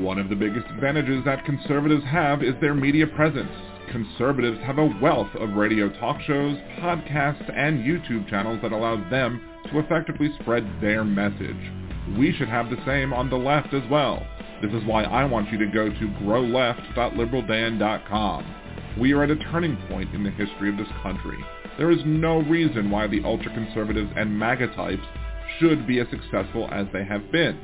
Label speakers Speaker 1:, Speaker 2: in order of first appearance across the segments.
Speaker 1: One of the biggest advantages that conservatives have is their media presence. Conservatives have a wealth of radio talk shows, podcasts, and YouTube channels that allow them to effectively spread their message. We should have the same on the left as well. This is why I want you to go to growleft.liberaldan.com. We are at a turning point in the history of this country. There is no reason why the ultra-conservatives and MAGA types should be as successful as they have been.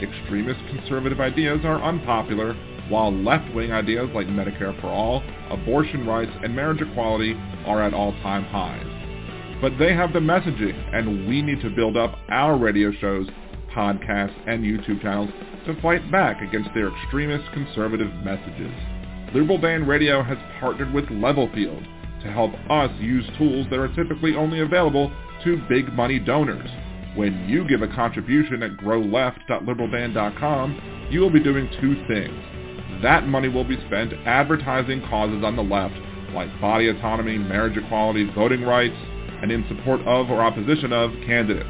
Speaker 1: Extremist conservative ideas are unpopular, while left-wing ideas like Medicare for all, abortion rights, and marriage equality are at all-time highs. But they have the messaging, and we need to build up our radio shows, podcasts, and YouTube channels to fight back against their extremist conservative messages. Liberal Dan Radio has partnered with Levelfield to help us use tools that are typically only available to big money donors. When you give a contribution at growleft.liberaldan.com, you will be doing two things. That money will be spent advertising causes on the left, like body autonomy, marriage equality, voting rights, and in support of or opposition of candidates.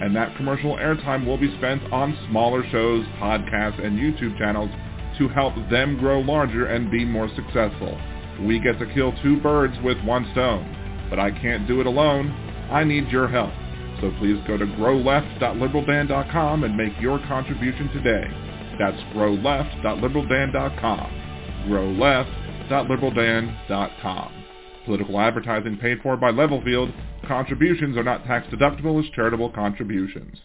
Speaker 1: And that commercial airtime will be spent on smaller shows, podcasts, and YouTube channels to help them grow larger and be more successful. We get to kill two birds with one stone, but I can't do it alone. I need your help. So please go to growleft.liberaldan.com and make your contribution today. That's growleft.liberaldan.com. growleft.liberaldan.com. Political advertising paid for by Levelfield. Contributions are not tax deductible as charitable contributions.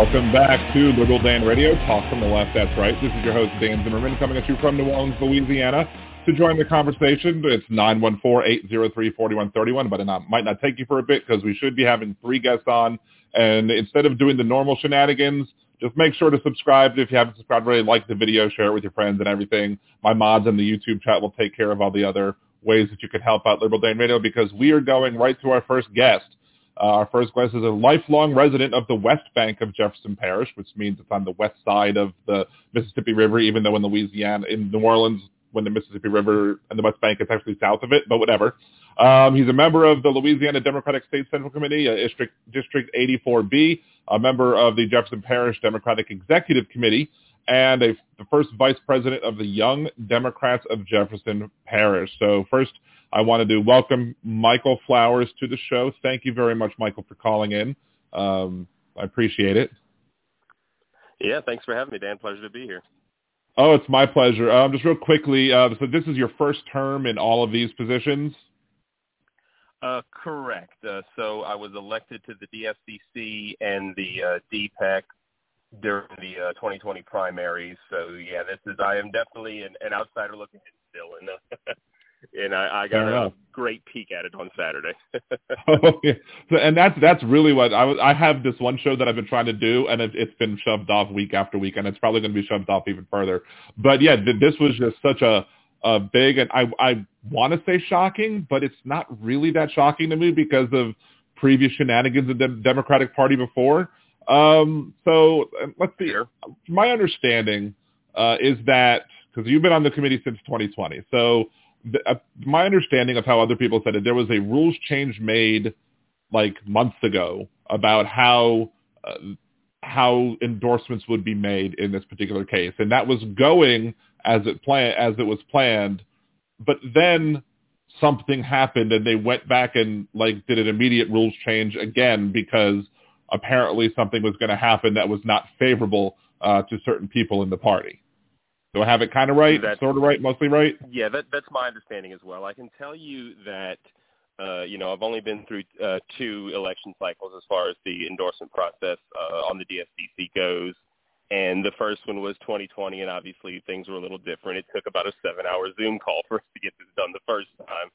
Speaker 1: Welcome back to Liberal Dan Radio, Talk from the Left, that's right. This is your host, Dan Zimmerman, coming at you from New Orleans, Louisiana. To join the conversation, it's 914-803-4131, but it might not take you for a bit because we should be having three guests on. And instead of doing the normal shenanigans, just make sure to subscribe if you haven't subscribed already. Like the video, share it with your friends and everything. My mods in the YouTube chat will take care of all the other ways that you can help out Liberal Dan Radio because we are going right to our first guest. Uh, our first guest is a lifelong resident of the West Bank of Jefferson Parish, which means it's on the west side of the Mississippi River, even though in Louisiana, in New Orleans, when the Mississippi River and the West Bank is actually south of it, but whatever. Um, he's a member of the Louisiana Democratic State Central Committee, uh, District, District 84B, a member of the Jefferson Parish Democratic Executive Committee, and a, the first vice president of the Young Democrats of Jefferson Parish. So first, I wanted to welcome Michael Flowers to the show. Thank you very much, Michael, for calling in. Um, I appreciate it.
Speaker 2: Yeah, thanks for having me, Dan. Pleasure to be here.
Speaker 1: Oh, it's my pleasure. Um, just real quickly, uh, so this is your first term in all of these positions?
Speaker 2: Uh, correct. Uh, so I was elected to the DSCC and the uh, DPEC during the uh, 2020 primaries. So yeah, this is I am definitely an, an outsider looking in still, and uh, and I, I got a great peek at it on Saturday.
Speaker 1: oh, yeah. so, and that's that's really what I was. I have this one show that I've been trying to do, and it, it's been shoved off week after week, and it's probably going to be shoved off even further. But yeah, th- this was just such a a big, and I I want to say shocking, but it's not really that shocking to me because of previous shenanigans in the Democratic Party before. Um, so let's see.
Speaker 2: Sure.
Speaker 1: My understanding uh, is that because you've been on the committee since 2020, so uh, my understanding of how other people said it, there was a rules change made like months ago about how uh, how endorsements would be made in this particular case, and that was going as it plan as it was planned, but then something happened and they went back and like did an immediate rules change again because apparently something was going to happen that was not favorable uh, to certain people in the party. Do I have it kind of right,
Speaker 2: That's-
Speaker 1: sort of right, mostly right?
Speaker 2: Yeah, that, that's my understanding as well. I can tell you that, uh, you know, I've only been through uh, two election cycles as far as the endorsement process uh, on the DSCC goes. And the first one was 2020, and obviously things were a little different. It took about a seven-hour Zoom call for us to get this done the first time.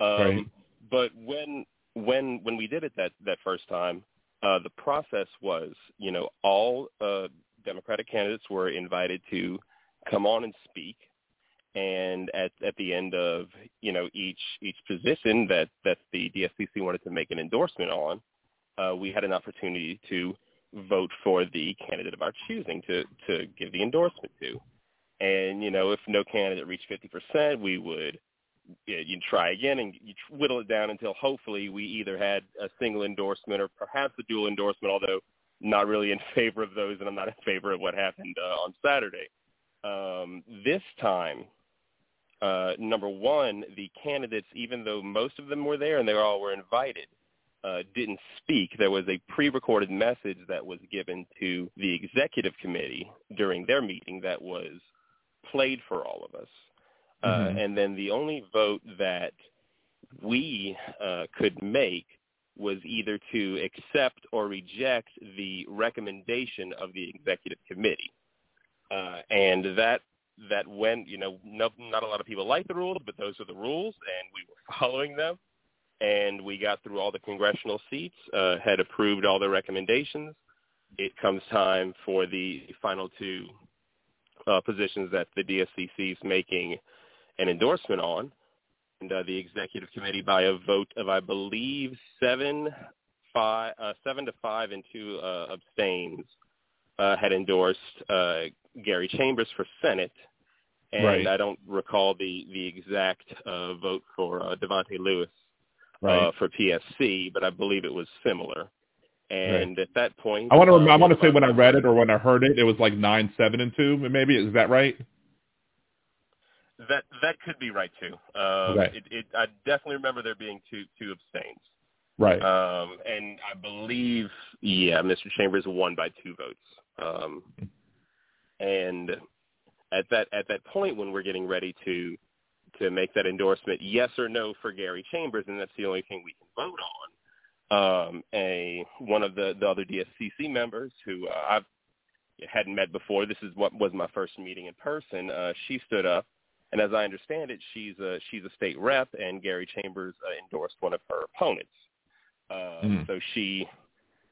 Speaker 2: Um,
Speaker 1: Right.
Speaker 2: But when when when we did it that that first time, uh, the process was, you know, all uh, Democratic candidates were invited to come on and speak. And at at the end of you know each each position that that the DSCC wanted to make an endorsement on, uh, we had an opportunity to vote for the candidate of our choosing to to give the endorsement to. And you know, if no candidate reached 50%, we would you try again and you whittle it down until hopefully we either had a single endorsement or perhaps a dual endorsement. Although not really in favor of those, and I'm not in favor of what happened uh, on Saturday. Um, this time, uh, number one, the candidates, even though most of them were there and they all were invited, uh, didn't speak, there was a pre-recorded message that was given to the executive committee during their meeting that was played for all of us. Uh, mm-hmm. and then the only vote that we uh, could make was either to accept or reject the recommendation of the executive committee. Uh, and that that went, you know, no, not a lot of people like the rules, but those are the rules, and we were following them and we got through all the congressional seats, uh, had approved all the recommendations. It comes time for the final two uh, positions that the DSCC is making an endorsement on. And uh, the executive committee, by a vote of, I believe, seven, five, uh, seven to five, and two uh, abstains, uh, had endorsed uh, Gary Chambers for Senate. And
Speaker 1: right.
Speaker 2: I don't recall the the exact uh, vote for uh, Davante Lewis
Speaker 1: right.
Speaker 2: uh, for PSC, but I believe it was similar. And
Speaker 1: right.
Speaker 2: at that point,
Speaker 1: I want to
Speaker 2: uh,
Speaker 1: I want to say when I read it or when I heard it, it was like nine seven and two. Maybe is that right?
Speaker 2: That that could be right too. Um,
Speaker 1: okay.
Speaker 2: it, it, I definitely remember there being two two abstains.
Speaker 1: Right.
Speaker 2: Um, and I believe, yeah, Mr. Chambers won by two votes. Um, and at that at that point, when we're getting ready to to make that endorsement, yes or no for Gary Chambers, and that's the only thing we can vote on. Um, a one of the, the other DSCC members who uh, I've hadn't met before. This is what was my first meeting in person. Uh, she stood up, and as I understand it, she's a she's a state rep, and Gary Chambers uh, endorsed one of her opponents. Uh, mm. So she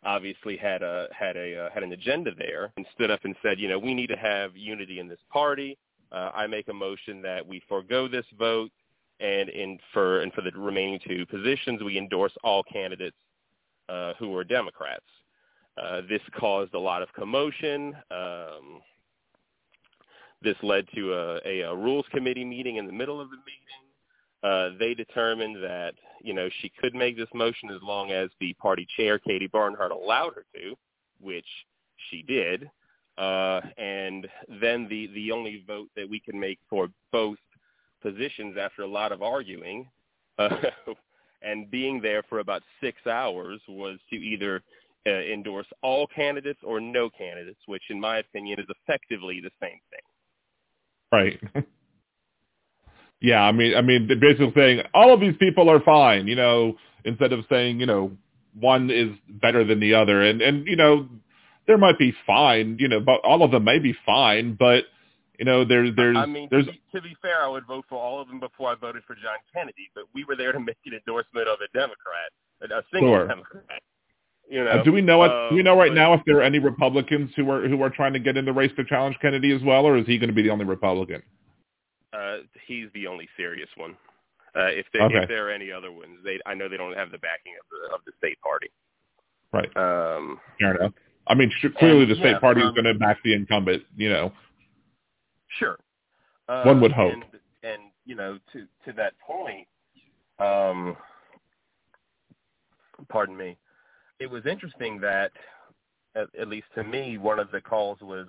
Speaker 2: obviously had a had a uh, had an agenda there, and stood up and said, you know, we need to have unity in this party uh, I make a motion that we forego this vote, and in for and for the remaining two positions, we endorse all candidates uh, who are Democrats. Uh, this caused a lot of commotion. Um, this led to a, a, a, rules committee meeting in the middle of the meeting. Uh, they determined that you know she could make this motion as long as the party chair, Katie Bernhardt, allowed her to, which she did. Uh, and then the, the only vote that we can make for both positions after a lot of arguing uh, and being there for about six hours was to either uh, endorse all candidates or no candidates, which in my opinion is effectively the same thing.
Speaker 1: Right. yeah, I mean, I mean, basically saying all of these people are fine, you know, instead of saying, you know, one is better than the other, and and you know, there might be fine, you know, but all of them may be fine, but you know, there's there's
Speaker 2: I mean,
Speaker 1: there's
Speaker 2: to be, to be fair, I would vote for all of them before I voted for John Kennedy, but we were there to make an endorsement of a Democrat, a single
Speaker 1: sure.
Speaker 2: Democrat. You know,
Speaker 1: uh, do we know?
Speaker 2: Uh,
Speaker 1: do we know right
Speaker 2: but,
Speaker 1: now if there are any Republicans who are who are trying to get in the race to challenge Kennedy as well, or is he going to be the only Republican?
Speaker 2: Uh, he's the only serious one. Uh, if there
Speaker 1: okay.
Speaker 2: if there are any other ones, they I know they don't have the backing of the of the state party.
Speaker 1: Right.
Speaker 2: Um,
Speaker 1: Fair enough. I mean, clearly
Speaker 2: and,
Speaker 1: the state
Speaker 2: yeah,
Speaker 1: party
Speaker 2: um,
Speaker 1: is going to back the incumbent. You know,
Speaker 2: sure. Uh,
Speaker 1: one would hope.
Speaker 2: And, and you know, to to that point, um, pardon me, it was interesting that, at, at least to me, one of the calls was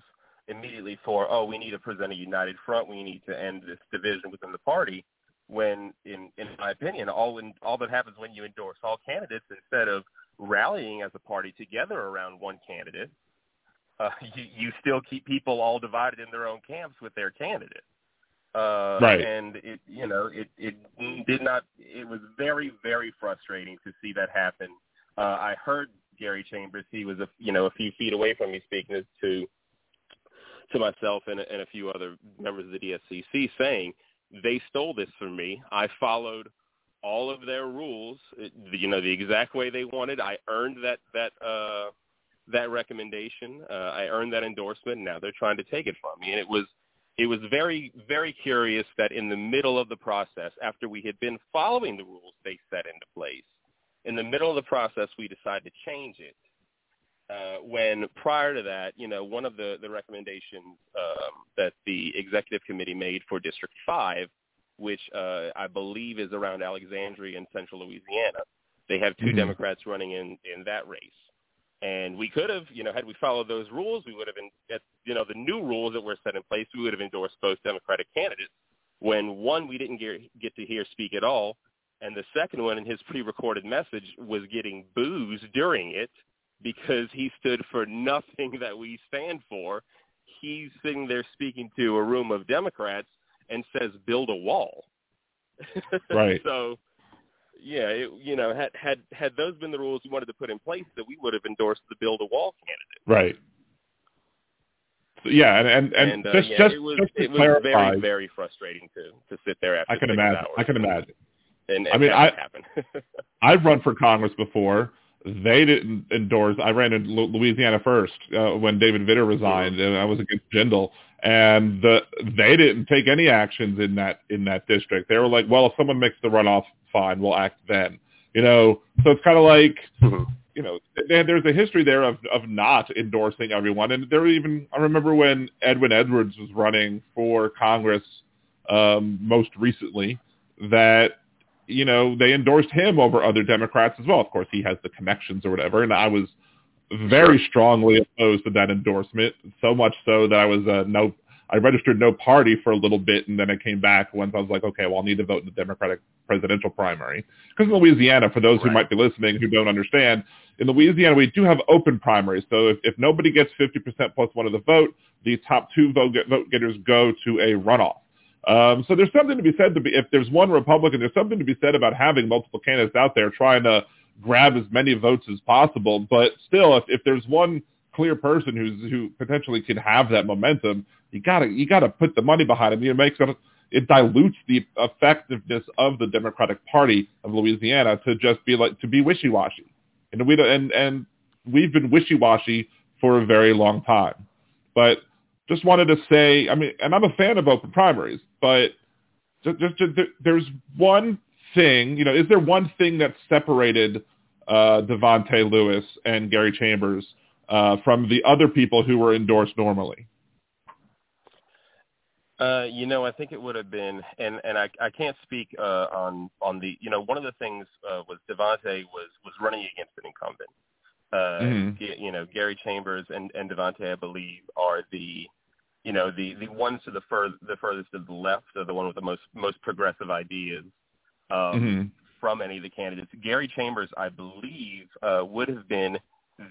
Speaker 2: immediately for, oh, we need to present a united front. We need to end this division within the party. When, in in my opinion, all in, all that happens when you endorse all candidates instead of rallying as a party together around one candidate, uh, you, you still keep people all divided in their own camps with their candidate. Uh,
Speaker 1: right.
Speaker 2: And it, you know, it, it did not. It was very, very frustrating to see that happen. Uh, I heard Gary Chambers. He was a, you know, a few feet away from me speaking to to myself and, and a few other members of the DSCC saying they stole this from me. I followed all of their rules, you know, the exact way they wanted. I earned that that uh, that recommendation. Uh, I earned that endorsement, and now they're trying to take it from me. And it was it was very very curious that in the middle of the process, after we had been following the rules they set into place, in the middle of the process we decided to change it. Uh, when prior to that, you know, one of the the recommendations um, that the executive committee made for District Five, which uh, I believe is around Alexandria and Central Louisiana, they have 2 mm-hmm. Democrats running in in that race. And we could have, you know, had we followed those rules, we would have been, you know, the new rules that were set in place, we would have endorsed both Democratic candidates. When one, we didn't get, get to hear speak at all, and the second one, in his pre-recorded message, was getting boos during it because he stood for nothing that we stand for. He's sitting there speaking to a room of Democrats and says, "Build a wall."
Speaker 1: Right.
Speaker 2: so yeah, it, you know, had had had those been the rules we wanted to put in place, that we would have endorsed the build a wall candidate.
Speaker 1: Right. So, yeah, and and, and,
Speaker 2: and uh,
Speaker 1: just
Speaker 2: yeah,
Speaker 1: just
Speaker 2: it was
Speaker 1: just
Speaker 2: it was
Speaker 1: clarify,
Speaker 2: very very frustrating to to sit there after
Speaker 1: I can imagine.
Speaker 2: hours
Speaker 1: I can imagine.
Speaker 2: And, and
Speaker 1: I mean, I. I've run for Congress before. They didn't endorse. I ran in Louisiana first uh, when David Vitter resigned, and I was against Jindal. And the, they didn't take any actions in that in that district. They were like, "Well, if someone makes the runoff, fine, we'll act then." You know, so it's kind of like,
Speaker 2: Mhm.
Speaker 1: you know, there, there's a history there of of not endorsing everyone. And there were even I remember when Edwin Edwards was running for Congress um, most recently that you know they endorsed him over other Democrats as well. Of course, he has the connections or whatever, and I was very strongly opposed to that endorsement. So much so that I was uh, no, I registered no party for a little bit, and then I came back once I was like, okay, well, I'll need to vote in the Democratic presidential primary. Because in Louisiana, for those who might be listening who don't understand, in Louisiana we do have open primaries. So if, if nobody gets 50% plus one of the vote, the top two vote, get, vote getters go to a runoff. Um, so there's something to be said to be if there's one Republican, there's something to be said about having multiple candidates out there trying to grab as many votes as possible. But still, if, if there's one clear person who's who potentially could have that momentum, you gotta you gotta put the money behind him. It makes it it dilutes the effectiveness of the Democratic Party of Louisiana to just be like to be wishy washy, and we and and we've been wishy washy for a very long time. But just wanted to say, I mean, and I'm a fan of open primaries, but just, just, just there's one thing, you know, is there one thing that separated uh, Lewis and Gary Chambers uh, from the other people who were endorsed normally?
Speaker 2: Uh, you know, I think it would have been, and and I I can't speak uh, on on the, you know, one of the things uh, was Davante was was running against an incumbent. Uh,
Speaker 1: Mhm.
Speaker 2: You know, Gary Chambers and and Davante, I believe, are the, you know, the the ones to the fur the furthest to the left, are the one with the most most progressive ideas. Um,
Speaker 1: Mhm.
Speaker 2: from any of the candidates. Gary Chambers, I believe, uh, would have been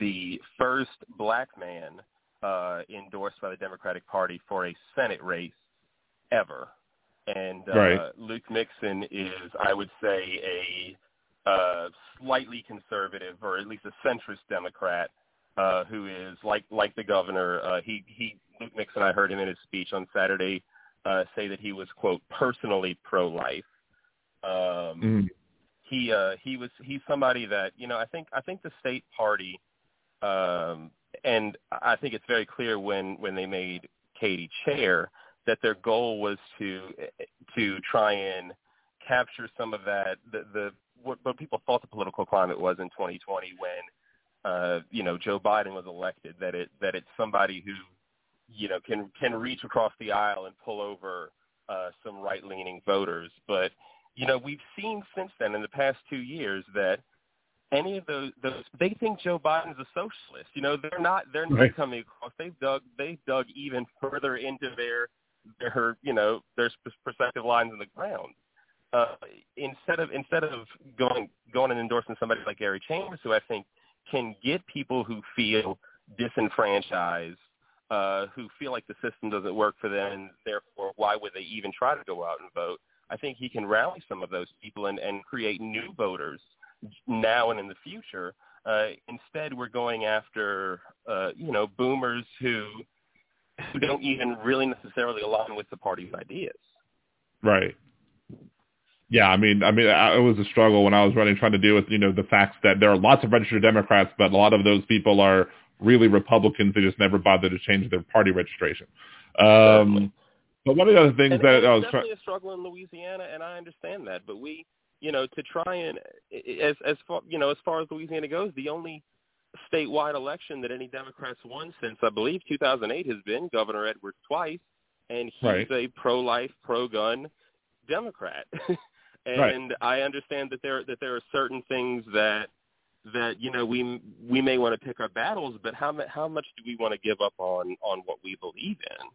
Speaker 2: the first black man uh, endorsed by the Democratic Party for a Senate race ever. And uh,
Speaker 1: Right.
Speaker 2: Luke Mixon is, I would say, a uh, slightly conservative or at least a centrist Democrat uh, who is like like the governor. Uh, he he Luke Mixon. I heard him in his speech on Saturday uh, say that he was quote personally pro-life. Um,
Speaker 1: Mhm.
Speaker 2: he uh he was he's somebody that you know i think i think the state party um and i think it's very clear when when they made katie chair that their goal was to to try and capture some of that the the what, what people thought the political climate was in 2020 when uh you know joe biden was elected that it that it's somebody who you know can can reach across the aisle and pull over uh some right leaning voters but you know, we've seen since then in the past two years that any of those, those they think Joe Biden's a socialist. You know, they're not. They're not
Speaker 1: Right.
Speaker 2: coming across. They've dug. They've dug even further into their their you know their perspective lines in the ground. Uh, instead of instead of going going and endorsing somebody like Gary Chambers, who I think can get people who feel disenfranchised, uh, who feel like the system doesn't work for them, and therefore why would they even try to go out and vote? I think he can rally some of those people and, and create new voters now and in the future. Uh, instead, we're going after uh, you know boomers who who don't even really necessarily align with the party's ideas.
Speaker 1: Right. Yeah, I mean, I mean, I, it was a struggle when I was running, trying to deal with, you know, the facts that there are lots of registered Democrats, but a lot of those people are really Republicans. They just never bothered to change their party registration. Um, but one of the other things
Speaker 2: and,
Speaker 1: that I was
Speaker 2: definitely a struggle in Louisiana, and I understand that. But we, you know, to try and as as far you know as far as Louisiana goes, the only statewide election that any Democrats won since I believe 2008 has been Governor Edwards twice, and he's
Speaker 1: Right.
Speaker 2: a pro-life, pro-gun Democrat. and
Speaker 1: Right.
Speaker 2: I understand that there that there are certain things that that you know we we may want to pick our battles, but how how much do we want to give up on on what we believe in?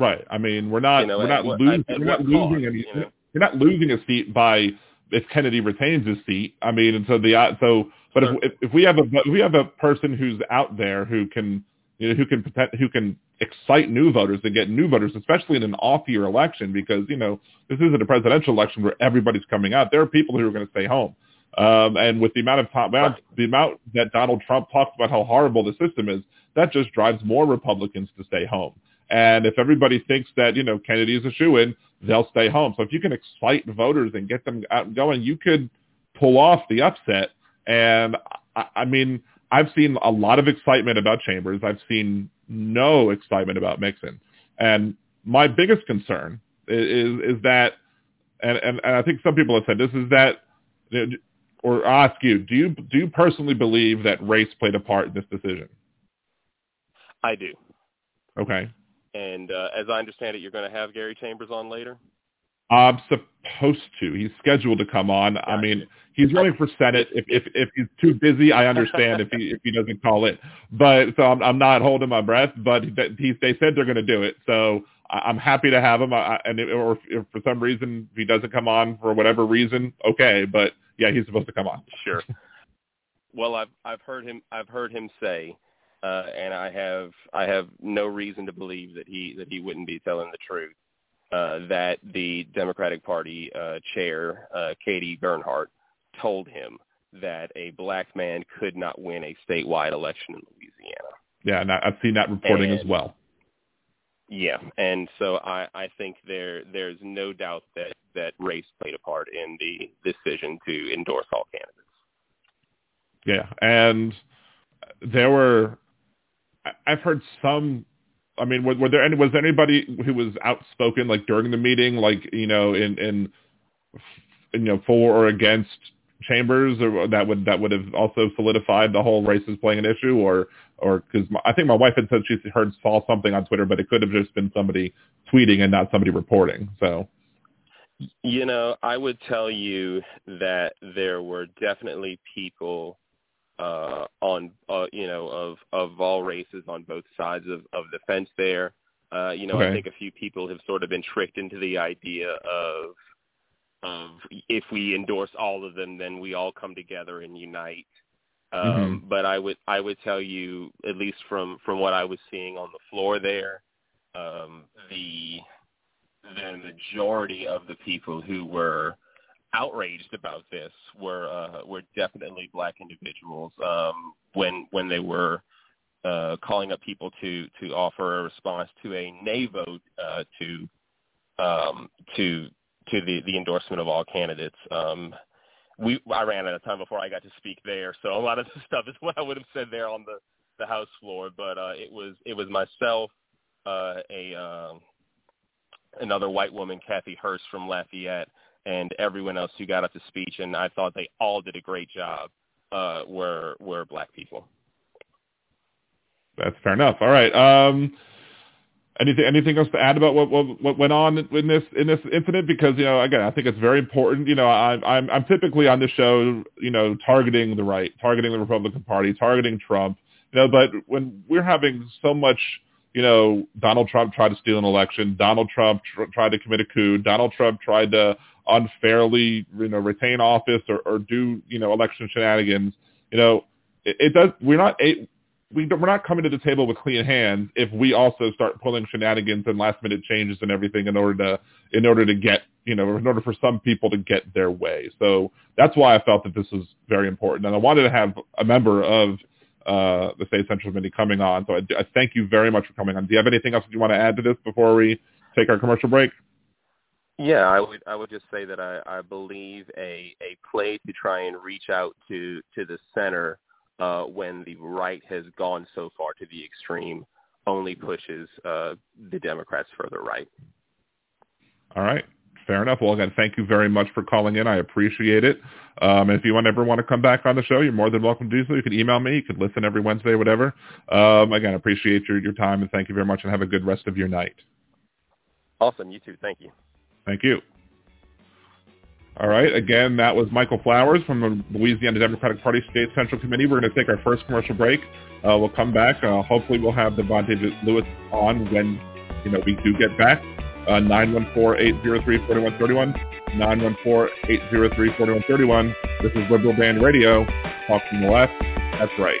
Speaker 1: Right. I mean, we're not
Speaker 2: You know,
Speaker 1: we're not
Speaker 2: what-
Speaker 1: losing we're not losing
Speaker 2: cost,
Speaker 1: any
Speaker 2: you know?
Speaker 1: you're not losing a seat by if Kennedy retains his seat. I mean, and so the so but
Speaker 2: Sure.
Speaker 1: if, if we have a if we have a person who's out there who can you know who can who can excite new voters and get new voters, especially in an off year election, because you know this isn't a presidential election where everybody's coming out. There are people who are going to stay home. Um, and with the amount of time,
Speaker 2: Right.
Speaker 1: the amount that Donald Trump talks about how horrible the system is, that just drives more Republicans to stay home. And if everybody thinks that, you know, Kennedy is a shoe-in, they'll stay home. So if you can excite voters and get them out and going, you could pull off the upset. And I, I mean, I've seen a lot of excitement about Chambers. I've seen no excitement about Mixon. And my biggest concern is, is that, and, and, and I think some people have said this, is that, or I'll ask you, do you, do you personally believe that race played a part in this decision?
Speaker 2: I do.
Speaker 1: Okay.
Speaker 2: And uh, as I understand it, you're going to have Gary Chambers on later.
Speaker 1: I'm supposed to. He's scheduled to come on. I mean, he's running for Senate. If if if he's too busy, I understand if he if he doesn't call it. But so I'm I'm not holding my breath. But he, they said they're going to do it. So I'm happy to have him. I, and if, or if, if for some reason if he doesn't come on for whatever reason, okay. But yeah, he's supposed to come on.
Speaker 2: Sure. well, I've I've heard him I've heard him say, uh, and I have I have no reason to believe that he that he wouldn't be telling the truth. Uh, that the Democratic Party uh, chair, uh, Katie Bernhardt, told him that a black man could not win a statewide election in Louisiana.
Speaker 1: Yeah, and I, I've seen that reporting as well.
Speaker 2: Yeah, and so I, I think there there's no doubt that that race played a part in the decision to endorse all candidates.
Speaker 1: Yeah, and there were. I've heard some. I mean, were, were there any? Was there anybody who was outspoken like during the meeting, like you know, in in you know, for or against Chambers, or that would that would have also solidified the whole race is playing an issue, or or because I think my wife had said she heard saw something on Twitter, but it could have just been somebody tweeting and not somebody reporting. So
Speaker 2: You know, I would tell you that there were definitely people uh, on, uh, you know, of of all races on both sides of of the fence. There, uh, you know,
Speaker 1: Okay.
Speaker 2: I think a few people have sort of been tricked into the idea of of if we endorse all of them, then we all come together and unite. Um, But I would I would tell you, at least from from what I was seeing on the floor there, um, the the majority of the people who were outraged about this were uh, were definitely black individuals. Um, when when they were uh, calling up people to to offer a response to a nay vote uh, to um, to to the the endorsement of all candidates. Um, we I ran out of time before I got to speak there, so a lot of the stuff is what I would have said there on the the House floor. But uh, it was it was myself, uh, a um, another white woman, Kathy Hurst from Lafayette, and everyone else who got up to speech, and I thought they all did a great job. Uh, were were black people.
Speaker 1: That's fair enough. All right. Um, anything anything else to add about what, what what went on in this in this incident? Because you know, again, I think it's very important. You know, I, I'm I'm typically on this show, you know, targeting the right, targeting the Republican Party, targeting Trump. You know, but when we're having so much, you know, Donald Trump tried to steal an election, Donald Trump tr- tried to commit a coup, Donald Trump tried to unfairly, you know, retain office or, or do, you know, election shenanigans. You know, it, it does. We're not a, we we're not coming to the table with clean hands if we also start pulling shenanigans and last minute changes and everything in order to in order to get you know in order for some people to get their way. So that's why I felt that this was very important, and I wanted to have a member of uh, the state central committee coming on. So I, I thank you very much for coming on. Do you have anything else that you want to add to this before we take our commercial break?
Speaker 2: Yeah, I would I would just say that I, I believe a a play to try and reach out to to the center uh, when the right has gone so far to the extreme only pushes uh, the Democrats further right.
Speaker 1: All right. Fair enough. Well, again, thank you very much for calling in. I appreciate it. Um, and if you want, ever want to come back on the show, you're more than welcome to do so. You can email me. You can listen every Wednesday, whatever. Um, again, appreciate your, your time and thank you very much and have a good rest of your night.
Speaker 2: Awesome. You too. Thank you.
Speaker 1: Thank you. All right. Again, that was Michael Flowers from the Louisiana Democratic Party State Central Committee. We're going to take our first commercial break. Uh, we'll come back. Uh, hopefully, we'll have Davante Lewis on when you know we do get back. Uh, 914-803-4131. 914-803-4131. This is Liberal Dan Radio. Talk from the left. That's right.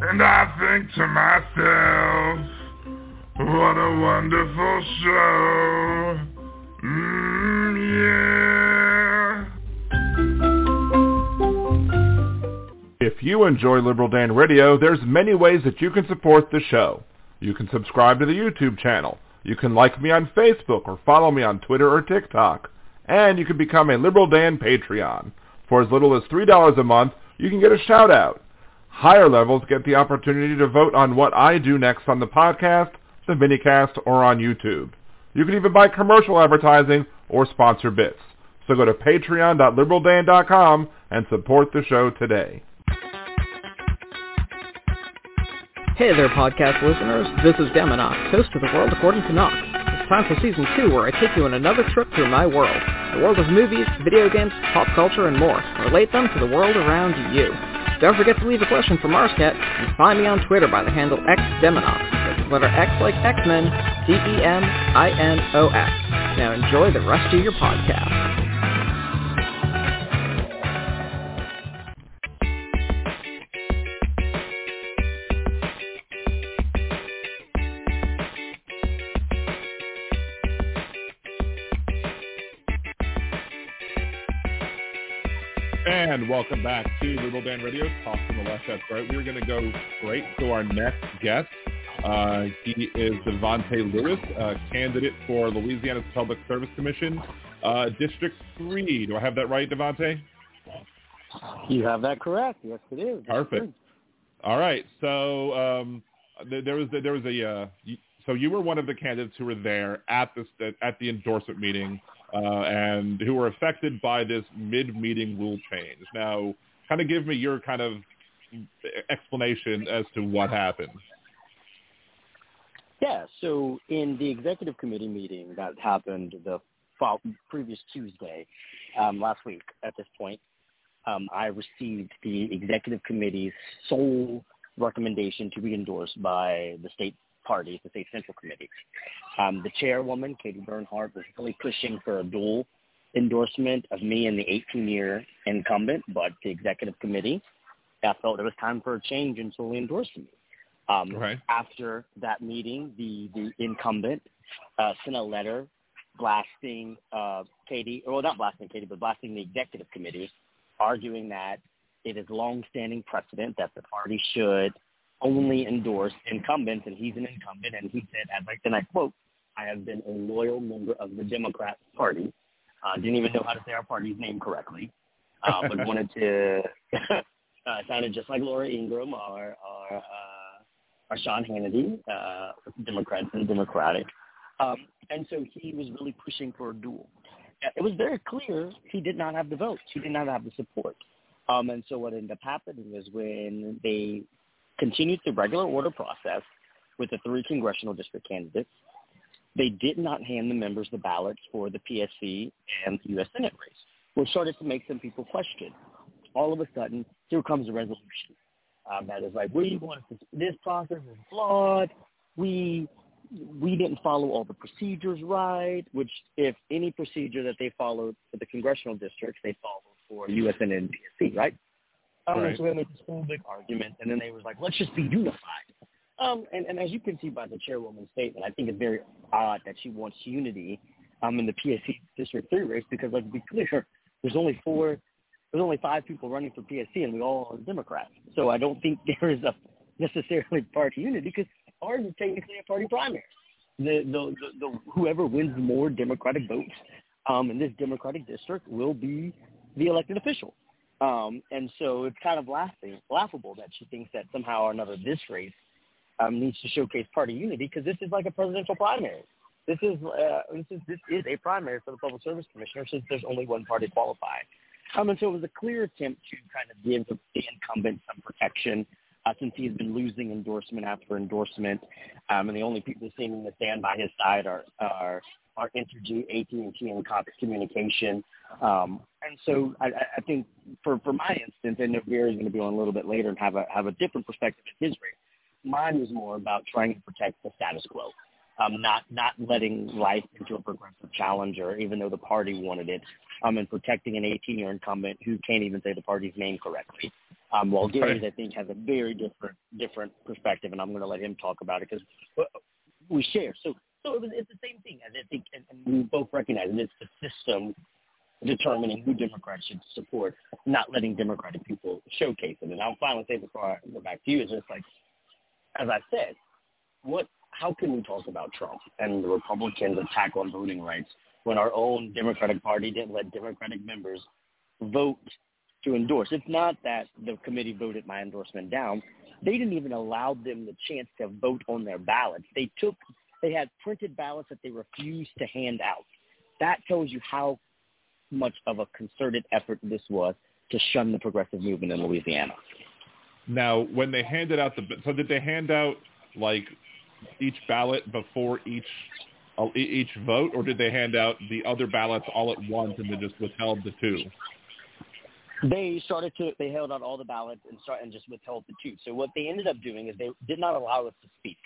Speaker 1: And I think to myself, what a wonderful show. Mm, yeah. If you enjoy Liberal Dan Radio, there's many ways that you can support the show. You can subscribe to the YouTube channel. You can like me on Facebook or follow me on Twitter or TikTok. And you can become a Liberal Dan Patreon. For as little as $3 a month, you can get a shout out. Higher levels get the opportunity to vote on what I do next on the podcast, the minicast, or on YouTube. You can even buy commercial advertising or sponsor bits. So go to patreon.liberaldan.com and support the show today.
Speaker 3: Hey there, podcast listeners. This is Deminox, host of The World According to Knox. It's time for Season 2, where I take you on another trip through my world. The world of movies, video games, pop culture, and more. Relate them to the world around you. Don't forget to leave a question for Marscat and find me on Twitter by the handle XDeminox. That's letter X like X-Men, D-E-M-I-N-O-X. Now enjoy the rest of your podcast.
Speaker 1: And welcome back to Liberal Dan Radio, Talk from the Left, that's right. We're going to go straight to our next guest. Uh, he is Davante Lewis, uh, candidate for Louisiana's Public Service Commission, uh, District 3. Do I have that right, Davante?
Speaker 4: You have that correct. Yes, it is.
Speaker 1: Perfect. All right. So um, there was there was a uh, so you were one of the candidates who were there at the at the endorsement meeting uh, and who were affected by this mid-meeting rule change. Now, kind of give me your kind of explanation as to what happened.
Speaker 4: Yeah, so in the executive committee meeting that happened the previous Tuesday, um, last week at this point, um, I received the executive committee's sole recommendation to be endorsed by the state parties, the state central committee. Um, the chairwoman, Katie Bernhardt, was really pushing for a dual endorsement of me and the 18-year incumbent, but the executive committee I felt it was time for a change and solely endorsed me. Um,
Speaker 1: Right.
Speaker 4: After that meeting, the the incumbent uh, sent a letter blasting uh, Katie, well, not blasting Katie, but blasting the executive committee, arguing that it is long-standing precedent that the party should only endorse incumbents, and he's an incumbent, and he said, as I, and I quote, I have been a loyal member of the Democrat Party. Uh, didn't even know how to say our party's name correctly, uh, but wanted to uh, sounded just like Laura Ingraham or or, uh, or Sean Hannity, uh, Democrats and Democratic. Um, and so he was really pushing for a duel. It was very clear he did not have the votes. He did not have the support. Um, and so what ended up happening is when they continued the regular order process with the three congressional district candidates, they did not hand the members the ballots for the PSC and the U.S. Senate race, which started to make some people question. All of a sudden, here comes a resolution um, that is like, we want this process is flawed. We we didn't follow all the procedures right, which if any procedure that they followed for the congressional districts, they followed for USN and PSC, right? Um,
Speaker 1: Right.
Speaker 4: So they made this whole big argument, and then they was like, let's just be unified. Um, and, and as you can see by the chairwoman's statement, I think it's very odd that she wants unity um, in the PSC District 3 race because, let's be clear, there's only four, there's only five people running for PSC, and we all are Democrats. So I don't think there is a necessarily party unity because ours is technically a party primary. The, the, the, the whoever wins more Democratic votes um, in this Democratic district will be the elected official. Um, and so it's kind of laughing, laughable that she thinks that somehow or another this race um, needs to showcase party unity because this is like a presidential primary. This is uh, this is this is a primary for the Public Service Commissioner since there's only one party qualified. Um, and so it was a clear attempt to kind of give the, incumbent some protection uh, since he's been losing endorsement after endorsement, um, and the only people seeming to stand by his side are are are Entergy, AT&T, and Cox Communication. Um, and so I, I think for for my instance, and know Gary's going to be on a little bit later and have a have a different perspective in his race. Mine was more about trying to protect the status quo, um, not not letting life into a progressive challenger, even though the party wanted it, um, and protecting an 18-year incumbent who can't even say the party's name correctly. Um, while Gary's, I think, has a very different different perspective, and I'm going to let him talk about it because we share. So so it was, it's the same thing. as I think, and, and we both recognize it. It's the system determining who Democrats should support, not letting Democratic people showcase it. And I'll finally say before I go back to you is just like, as I said, what? How can we talk about Trump and the Republicans' attack on voting rights when our own Democratic Party didn't let Democratic members vote to endorse? It's not that the committee voted my endorsement down. They didn't even allow them the chance to vote on their ballots. They took, they had printed ballots that they refused to hand out. That tells you how much of a concerted effort this was to shun the progressive movement in Louisiana.
Speaker 1: Now, when they handed out the so did they hand out like each ballot before each uh, each vote, or did they hand out the other ballots all at once and then just withheld the two?
Speaker 4: They started to they held out all the ballots and start and just withheld the two. So what they ended up doing is they did not allow us to speak.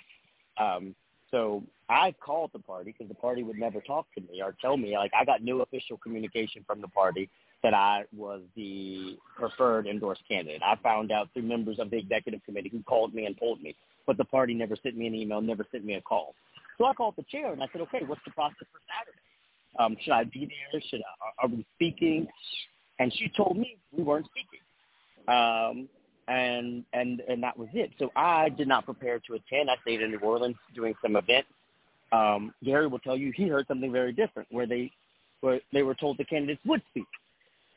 Speaker 4: Um, so I called the party because the party would never talk to me or tell me like I got no official communication from the party that I was the preferred endorsed candidate. I found out through members of the executive committee who called me and told me, but the party never sent me an email, never sent me a call. So I called the chair and I said, okay, what's the process for Saturday? Um, should I be there? Should I, are we speaking? And she told me we weren't speaking. Um, and and and that was it. So I did not prepare to attend. I stayed in New Orleans doing some events. Um, Gary will tell you he heard something very different, where they where they were told the candidates would speak.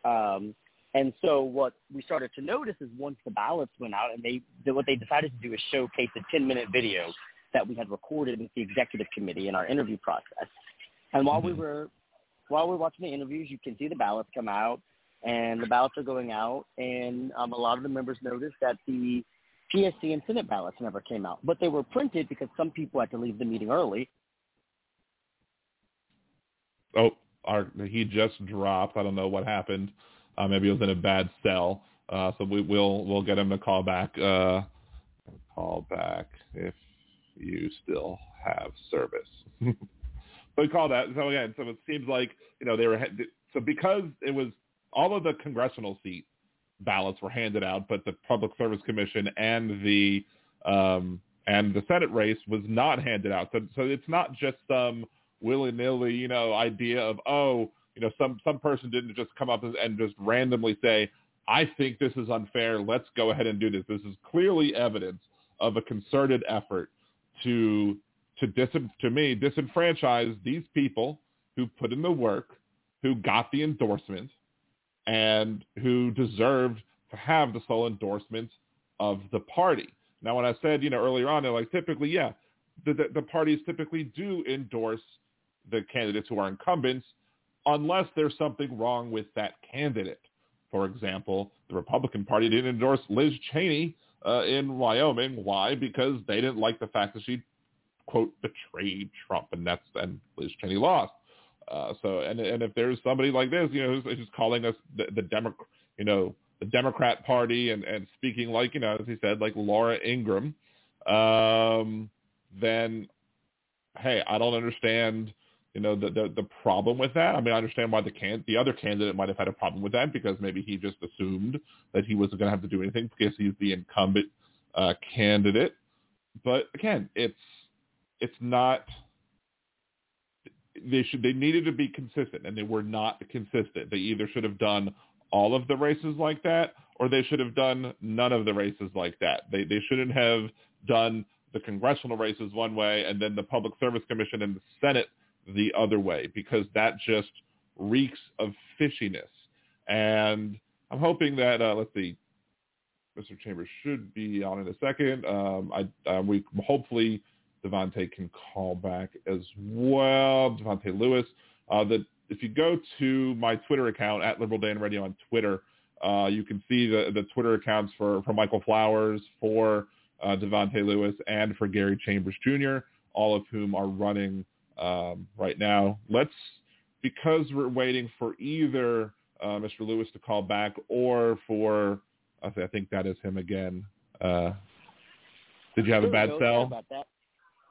Speaker 4: Um, and so what we started to notice is once the ballots went out, and they what they decided to do is showcase a 10 minute video that we had recorded with the executive committee in our interview process. And while we were while we were watching the interviews, you can see the ballots come out and the ballots are going out, and um, a lot of the members noticed that the PSC and Senate ballots never came out, but they were printed because some people had to leave the meeting early.
Speaker 1: Oh, our he just dropped. I don't know what happened. Uh, maybe he was in a bad cell. Uh, so we will we'll get him to call back. Uh, call back if you still have service. so we call that. So again, so it seems like you know they were so because it was all of the congressional seat ballots were handed out, but the Public Service Commission and the um, and the Senate race was not handed out. So, so it's not just some willy-nilly, you know, idea of, oh, you know, some, some person didn't just come up and just randomly say, I think this is unfair. Let's go ahead and do this. This is clearly evidence of a concerted effort to, to, dis, to me, disenfranchise these people who put in the work, who got the endorsement, and who deserved to have the sole endorsement of the party. Now, when I said, you know, earlier on, like, typically, yeah, the, the, the parties typically do endorse the candidates who are incumbents unless there's something wrong with that candidate. For example, the Republican Party didn't endorse Liz Cheney uh, in Wyoming. Why? Because they didn't like the fact that she, quote, betrayed Trump, and that's and Liz Cheney lost. Uh, so, and and if there's somebody like this, you know, who's, who's calling us the, the Demo, you know, the Democrat Party and and speaking like, you know, as he said, like Laura Ingraham, um, then, hey, I don't understand you know, the, the, the problem with that. I mean, I understand why the can the other candidate might have had a problem with that because maybe he just assumed that he wasn't going to have to do anything because he's the incumbent uh, candidate. But again, it's it's not. They should they needed to be consistent, and they were not consistent. They either should have done all of the races like that, or they should have done none of the races like that. They they shouldn't have done the congressional races one way, and then the Public Service Commission and the Senate the other way because that just reeks of fishiness. And I'm hoping that uh, let's see, Mr. Chambers should be on in a second. Um, I uh, we hopefully Davante can call back as well. Davante Lewis. Uh, that if you go to my Twitter account at Liberal Dan Radio on Twitter, uh, you can see the the Twitter accounts for for Michael Flowers, for uh, Davante Lewis, and for Gary Chambers Jr. All of whom are running um, right now. Let's, because we're waiting for either uh, Mr. Lewis to call back or for, I think that is him again. Uh, did you have a bad cell?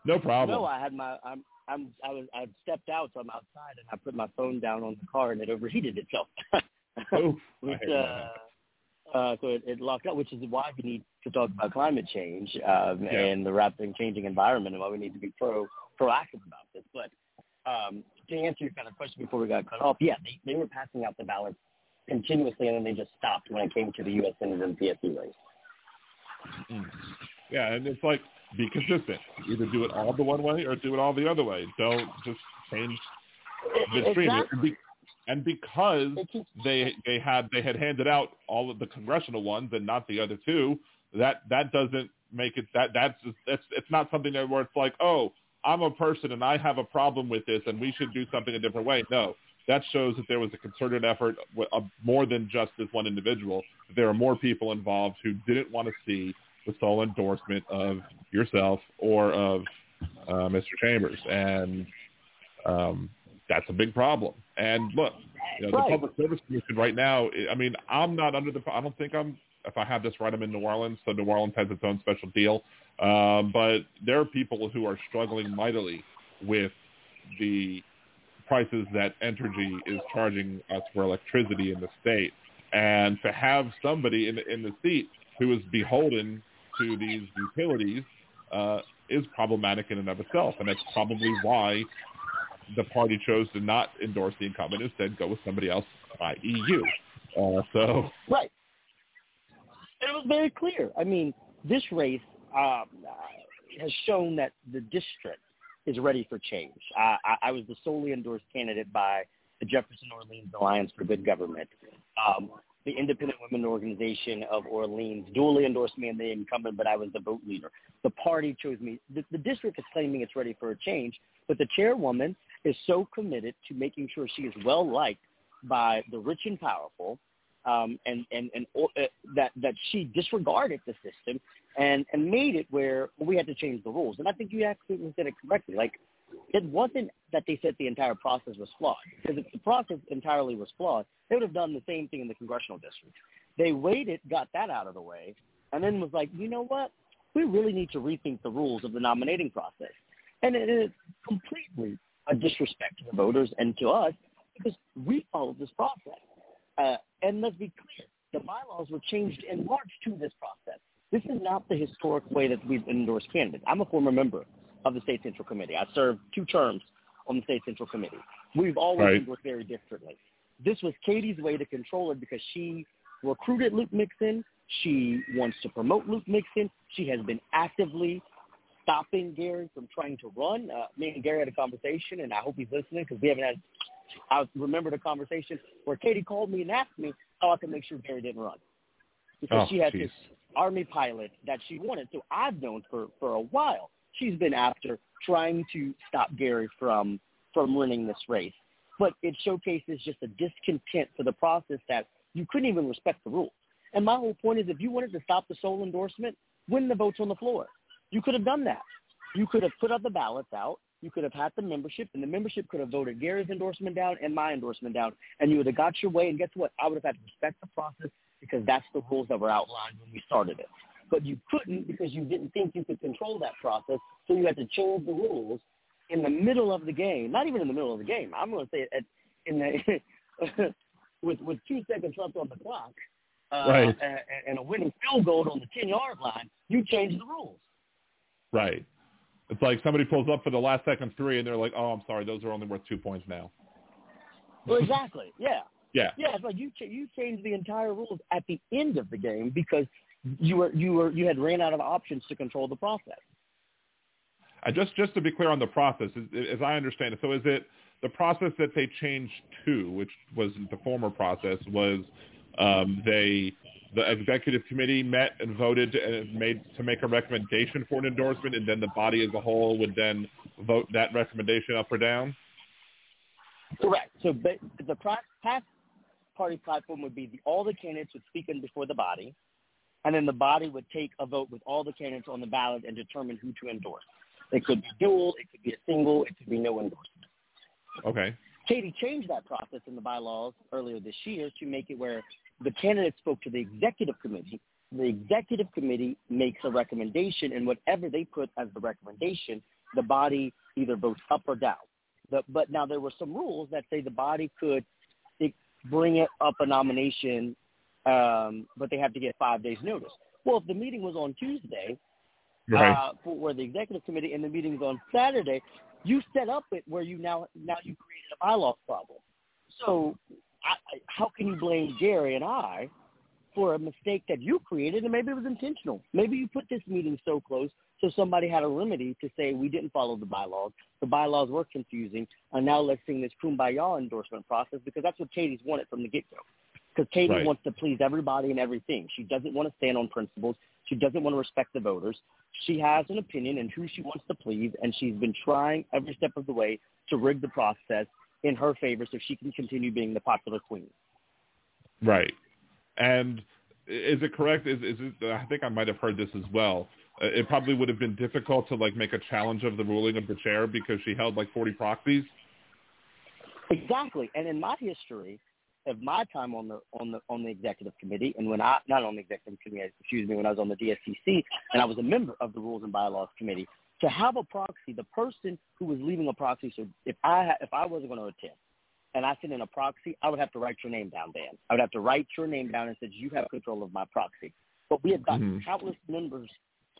Speaker 1: No problem.
Speaker 4: No, I had my, I'm, I'm, I was, I stepped out, so I'm outside, and I put my phone down on the car, and it overheated itself.
Speaker 1: oh,
Speaker 4: which, uh, uh, so it, it locked up, which is why we need to talk about climate change um, yeah. and the rapidly changing environment, and why we need to be pro proactive about this. But um, to answer your kind of question before we got cut off, yeah, they, they were passing out the ballots continuously, and then they just stopped when it came to the U.S. Senate and PSC race.
Speaker 1: Mm. Yeah, and it's like be consistent. Either do it all the one way or do it all the other way. Don't just change midstream.
Speaker 4: Exactly.
Speaker 1: And because they they had they had handed out all of the congressional ones and not the other two, that that doesn't make it that that's that's it's not something that where it's like oh I'm a person and I have a problem with this and we should do something a different way. No, that shows that there was a concerted effort of uh, more than just this one individual. There are more people involved who didn't want to see the sole endorsement of yourself or of uh, Mr. Chambers, and um, that's a big problem. And look, you know,
Speaker 4: right.
Speaker 1: the Public Service Commission right now. I mean, I'm not under the. I don't think I'm. If I have this right, I'm in New Orleans, so New Orleans has its own special deal. Um, but there are people who are struggling mightily with the prices that Entergy is charging us for electricity in the state. And to have somebody in the, in the seat who is beholden to these utilities uh, is problematic in and of itself. And that's probably why the party chose to not endorse the incumbent, and instead go with somebody else, i.e. you. Uh, so
Speaker 4: right, it was very clear. I mean, this race um, has shown that the district is ready for change. I, I, I was the solely endorsed candidate by the Jefferson Orleans Alliance for Good Government. Um, the Independent Women Organization of Orleans duly endorsed me in the incumbent, but I was the vote leader. The party chose me. The, the district is claiming it's ready for a change, but the chairwoman is so committed to making sure she is well liked by the rich and powerful, um, and and and uh, that that she disregarded the system and and made it where we had to change the rules. And I think you actually said it correctly. Like it wasn't that they said the entire process was flawed. Because if the process entirely was flawed, they would have done the same thing in the congressional district. They waited, got that out of the way, and then was like, you know what? We really need to rethink the rules of the nominating process. And it is completely a disrespect to the voters and to us because we followed this process. Uh, and let's be clear, the bylaws were changed in March to this process. This is not the historic way that we've endorsed candidates. I'm a former member of the State Central Committee. I served two terms on the State Central Committee. We've always
Speaker 1: Right.
Speaker 4: endorsed very differently. This was Katie's way to control it because she recruited Luke Mixon. She wants to promote Luke Mixon. She has been actively stopping Gary from trying to run. Uh, me and Gary had a conversation, and I hope he's listening because we haven't had. I remember the conversation where Katie called me and asked me how I could make sure Gary didn't run because
Speaker 1: Oh,
Speaker 4: she had
Speaker 1: jeez.
Speaker 4: this army pilot that she wanted. So I've known for for a while she's been after trying to stop Gary from from winning this race. But it showcases just a discontent for the process that you couldn't even respect the rules. And my whole point is if you wanted to stop the sole endorsement, win the votes on the floor. You could have done that. You could have put up the ballots out. You could have had the membership, and the membership could have voted Gary's endorsement down and my endorsement down, and you would have got your way. And guess what? I would have had to respect the process because that's the rules that were outlined when we started it. But you couldn't because you didn't think you could control that process, so you had to change the rules in the middle of the game. Not even in the middle of the game. I'm going to say at, in the with with two seconds left on the clock, uh,
Speaker 1: Right.
Speaker 4: and, and a winning field goal on the ten yard line, you change the rules.
Speaker 1: Right. It's like somebody pulls up for the last second three, and they're like, "Oh, I'm sorry, those are only worth two points now."
Speaker 4: Well, exactly. Yeah.
Speaker 1: Yeah.
Speaker 4: Yeah, it's like you ch- you change the entire rules at the end of the game because you were you were you had ran out of options to control the process.
Speaker 1: And just just to be clear on the process, as, as I understand it, so is it the process that they changed to, which was the former process, was um, they the executive committee met and voted and made to make a recommendation for an endorsement, and then the body as a whole would then vote that recommendation up or down.
Speaker 4: Correct. So the past party platform would be the, all the candidates would speak in before the body, and then the body would take a vote with all the candidates on the ballot and determine who to endorse. It could be dual, it could be a single, it could be no endorsement.
Speaker 1: Okay.
Speaker 4: Katie changed that process in the bylaws earlier this year to make it where the candidate spoke to the executive committee. The executive committee makes a recommendation, and whatever they put as the recommendation, the body either votes up or down. The, but now there were some rules that say the body could bring it up a nomination, um, but they have to get five days' notice. Well, if the meeting was on Tuesday,
Speaker 1: Right.
Speaker 4: uh, for where the executive committee and the meeting's on Saturday, you set up it where you now now you created a bylaw problem. So I, I, how can you blame Gary and I for a mistake that you created and maybe it was intentional? Maybe you put this meeting so close so somebody had a remedy to say we didn't follow the bylaws. The bylaws were confusing, and now let's sing this kumbaya endorsement process because that's what Katie's wanted from the get-go. Because Katie
Speaker 1: Right.
Speaker 4: wants to please everybody and everything. She doesn't want to stand on principles. She doesn't want to respect the voters. She has an opinion and who she wants to please, and she's been trying every step of the way to rig the process in her favor so she can continue being the popular queen.
Speaker 1: Right. And is it correct? Is is it, I think I might have heard this as well. Uh, It probably would have been difficult to like make a challenge of the ruling of the chair because she held like 40 proxies.
Speaker 4: Exactly. And in my history of my time on the on the on the executive committee, and when I not on the executive committee, excuse me, when I was on the DSCC, and I was a member of the Rules and Bylaws committee, to have a proxy, the person who was leaving a proxy. So if I if I wasn't going to attend, and I sent in a proxy, I would have to write your name down, Dan. I would have to write your name down and said you have control of my proxy. But we had gotten
Speaker 1: Mhm.
Speaker 4: countless members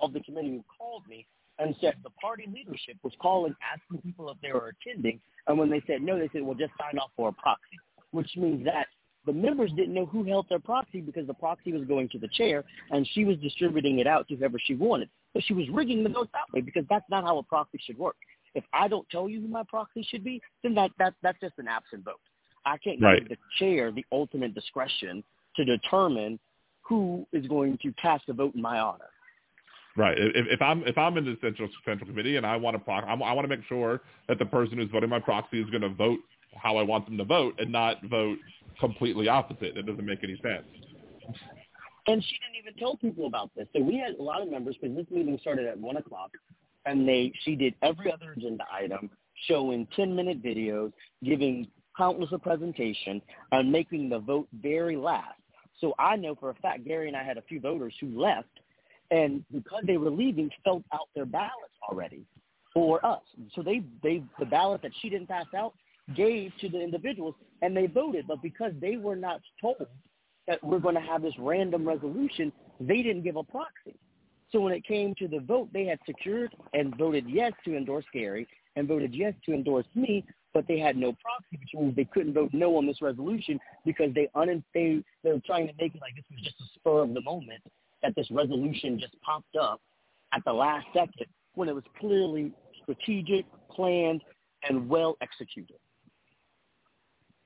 Speaker 4: of the committee who called me and said the party leadership was calling, asking people if they were attending, and when they said no, they said, well, just sign off for a proxy, which means that the members didn't know who held their proxy because the proxy was going to the chair, and she was distributing it out to whoever she wanted. But she was rigging the votes that way because that's not how a proxy should work. If I don't tell you who my proxy should be, then that, that that's just an absent vote. I can't
Speaker 1: Right.
Speaker 4: give the chair the ultimate discretion to determine who is going to cast a vote in my honor.
Speaker 1: Right. If, if I'm if I'm in the central central committee and I want to proc- I want to make sure that the person who's voting my proxy is going to vote how I want them to vote and not vote completely opposite. That doesn't make any sense.
Speaker 4: And she didn't even tell people about this. So we had a lot of members because this meeting started at one o'clock, and they she did every other agenda item, showing ten minute videos, giving countless a presentation, and making the vote very last. So I know for a fact Gary and I had a few voters who left, and because they were leaving, filled out their ballots already for us. So they they the ballot that she didn't pass out gave to the individuals, and they voted. But because they were not told that we're going to have this random resolution, they didn't give a proxy. So when it came to the vote, they had secured and voted yes to endorse Gary and voted yes to endorse me, but they had no proxy, which means they couldn't vote no on this resolution because they un- they they were trying to make it like this was just a spur of the moment that this resolution just popped up at the last second when it was clearly strategic, planned, and well executed.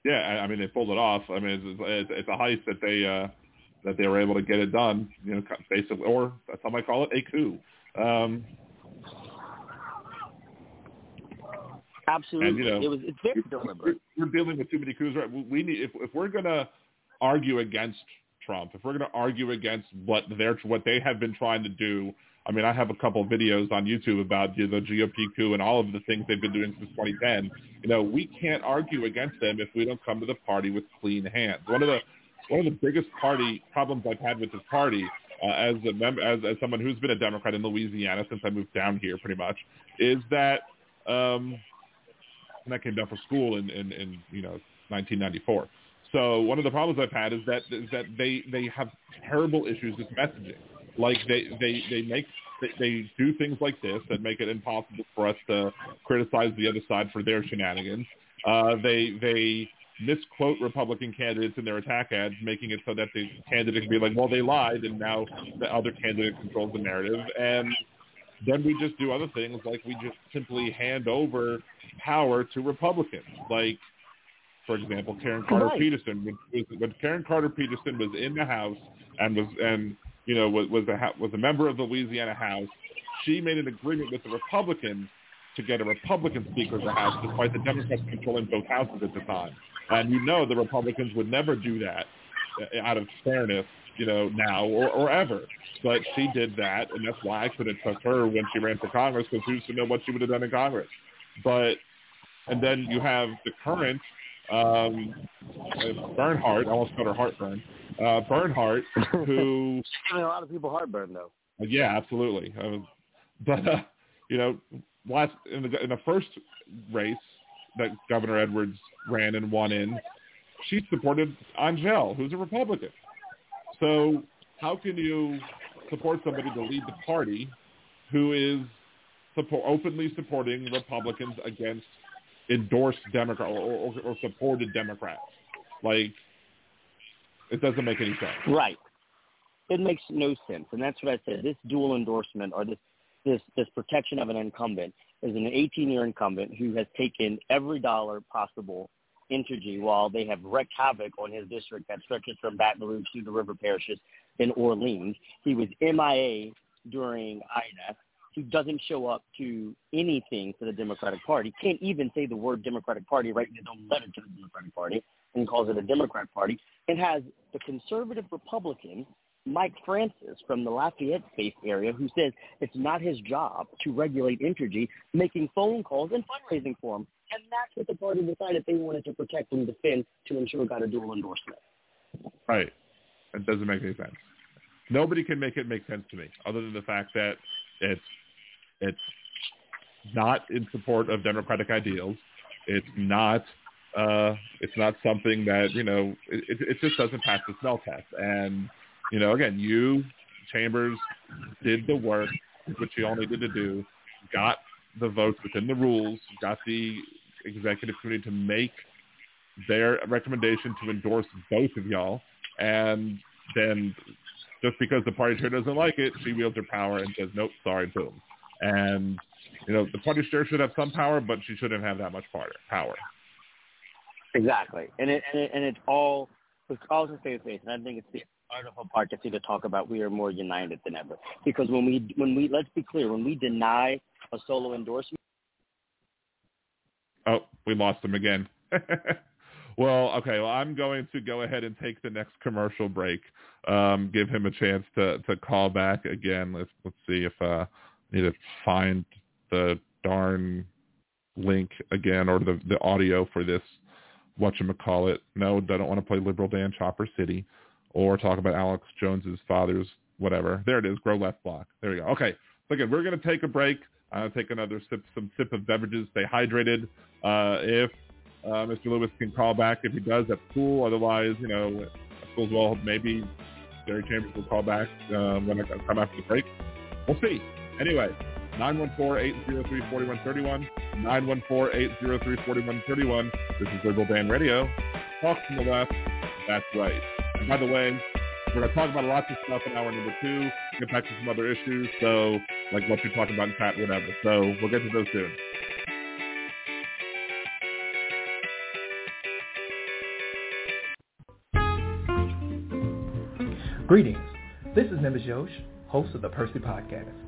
Speaker 1: Yeah, I mean they pulled it off. I mean it's, it's, it's a heist that they uh, that they were able to get it done. You know, basically, or some might call it a coup. Um,
Speaker 4: Absolutely,
Speaker 1: and, you know,
Speaker 4: it was. It's very deliberate.
Speaker 1: We're, we're dealing with too many coups. Right? We need if if we're gonna argue against Trump, if we're gonna argue against what they're what they have been trying to do. I mean, I have a couple of videos on YouTube about you know, the GOP coup and all of the things they've been doing since 2010. You know, we can't argue against them if we don't come to the party with clean hands. One of the one of the biggest party problems I've had with this party, uh, as a member, as, as someone who's been a Democrat in Louisiana since I moved down here, pretty much, is that um, and I came down for school in, in, in you know 1994. So one of the problems I've had is that is that they they have terrible issues with messaging. Like they they they make they, they do things like this that make it impossible for us to criticize the other side for their shenanigans. Uh, they they misquote Republican candidates in their attack ads, making it so that the candidate can be like, well, they lied, and now the other candidate controls the narrative. And then we just do other things, like we just simply hand over power to Republicans. Like, for example, Karen Carter
Speaker 4: Right.
Speaker 1: Peterson. When, when Karen Carter Peterson was in the House and was and you know was was a was a member of the Louisiana House, she made an agreement with the Republicans to get a Republican Speaker of the House, despite the Democrats controlling both houses at the time. And you know the Republicans would never do that uh, out of fairness, you know, now or, or ever. But she did that, and that's why I couldn't trust her when she ran for Congress, because who's to know what she would have done in Congress? But and then you have the current um, Bernhardt. I almost called her heartburn. Uh, Bernhardt, who
Speaker 4: Giving a lot of people heartburn though.
Speaker 1: yeah, absolutely. Uh, but uh, you know, last in the in the first race that Governor Edwards ran and won in, she supported Angelle, who's a Republican. So how can you support somebody to lead the party who is support, openly supporting Republicans against endorsed Democrat or, or, or supported Democrats? Like, it doesn't make any sense.
Speaker 4: Right. It makes no sense, and that's what I said. This dual endorsement or this this this protection of an incumbent is an 18-year incumbent who has taken every dollar possible Entergy while they have wreaked havoc on his district that stretches from Baton Rouge to the river parishes in Orleans. He was MIA during Ida. He doesn't show up to anything for the Democratic Party. Can't even say the word Democratic Party, writing his own letter to the Democratic Party, and calls it a Democrat Party. And has the conservative Republican Mike Francis from the Lafayette space area who says it's not his job to regulate Entergy, making phone calls and fundraising for him. And that's what the party decided they wanted to protect and defend to ensure got a dual endorsement.
Speaker 1: Right. It doesn't make any sense. Nobody can make it make sense to me, other than the fact that it's it's not in support of democratic ideals. It's not uh, it's not something that you know. It, it, just doesn't pass the smell test. And you know, again, you Chambers did the work, which you all needed to do, got the votes within the rules, got the executive committee to make their recommendation to endorse both of y'all, and then just because the party chair doesn't like it, she wields her power and says, nope, sorry, boom. And, you know, the party chair should have some power, but she shouldn't have that much power.
Speaker 4: Exactly, and it and, it, and it's all it's all to face face, and I think it's the wonderful part to see to talk about we are more united than ever. Because when we when we let's be clear, when we deny a solo endorsement,
Speaker 1: Oh, we lost him again. well, okay. Well, I'm going to go ahead and take the next commercial break. Um, give him a chance to, to call back again. Let's let's see if uh, I need to find the darn link again or the the audio for this. Whatchamacallit. No, I don't want to play Liberal Dan Chopper City or talk about Alex Jones's father's whatever. There it is. Grow left block. There we go. Okay. So again, we're going to take a break. Uh, take another sip, some sip of beverages. Stay hydrated. Uh, if uh, Mr. Lewis can call back, if he does, that's cool. Otherwise, you know, suppose well maybe Gary Chambers will call back uh, when I come after the break. We'll see. Anyway, 914-803-4131, 914-803-4131. This is Liberal Dan Radio. Talk from the left. That's right. And by the way, we're going to talk about lots of stuff in hour number two, get back to some other issues, so like what you're talking about in chat, whatever. So we'll get to those soon.
Speaker 5: Greetings. This is Nimbus Yosh, host of the Percy Podcast.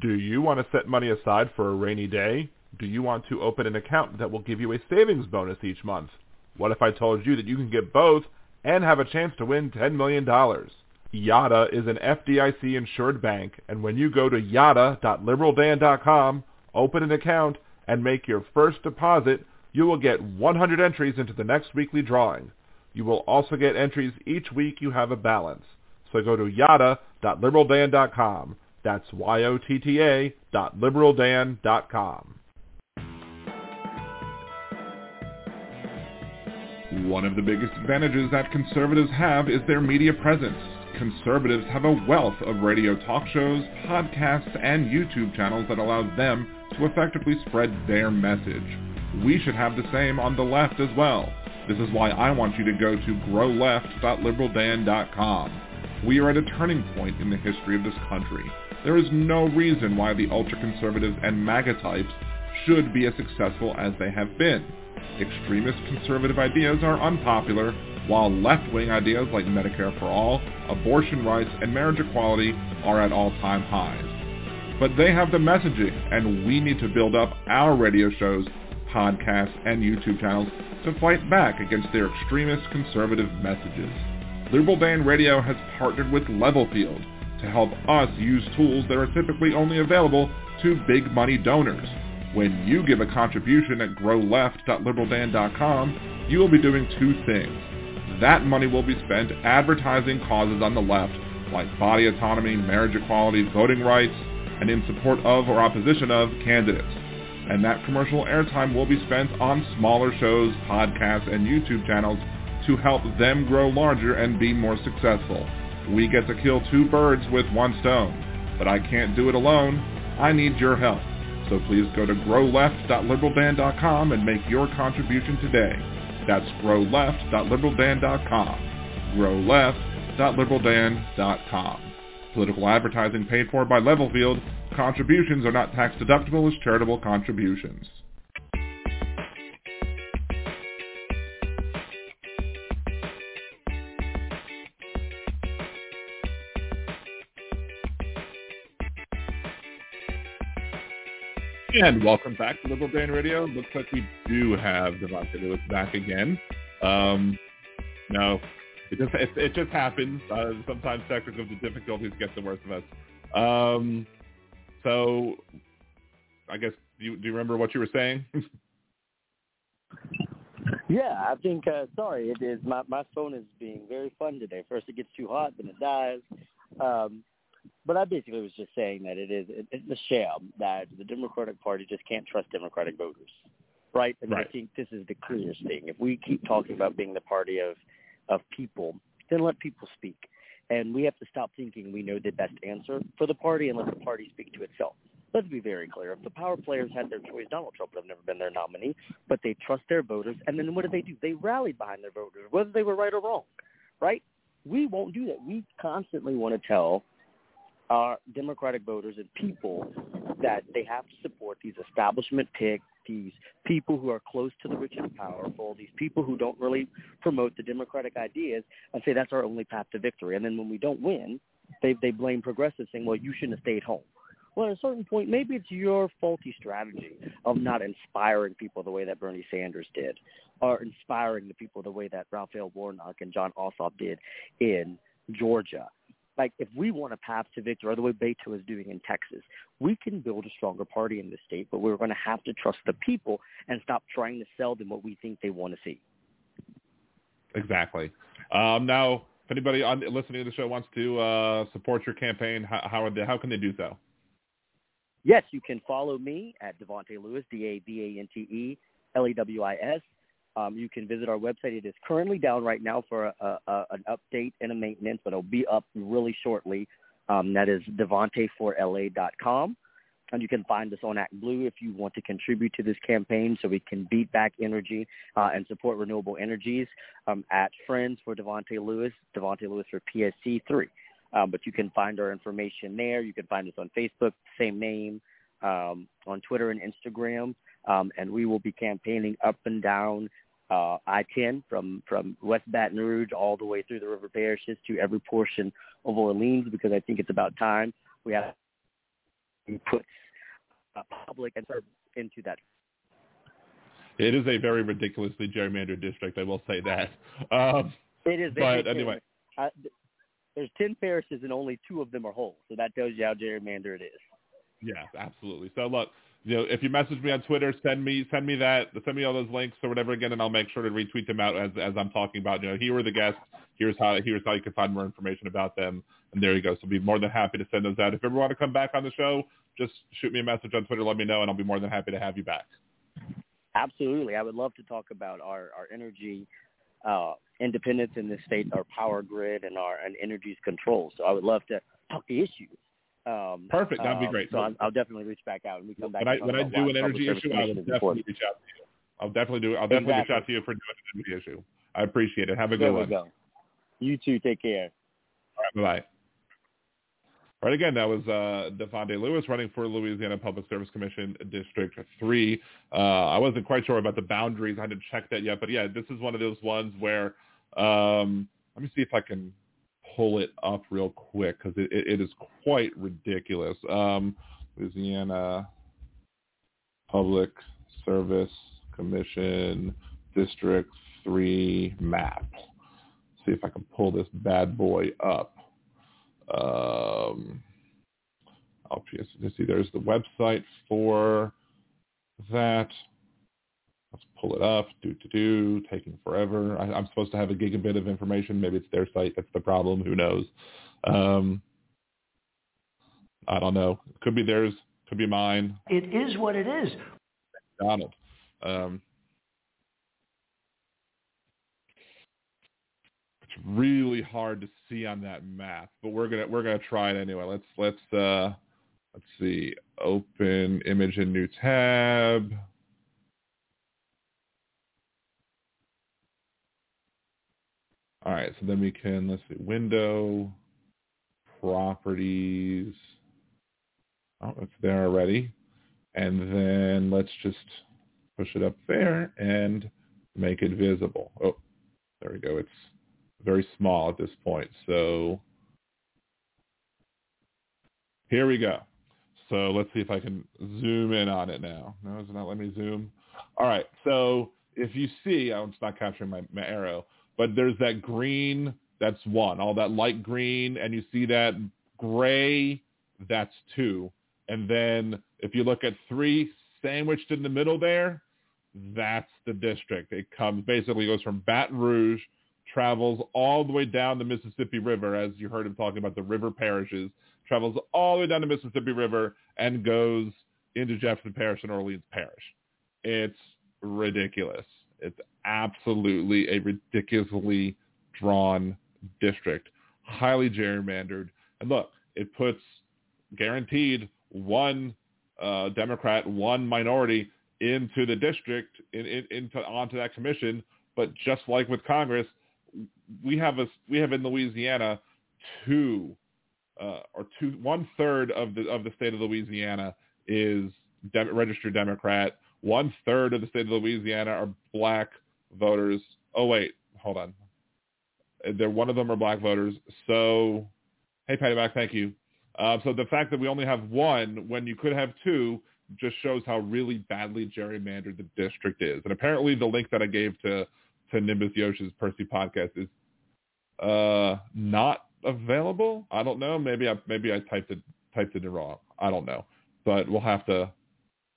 Speaker 1: Do you want to set money aside for a rainy day? Do you want to open an account that will give you a savings bonus each month? What if I told you that you can get both and have a chance to win $10 million? Yotta is an FDIC insured bank, and when you go to yotta.liberaldan.com, open an account, and make your first deposit, you will get 100 entries into the next weekly drawing. You will also get entries each week you have a balance. So go to yotta.liberaldan.com. That's Y-O-T-T-A dot liberaldan.com. One of the biggest advantages that conservatives have is their media presence. Conservatives have a wealth of radio talk shows, podcasts, and YouTube channels that allow them to effectively spread their message. We should have the same on the left as well. This is why I want you to go to growleft.liberaldan.com. We are at a turning point in the history of this country. There is no reason why the ultra-conservatives and MAGA types should be as successful as they have been. Extremist conservative ideas are unpopular, while left-wing ideas like Medicare for all, abortion rights, and marriage equality are at all-time highs. But they have the messaging, and we need to build up our radio shows, podcasts, and YouTube channels to fight back against their extremist conservative messages. Liberal Dan Radio has partnered with Levelfield to help us use tools that are typically only available to big money donors. When you give a contribution at growleft.liberaldan.com, you will be doing two things. That money will be spent advertising causes on the left, like body autonomy, marriage equality, voting rights, and in support of or opposition of candidates. And that commercial airtime will be spent on smaller shows, podcasts, and YouTube channels to help them grow larger and be more successful. We get to kill two birds with one stone, but I can't do it alone. I need your help. So please go to growleft.liberaldan.com and make your contribution today. That's growleft.liberaldan.com. growleft.liberaldan.com. Political advertising paid for by Levelfield. Contributions are not tax deductible as charitable contributions. And welcome back to Liberal Dan Radio. Looks like we do have Davante Lewis back again. Um, no, it just it, it just happens. Uh, sometimes technical difficulties get the worst of us. Um, so, I guess do you, do you remember what you were saying?
Speaker 4: yeah, I think. Uh, sorry, it is my my phone is being very fun today. First it gets too hot, then it dies. Um, but I basically was just saying that it is it's a sham that the Democratic Party just can't trust Democratic voters, right? And
Speaker 1: right.
Speaker 4: I think this is the clearest thing. If we keep talking about being the party of of people, then let people speak, and we have to stop thinking we know the best answer for the party and let the party speak to itself. Let's be very clear. If the power players had their choice, Donald Trump would have never been their nominee, but they trust their voters, and then what did they do? They rallied behind their voters, whether they were right or wrong, right? We won't do that. We constantly want to tell our Democratic voters and people that they have to support these establishment picks, these people who are close to the rich and powerful, these people who don't really promote the democratic ideas, and say that's our only path to victory. And then when we don't win, they they blame progressives, saying, "Well, you shouldn't have stayed home." Well, at a certain point, maybe it's your faulty strategy of not inspiring people the way that Bernie Sanders did, or inspiring the people the way that Raphael Warnock and Jon Ossoff did in Georgia. Like, if we want a path to victory, or the way Beto is doing in Texas, we can build a stronger party in the state, but we're going to have to trust the people and stop trying to sell them what we think they want to see.
Speaker 1: Exactly. Um, now, if anybody on, listening to the show wants to uh, support your campaign, how, how, they, how can they do so?
Speaker 4: Yes, you can follow me at Davante Lewis, D-A-V-A-N-T-E, L-E-W-I-S. Um, you can visit our website. It is currently down right now for a, a, an update and a maintenance, but it'll be up really shortly. Um, that is Davante4LA.com. And you can find us on ActBlue if you want to contribute to this campaign so we can beat back Entergy uh, and support renewable energies um, at Friends for Davante Lewis, Davante Lewis for PSC3. Um, but you can find our information there. You can find us on Facebook, same name, um, on Twitter and Instagram. Um, and we will be campaigning up and down uh, I-10 from, from West Baton Rouge all the way through the river parishes to every portion of Orleans because I think it's about time we have to put uh, public and into that.
Speaker 1: It is a very ridiculously gerrymandered district. I will say that. Um,
Speaker 4: it is.
Speaker 1: But anyway,
Speaker 4: uh, there's ten parishes and only two of them are whole, so that tells you how gerrymandered it is.
Speaker 1: Yes, absolutely. So look, you know, if you message me on Twitter, send me send me that send me all those links or whatever again, and I'll make sure to retweet them out as as I'm talking about. You know, here are the guests. Here's how here's how you can find more information about them, and there you go. So I'll be more than happy to send those out. If you ever want to come back on the show, just shoot me a message on Twitter, let me know, and I'll be more than happy to have you back.
Speaker 4: Absolutely, I would love to talk about our our energy uh, independence in this state, our power grid, and our and Entergy's control. So I would love to talk the issues. Um,
Speaker 1: Perfect, that'd be
Speaker 4: um,
Speaker 1: great.
Speaker 4: So I'll, I'll, definitely reach back out and we come back.
Speaker 1: When I when I do an energy issue, I will definitely reach out to you. I'll definitely do. I'll definitely
Speaker 4: exactly.
Speaker 1: reach out to you for doing an energy issue. I appreciate it. Have a good
Speaker 4: there
Speaker 1: one.
Speaker 4: Go. You too. Take care.
Speaker 1: All right, bye. All right, again, that was uh, Davante Lewis running for Louisiana Public Service Commission District 3. Uh, I wasn't quite sure about the boundaries. I hadn't checked that yet. But, yeah, this is one of those ones where um, let me see if I can pull it up real quick because it, it, it is quite ridiculous. Um, Louisiana Public Service Commission District 3 map. See if I can pull this bad boy up. Um, oh, let's see, there's the website for that. Let's pull it up. Do to do. Taking forever. I, am supposed to have a gigabit of information. Maybe it's their site. That's the problem. Who knows? Um, I don't know. Could be theirs. Could be mine.
Speaker 6: It is what it is.
Speaker 1: Donald. Um, it's really hard to see on that map, but we're gonna we're gonna try it anyway. Let's let's uh, let's see. Open image in new tab. All right, so then we can, let's see, window, properties. Oh, it's there already. And then let's just push it up there and make it visible. Oh, there we go. It's very small at this point. So here we go. So let's see if I can zoom in on it now. No, it's not letting me zoom. All right. So if you see, oh, it's not capturing my, my arrow but there's that green, that's one. All that light green, and you see that gray, that's two. And then if you look at three sandwiched in the middle there, that's the district. It comes basically goes from Baton Rouge, travels all the way down the Mississippi River, as you heard him talking about the river parishes, travels all the way down the Mississippi River and goes into Jefferson Parish and Orleans Parish. It's ridiculous. It's absolutely a ridiculously drawn district, highly gerrymandered. And look, it puts guaranteed one uh, Democrat, one minority into the district, in, in, into onto that commission. But just like with Congress, we have a we have in Louisiana two uh, or two one third of the of the state of Louisiana is de- registered Democrat. One third of the state of Louisiana are black voters. Oh wait, hold on. They're one of them are black voters. So, hey Patty Mac, thank you. Uh, so the fact that we only have one when you could have two just shows how really badly gerrymandered the district is. And apparently the link that I gave to, to Nimbus Yosh's Percy podcast is uh, not available. I don't know. Maybe I maybe I typed it typed it wrong. I don't know. But we'll have to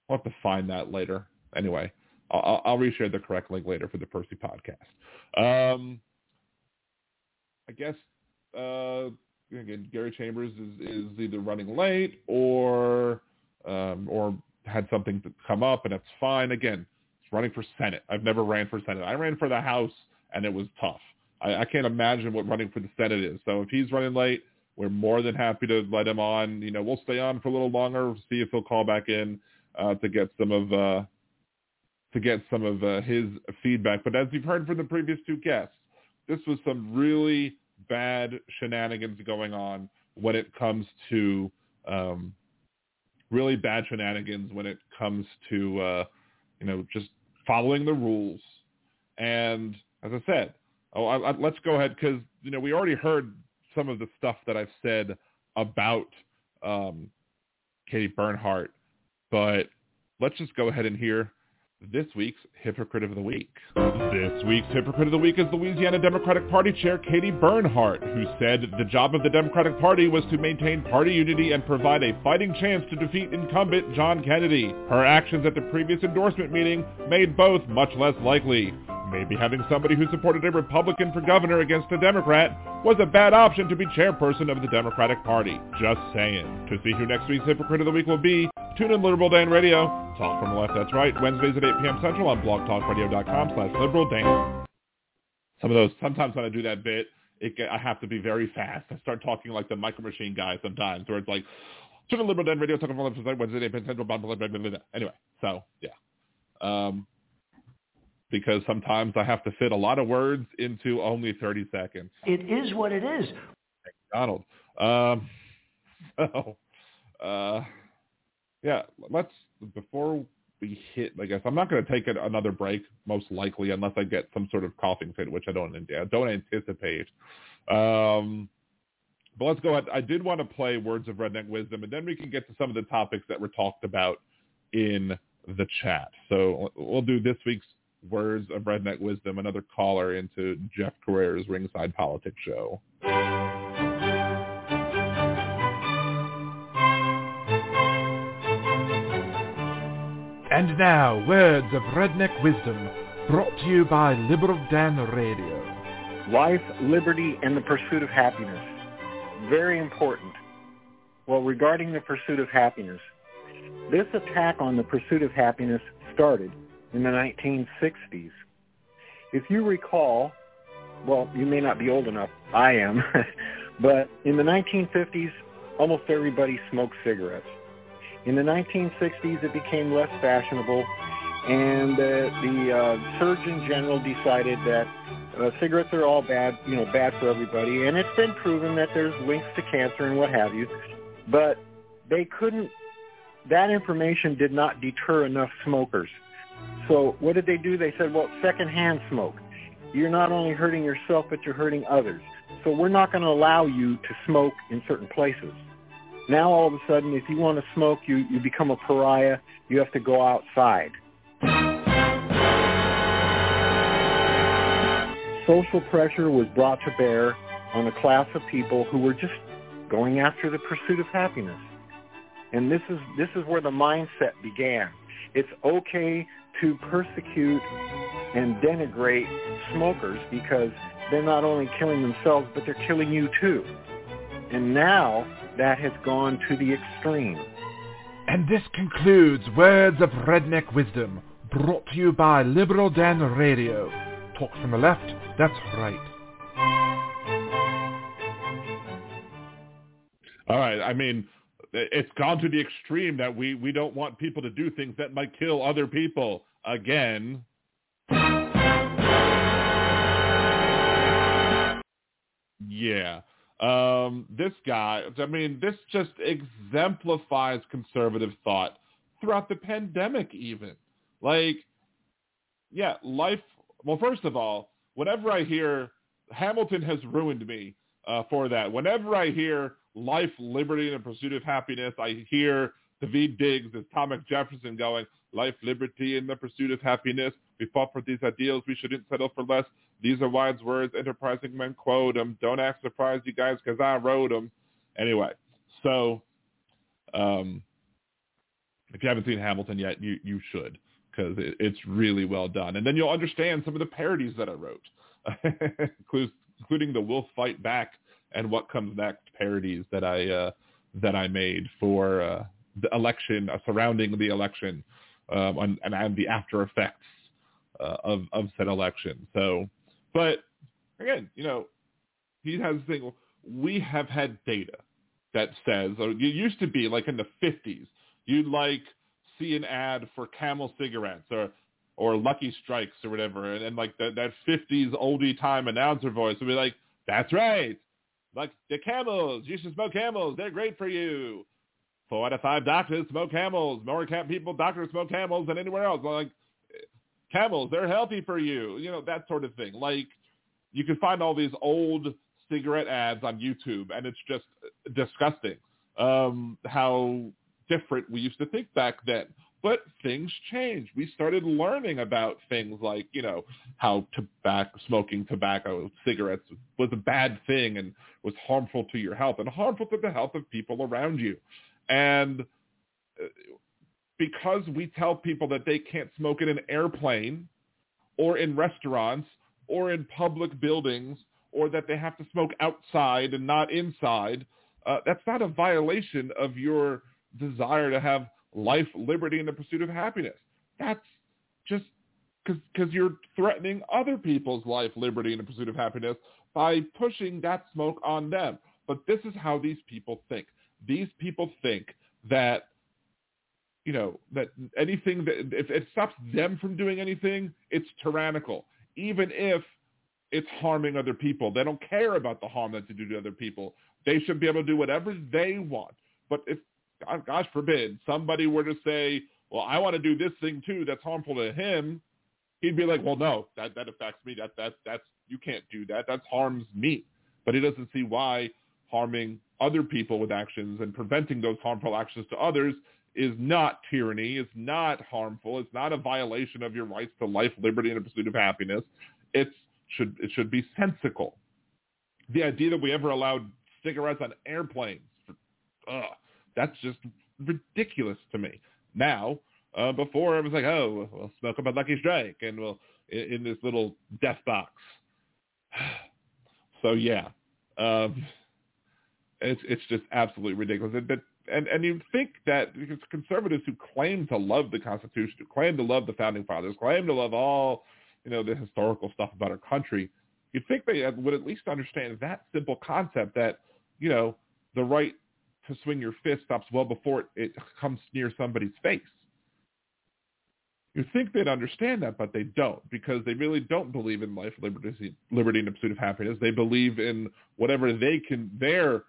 Speaker 1: we'll have to find that later. Anyway, I'll, I'll reshare the correct link later for the Percy podcast. Um, I guess uh, again, Gary Chambers is, is either running late or um, or had something come up, and it's fine. Again, it's running for Senate. I've never ran for Senate. I ran for the House, and it was tough. I, I can't imagine what running for the Senate is. So if he's running late, we're more than happy to let him on. You know, we'll stay on for a little longer, see if he'll call back in uh, to get some of uh, to get some of uh, his feedback. But as you've heard from the previous two guests, this was some really bad shenanigans going on when it comes to um, really bad shenanigans when it comes to uh, you know just following the rules. And as I said, oh, I, I, let's go ahead because you know we already heard some of the stuff that I've said about um, Katie Bernhardt, but let's just go ahead and hear this week's Hypocrite of the Week. This week's Hypocrite of the Week is Louisiana Democratic Party Chair Katie Bernhardt, who said the job of the Democratic Party was to maintain party unity and provide a fighting chance to defeat incumbent John Kennedy. Her actions at the previous endorsement meeting made both much less likely. Maybe having somebody who supported a Republican for governor against a Democrat was a bad option to be chairperson of the Democratic Party. Just saying. To see who next week's Hypocrite of the Week will be, tune in Liberal Dan Radio. Talk from the left, that's right. Wednesdays at 8 p.m. Central on blogtalkradio.com slash liberal Dan. Some of those, sometimes when I do that bit, it, I have to be very fast. I start talking like the micro machine guy sometimes, where it's like, tune in Liberal Radio, talk from the left, Wednesday at 8 p.m. Central, blah, blah, blah, blah, blah. Anyway, so, yeah. Um, because sometimes I have to fit a lot of words into only 30 seconds.
Speaker 6: It is what it is.
Speaker 1: Donald. Um, so, uh, yeah, let's, before we hit, I guess, I'm not going to take another break, most likely, unless I get some sort of coughing fit, which I don't, I don't anticipate. Um, but let's go ahead. I did want to play Words of Redneck Wisdom, and then we can get to some of the topics that were talked about in the chat. So we'll do this week's words of redneck wisdom, another caller into Jeff Crouere's Ringside Politics show.
Speaker 7: And now, words of redneck wisdom, brought to you by Liberal Dan Radio.
Speaker 8: Life, liberty, and the pursuit of happiness. Very important. Well, regarding the pursuit of happiness, this attack on the pursuit of happiness started in the 1960s. If you recall, well, you may not be old enough, I am, but in the 1950s, almost everybody smoked cigarettes. In the 1960s, it became less fashionable, and uh, the uh, Surgeon General decided that uh, cigarettes are all bad, you know, bad for everybody, and it's been proven that there's links to cancer and what have you, but they couldn't, that information did not deter enough smokers. So what did they do? They said, well, secondhand smoke. You're not only hurting yourself, but you're hurting others. So we're not going to allow you to smoke in certain places. Now all of a sudden, if you want to smoke, you, you become a pariah. You have to go outside. Social pressure was brought to bear on a class of people who were just going after the pursuit of happiness. And this is, this is where the mindset began. It's okay to persecute and denigrate smokers because they're not only killing themselves, but they're killing you too. And now that has gone to the extreme.
Speaker 7: And this concludes Words of Redneck Wisdom, brought to you by Liberal Dan Radio. Talk from the left, that's right.
Speaker 1: All right, I mean, it's gone to the extreme that we, we don't want people to do things that might kill other people again. Yeah. Um, this guy, I mean, this just exemplifies conservative thought throughout the pandemic even. Like, yeah, life, well, first of all, whenever I hear Hamilton has ruined me uh, for that, whenever I hear life, liberty, and the pursuit of happiness. I hear Daveed Diggs as Thomas Jefferson going, life, liberty, and the pursuit of happiness. We fought for these ideals. We shouldn't settle for less. These are wise words. Enterprising men quote them. Don't act surprised, you guys, because I wrote them. Anyway, so um, if you haven't seen Hamilton yet, you, you should because it, it's really well done. And then you'll understand some of the parodies that I wrote, including the "We'll Fight Back" and "What Comes Next" parodies that I uh, that I made for uh, the election, uh, surrounding the election, um, and, and the after effects uh, of of said election. So, but again, you know, he has the thing. We have had data that says, or it used to be like in the 50s, you'd like see an ad for Camel cigarettes or or Lucky Strikes or whatever, and, and like that that 50s oldie time announcer voice would be like, "That's right, like the Camels, you should smoke Camels. They're great for you." Four out of five doctors smoke Camels. More cam- people doctors smoke Camels than anywhere else. Like Camels, they're healthy for you. You know that sort of thing. Like you can find all these old cigarette ads on YouTube, and it's just disgusting um, how different we used to think back then. But things changed. We started learning about things like, you know, how tobacco, smoking tobacco, cigarettes was a bad thing and was harmful to your health and harmful to the health of people around you. And uh, because we tell people that they can't smoke in an airplane or in restaurants or in public buildings or that they have to smoke outside and not inside, uh, that's not a violation of your desire to have life, liberty, and the pursuit of happiness. That's just because you're threatening other people's life, liberty, and the pursuit of happiness by pushing that smoke on them. But this is how these people think. These people think that you know that anything that if it stops them from doing anything, it's tyrannical, even if it's harming other people. They don't care about the harm that they do to other people. They should be able to do whatever they want. But if gosh forbid, somebody were to say, well, I want to do this thing too that's harmful to him, he'd be like, well, no, that, that affects me. That, that, that's, you can't do that. That harms me. But he doesn't see why harming other people with actions and preventing those harmful actions to others is not tyranny, is not harmful, it's not a violation of your rights to life, liberty, and the pursuit of happiness. It's should it should be sensical. The idea that we ever allowed cigarettes on airplanes, ugh, that's just ridiculous to me. Now, uh, before it was like, oh, we'll smoke up a Lucky Strike and we'll in, in this little death box. so yeah, um, it's it's just absolutely ridiculous. And, and and you think that because conservatives who claim to love the Constitution, who claim to love the founding fathers, claim to love all you know the historical stuff about our country, you'd think they would at least understand that simple concept that you know the right to swing your fist stops well before it, it comes near somebody's face. You think they'd understand that, but they don't because they really don't believe in life, liberty, liberty, and the pursuit of happiness. They believe in whatever they can, their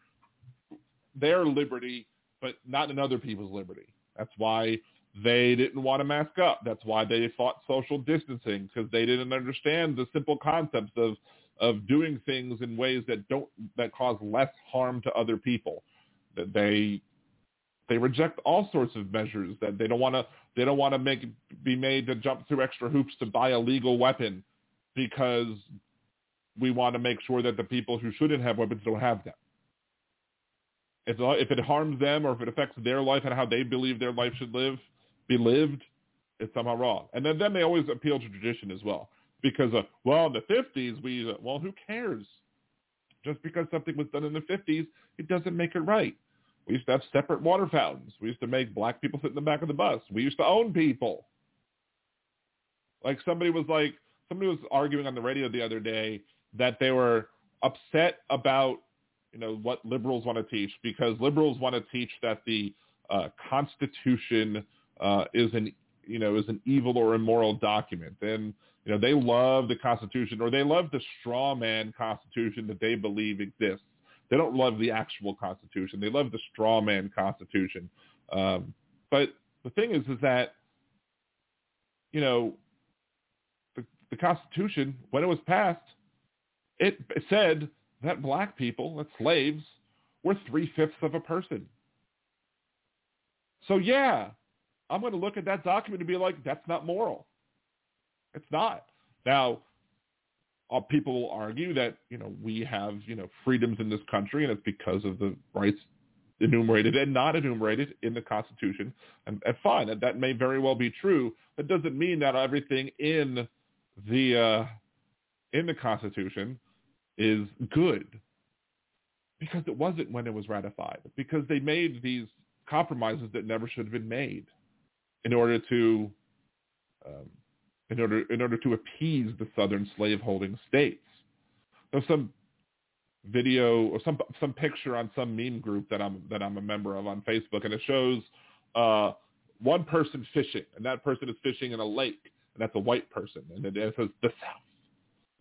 Speaker 1: their liberty, but not in other people's liberty. That's why they didn't want to mask up. That's why they fought social distancing because they didn't understand the simple concepts of of doing things in ways that don't that cause less harm to other people That they they reject all sorts of measures that they don't want to they don't want to make be made to jump through extra hoops to buy a legal weapon because we want to make sure that the people who shouldn't have weapons don't have them. If if it harms them or if it affects their life and how they believe their life should live be lived, it's somehow wrong. And then then they always appeal to tradition as well because uh, well in the 50s we uh, well who cares just because something was done in the 50s, it doesn't make it right. We used to have separate water fountains. We used to make black people sit in the back of the bus. We used to own people. Like somebody was like, somebody was arguing on the radio the other day that they were upset about, you know, what liberals want to teach because liberals want to teach that the uh, Constitution uh, is an, you know, is an evil or immoral document. And you know, they love the Constitution or they love the straw man Constitution that they believe exists. They don't love the actual Constitution. They love the straw man Constitution. Um, but the thing is, is that, you know, the, the Constitution, when it was passed, it said that black people, that slaves, we're three-fifths of a person. So yeah, I'm going to look at that document and be like, that's not moral. It's not. Now, uh, people will argue that, you know, we have, you know, freedoms in this country and it's because of the rights enumerated and not enumerated in the Constitution. And, and fine, that, that may very well be true. That doesn't mean that everything in the uh, in the Constitution is good because it wasn't when it was ratified. Because they made these compromises that never should have been made in order to um, in order in order to appease the southern slaveholding states. There's some video or some some picture on some meme group that I'm that I'm a member of on Facebook, and it shows uh, one person fishing, and that person is fishing in a lake, and that's a white person, and it, it says the South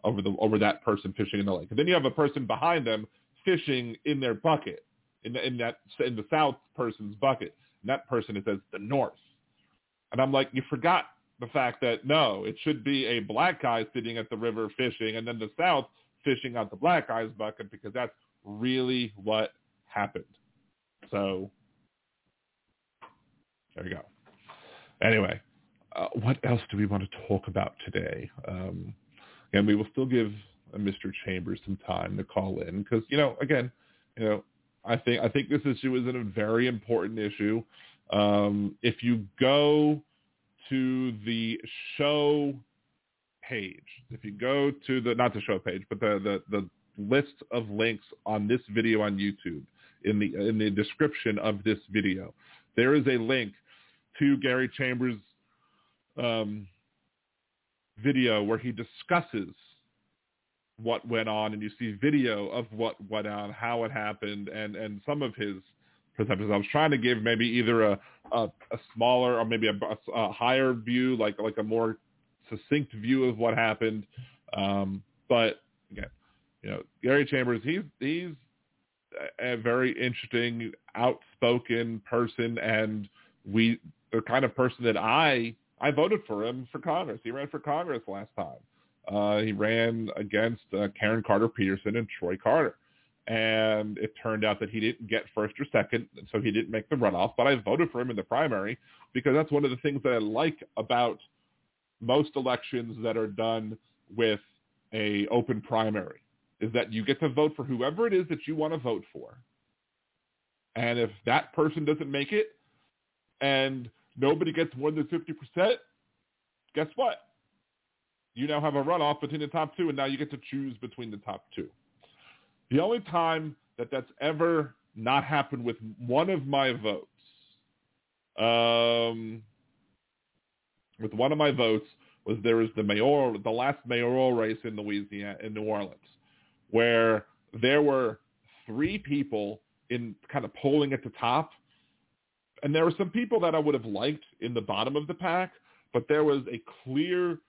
Speaker 1: over the over that person fishing in the lake, and then you have a person behind them fishing in their bucket, in the, in that in the South person's bucket, and that person it says the North, and I'm like, you forgot the fact that no, it should be a black guy sitting at the river fishing, and then the South fishing out the black guy's bucket because that's really what happened. So there you go. Anyway, uh, what else do we want to talk about today? Um, and we will still give uh, Mr. Chambers some time to call in because you know, again, you know, I think I think this issue is a very important issue. Um, if you go to the show page. If you go to the not the show page, but the the, the list of links on this video on YouTube in the in the description of this video, there is a link to Gary Chambers' um, video where he discusses what went on, and you see video of what went on, how it happened, and and some of his perceptions. I was trying to give maybe either a a, a smaller or maybe a, a, higher view, like like a more succinct view of what happened. Um, but again, you know, Gary Chambers, he's he's a very interesting, outspoken person, and we the kind of person that I I voted for him for Congress. He ran for Congress last time. Uh, he ran against uh, Karen Carter Peterson and Troy Carter. And it turned out that he didn't get first or second, so he didn't make the runoff. But I voted for him in the primary because that's one of the things that I like about most elections that are done with a open primary is that you get to vote for whoever it is that you want to vote for. And if that person doesn't make it and nobody gets more than 50%, guess what? You now have a runoff between the top two, and now you get to choose between the top two. The only time that that's ever not happened with one of my votes um, with one of my votes was there was the mayoral, the last mayoral race in Louisiana, in New Orleans, where there were three people in kind of polling at the top, and there were some people that I would have liked in the bottom of the pack, but there was a clear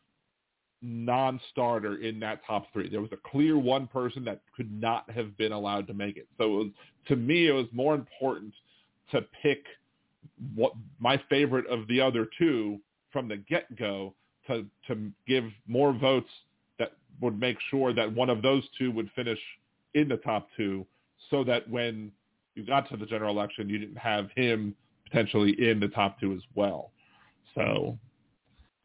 Speaker 1: non-starter in that top three. There was a clear one person that could not have been allowed to make it. So it was, to me, it was more important to pick what my favorite of the other two from the get-go to to give more votes that would make sure that one of those two would finish in the top two, so that when you got to the general election, you didn't have him potentially in the top two as well. So,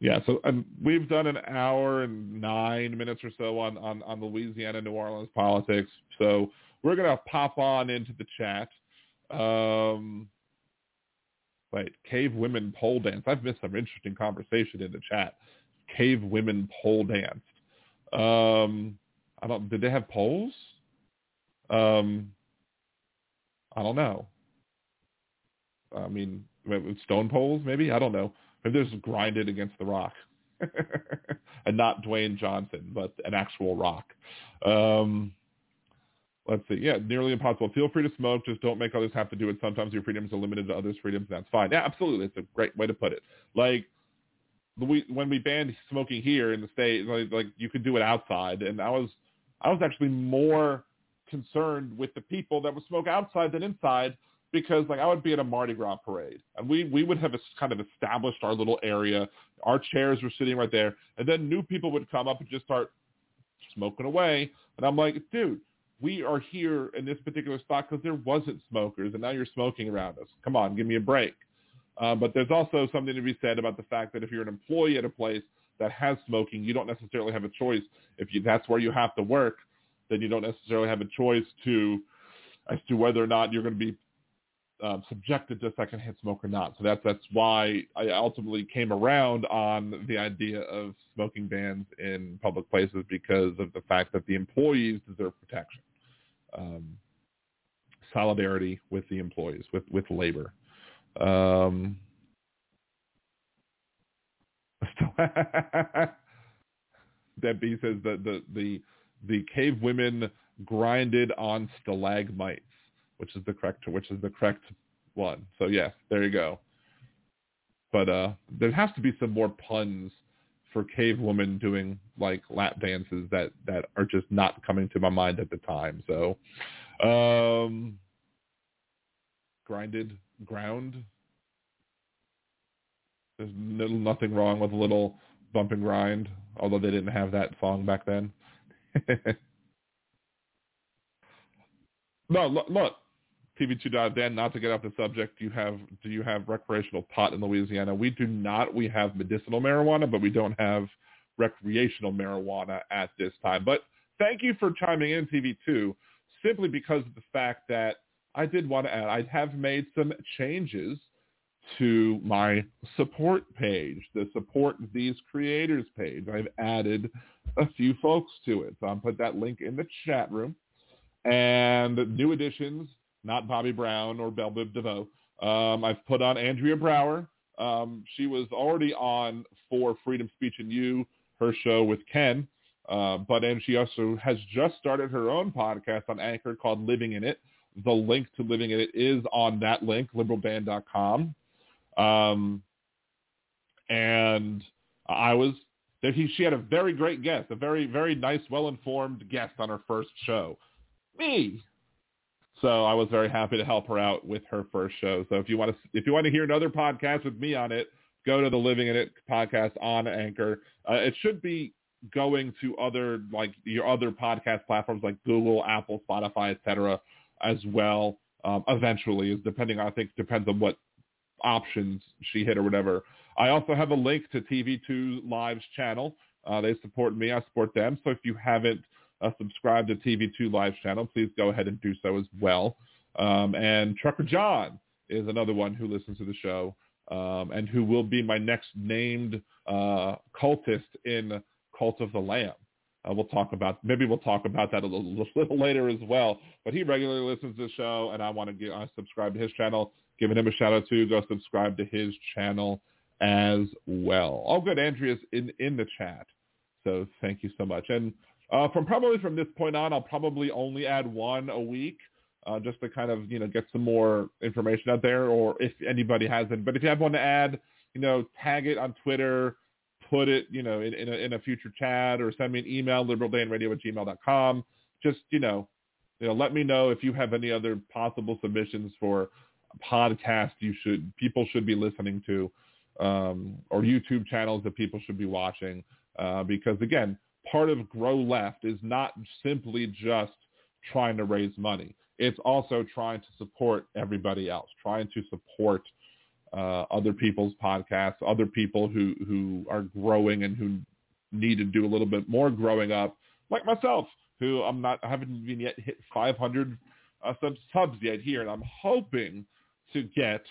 Speaker 1: yeah. So um, we've done an hour and nine minutes or so on on on Louisiana New Orleans politics. So we're gonna pop on into the chat. Um, Wait, cave women pole dance. I've missed some interesting conversation in the chat. Cave women pole danced. Um, I don't. Did they have poles? Um, I don't know. I mean, stone poles, maybe. I don't know. Maybe they're just grinded against the rock, and not Dwayne Johnson, but an actual rock. Um, let's see. Yeah, nearly impossible. Feel free to smoke. Just don't make others have to do it. Sometimes your freedoms are limited to others' freedoms. That's fine. Yeah, absolutely. It's a great way to put it. Like we, when we banned smoking here in the state, like, like you could do it outside, and I was I was actually more concerned with the people that would smoke outside than inside because like I would be at a Mardi Gras parade and we we would have kind of established our little area. Our chairs were sitting right there, and then new people would come up and just start smoking away, and I'm like, dude, we are here in this particular spot because there wasn't smokers, and now you're smoking around us. Come on, give me a break. Uh, but there's also something to be said about the fact that if you're an employee at a place that has smoking, you don't necessarily have a choice. If you, that's where you have to work, then you don't necessarily have a choice to as to whether or not you're going to be um, subjected to secondhand smoke or not. So that's that's why I ultimately came around on the idea of smoking bans in public places because of the fact that the employees deserve protection, um, solidarity with the employees, with with labor. Um, Debbie says that the the the cave women grinded on stalagmites which is the correct which is the correct one. So yes, there you go. But uh there has to be some more puns for cave women doing like lap dances that that are just not coming to my mind at the time. So um grinded ground there's little, nothing wrong with a little bump and grind, although they didn't have that song back then. no, look, look, TV2.den, not to get off the subject, you have do you have recreational pot in Louisiana? We do not. We have medicinal marijuana, but we don't have recreational marijuana at this time. But thank you for chiming in, TV2, simply because of the fact that I did want to add, I have made some changes to my support page, the support these creators page. I've added a few folks to it. So I'll put that link in the chat room. And new additions not Bobby Brown or Bell Biv DeVoe. Um, I've put on Andrea Brower. Um, she was already on for Freedom Speech and You, her show with Ken. Uh, but and she also has just started her own podcast on Anchor called Living in It. The link to Living in It is on that link, liberaldan.com. Um, and I was that he she had a very great guest, a very very nice, well informed guest on her first show. Me, so I was very happy to help her out with her first show. So if you want to if you want to hear another podcast with me on it, go to the Living in It podcast on Anchor. Uh, it should be going to other like your other podcast platforms like Google, Apple, Spotify, etc. as well. Um, eventually, is depending. I think depends on what options she hit or whatever. I also have a link to TV2 Live's channel. Uh, they support me. I support them. So if you haven't uh, subscribe to TV2 Live's channel, please go ahead and do so as well. Um, and Trucker John is another one who listens to the show um, and who will be my next named uh, cultist in Cult of the Lamb. Uh, we'll talk about maybe we'll talk about that a little, little, later as well. But he regularly listens to the show, and I want to get uh, subscribe to his channel. Giving him a shout out too. Go subscribe to his channel as well. All good. Andrea's in in the chat, so thank you so much. And uh, from probably from this point on, I'll probably only add one a week, uh, just to kind of you know get some more information out there, or if anybody hasn't. But if you have one to add, you know, tag it on Twitter, put it you know in, in, a, in a future chat, or send me an email liberaldanradio at gmail.com. Just you know, you know, let me know if you have any other possible submissions for podcasts you should people should be listening to, um, or YouTube channels that people should be watching. Uh, because again, part of Grow Left is not simply just trying to raise money. It's also trying to support everybody else, trying to support uh, other people's podcasts, other people who, who are growing and who need to do a little bit more growing up, like myself, who I'm not, I haven't even yet hit 500 uh, subs, yet here, and I'm hoping to get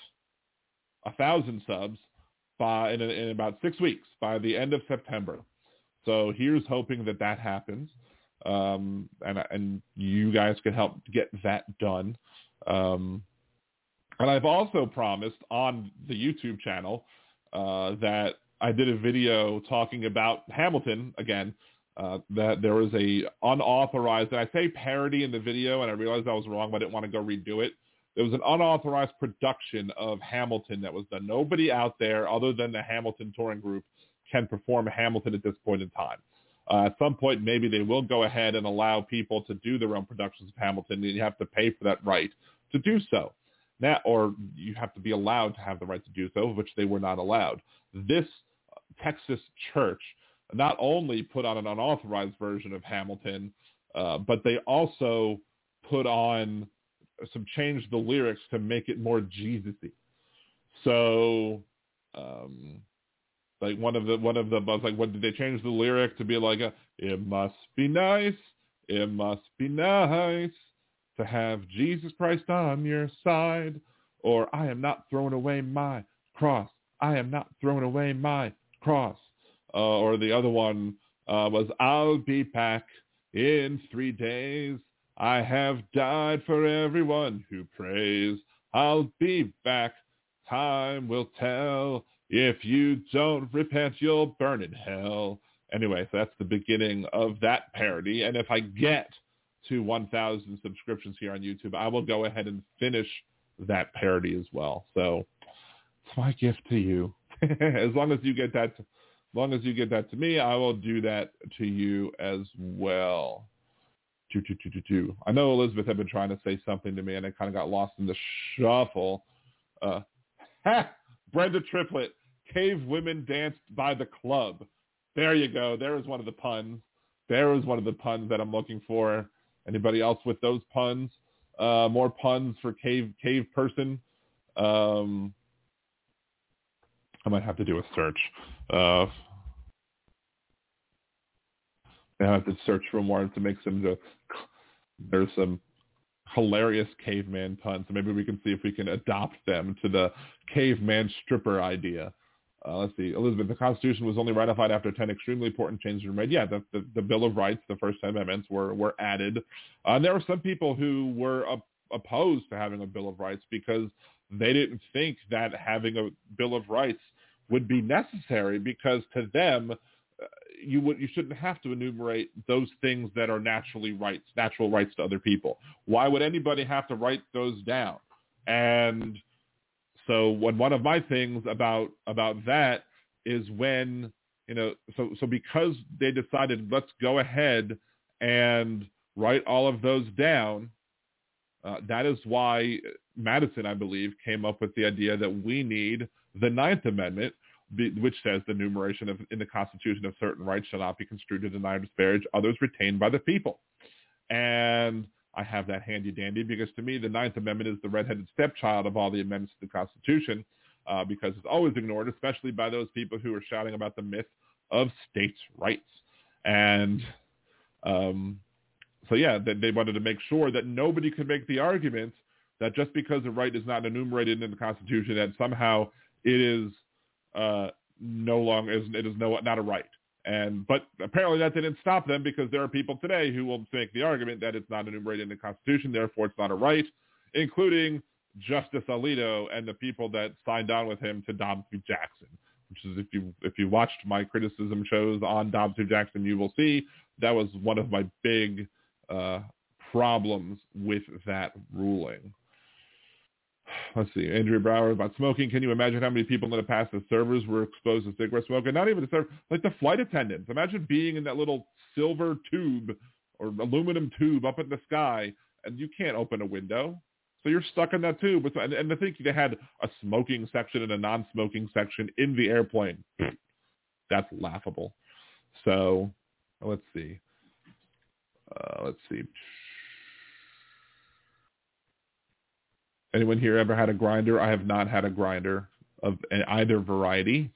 Speaker 1: a thousand subs by in, in about six weeks by the end of September. So here's hoping that that happens, um, and and you guys can help get that done. Um, and I've also promised on the YouTube channel uh, that I did a video talking about Hamilton again. Uh, that there was a unauthorized, and I say parody in the video, and I realized I was wrong, but I didn't want to go redo it. There was an unauthorized production of Hamilton that was done. Nobody out there other than the Hamilton touring group can perform Hamilton at this point in time. Uh, at some point, maybe they will go ahead and allow people to do their own productions of Hamilton, and you have to pay for that right to do so. That, or you have to be allowed to have the right to do so, which they were not allowed. This Texas church not only put on an unauthorized version of Hamilton, uh, but they also put on some changed the lyrics to make it more Jesus-y. So, um, like one of the one of the I was like, what did they change the lyric to be like? A, it must be nice, it must be nice to have Jesus Christ on your side, or I am not throwing away my cross. I am not throwing away my cross. Uh, or the other one uh, was I'll be back in three days. I have died for everyone who prays. I'll be back. Time will tell. If you don't repent, you'll burn in hell. Anyway, so that's the beginning of that parody. And if I get to 1,000 subscriptions here on YouTube, I will go ahead and finish that parody as well. So it's my gift to you. as long as you get that, as long as you get that to me, I will do that to you as well. Choo, choo, choo. I know Elizabeth had been trying to say something to me, and I kind of got lost in the shuffle. Uh, ha! Brenda Triplett, cave women danced by the club. There you go. There is one of the puns. There is one of the puns that I'm looking for. Anybody else with those puns? Uh, more puns for cave cave person. Um, I might have to do a search. Uh, I have to search for more to make some. There's some hilarious caveman puns. So maybe we can see if we can adopt them to the caveman stripper idea. Uh, let's see, Elizabeth, the Constitution was only ratified after 10 extremely important changes were made. Yeah, the, the, the Bill of Rights, the first 10 amendments were, were added. Uh, and there were some people who were op- opposed to having a Bill of Rights because they didn't think that having a Bill of Rights would be necessary because to them, uh, you would you shouldn't have to enumerate those things that are naturally rights, natural rights to other people. Why would anybody have to write those down? And so when one of my things about about that is when you know so so because they decided let's go ahead and write all of those down uh, that is why Madison, I believe, came up with the idea that we need the Ninth Amendment, which says the enumeration of in the Constitution of certain rights shall not be construed to deny or disparage others retained by the people. And I have that handy dandy because to me the Ninth Amendment is the redheaded stepchild of all the amendments to the Constitution uh, because it's always ignored, especially by those people who are shouting about the myth of states' rights. And um, so yeah, they, wanted to make sure that nobody could make the argument that just because a right is not enumerated in the Constitution that somehow it is uh, no longer it is no not a right. And but apparently that didn't stop them because there are people today who will make the argument that it's not enumerated in the Constitution, therefore it's not a right, including Justice Alito and the people that signed on with him to Dobbs v. Jackson. Which is if you if you watched my criticism shows on Dobbs v. Jackson, you will see that was one of my big uh, problems with that ruling. Let's see. Andrea Brower about smoking. Can you imagine how many people in the past the servers were exposed to cigarette smoke? And not even the server, like the flight attendants. Imagine being in that little silver tube or aluminum tube up in the sky, and you can't open a window. So you're stuck in that tube. And, and I think they had a smoking section and a non-smoking section in the airplane. That's laughable. So let's see. Uh, let's see. Anyone here ever had a grinder? I have not had a grinder of either variety,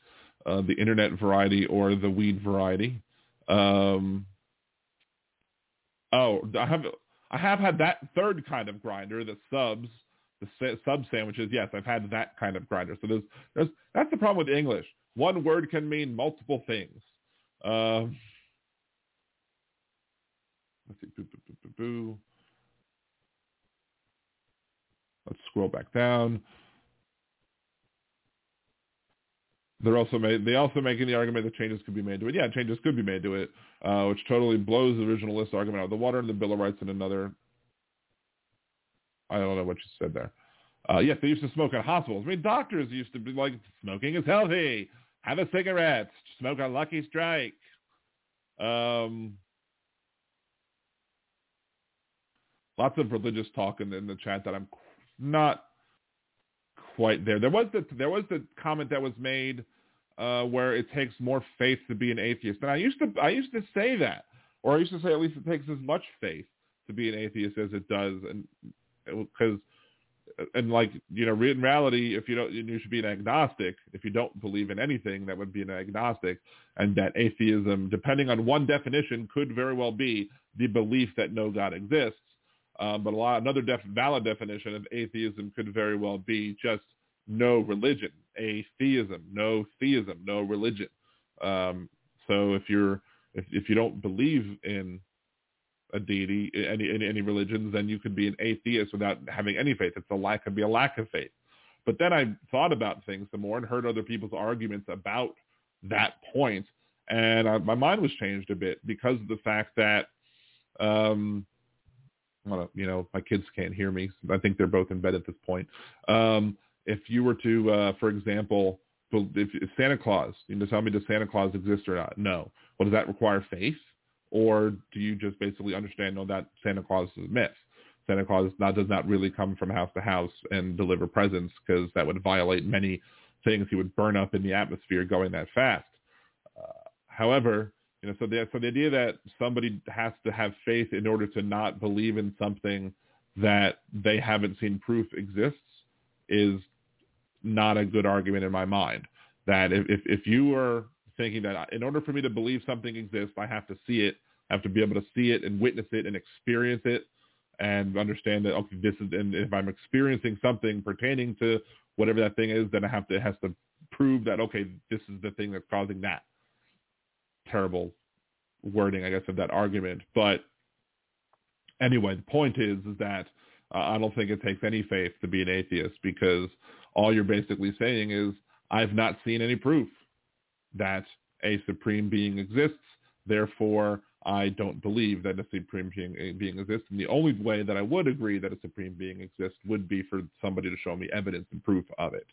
Speaker 1: uh, the internet variety or the weed variety. Um, oh, I have I have had that third kind of grinder, the subs, the sub sandwiches. Yes, I've had that kind of grinder. So there's, there's that's the problem with English. One word can mean multiple things. Um, let's see. Boo, boo, boo, boo, Let's scroll back down. They're also made, they also making the argument that changes could be made to it. Yeah, changes could be made to it, uh, which totally blows the originalist argument out of the water and the Bill of Rights and another. I don't know what you said there. Uh, yes, they used to smoke in hospitals. I mean, doctors used to be like, smoking is healthy. Have a cigarette. Smoke a Lucky Strike. Um, lots of religious talk in, in the chat that I'm not quite there. There was the there was the comment that was made uh, where it takes more faith to be an atheist, and I used to I used to say that. or I used to say at least it takes as much faith to be an atheist as it does, and because and like you know in reality if you don't you should be an agnostic if you don't believe in anything that would be an agnostic and that atheism depending on one definition could very well be the belief that no god exists um, but a lot another def, valid definition of atheism could very well be just no religion atheism no theism no religion um, so if you're if, if you don't believe in a deity in any any religions, then you could be an atheist without having any faith. It's a lack could be a lack of faith. But then I thought about things some more and heard other people's arguments about that point, and I, my mind was changed a bit because of the fact that, um, well, you know, my kids can't hear me. I think they're both in bed at this point. Um, if you were to, uh, for example, if, if Santa Claus, you know, tell me does Santa Claus exist or not? No. Well, does that require faith? or do you just basically understand no, that Santa Claus is a myth? Santa Claus not, does not really come from house to house and deliver presents because that would violate many things. He would burn up in the atmosphere going that fast. Uh, however, you know, so the so the idea that somebody has to have faith in order to not believe in something that they haven't seen proof exists is not a good argument in my mind. That if if, if you are thinking that in order for me to believe something exists, I have to see it, I have to be able to see it and witness it and experience it and understand that okay, this is and if I'm experiencing something pertaining to whatever that thing is, then I have to it has to prove that okay, this is the thing that's causing that. Terrible wording, I guess, of that argument. But anyway, the point is is that uh, I don't think it takes any faith to be an atheist because all you're basically saying is I've not seen any proof that a supreme being exists. Therefore, I don't believe that a supreme being, being exists. And the only way that I would agree that a supreme being exists would be for somebody to show me evidence and proof of it.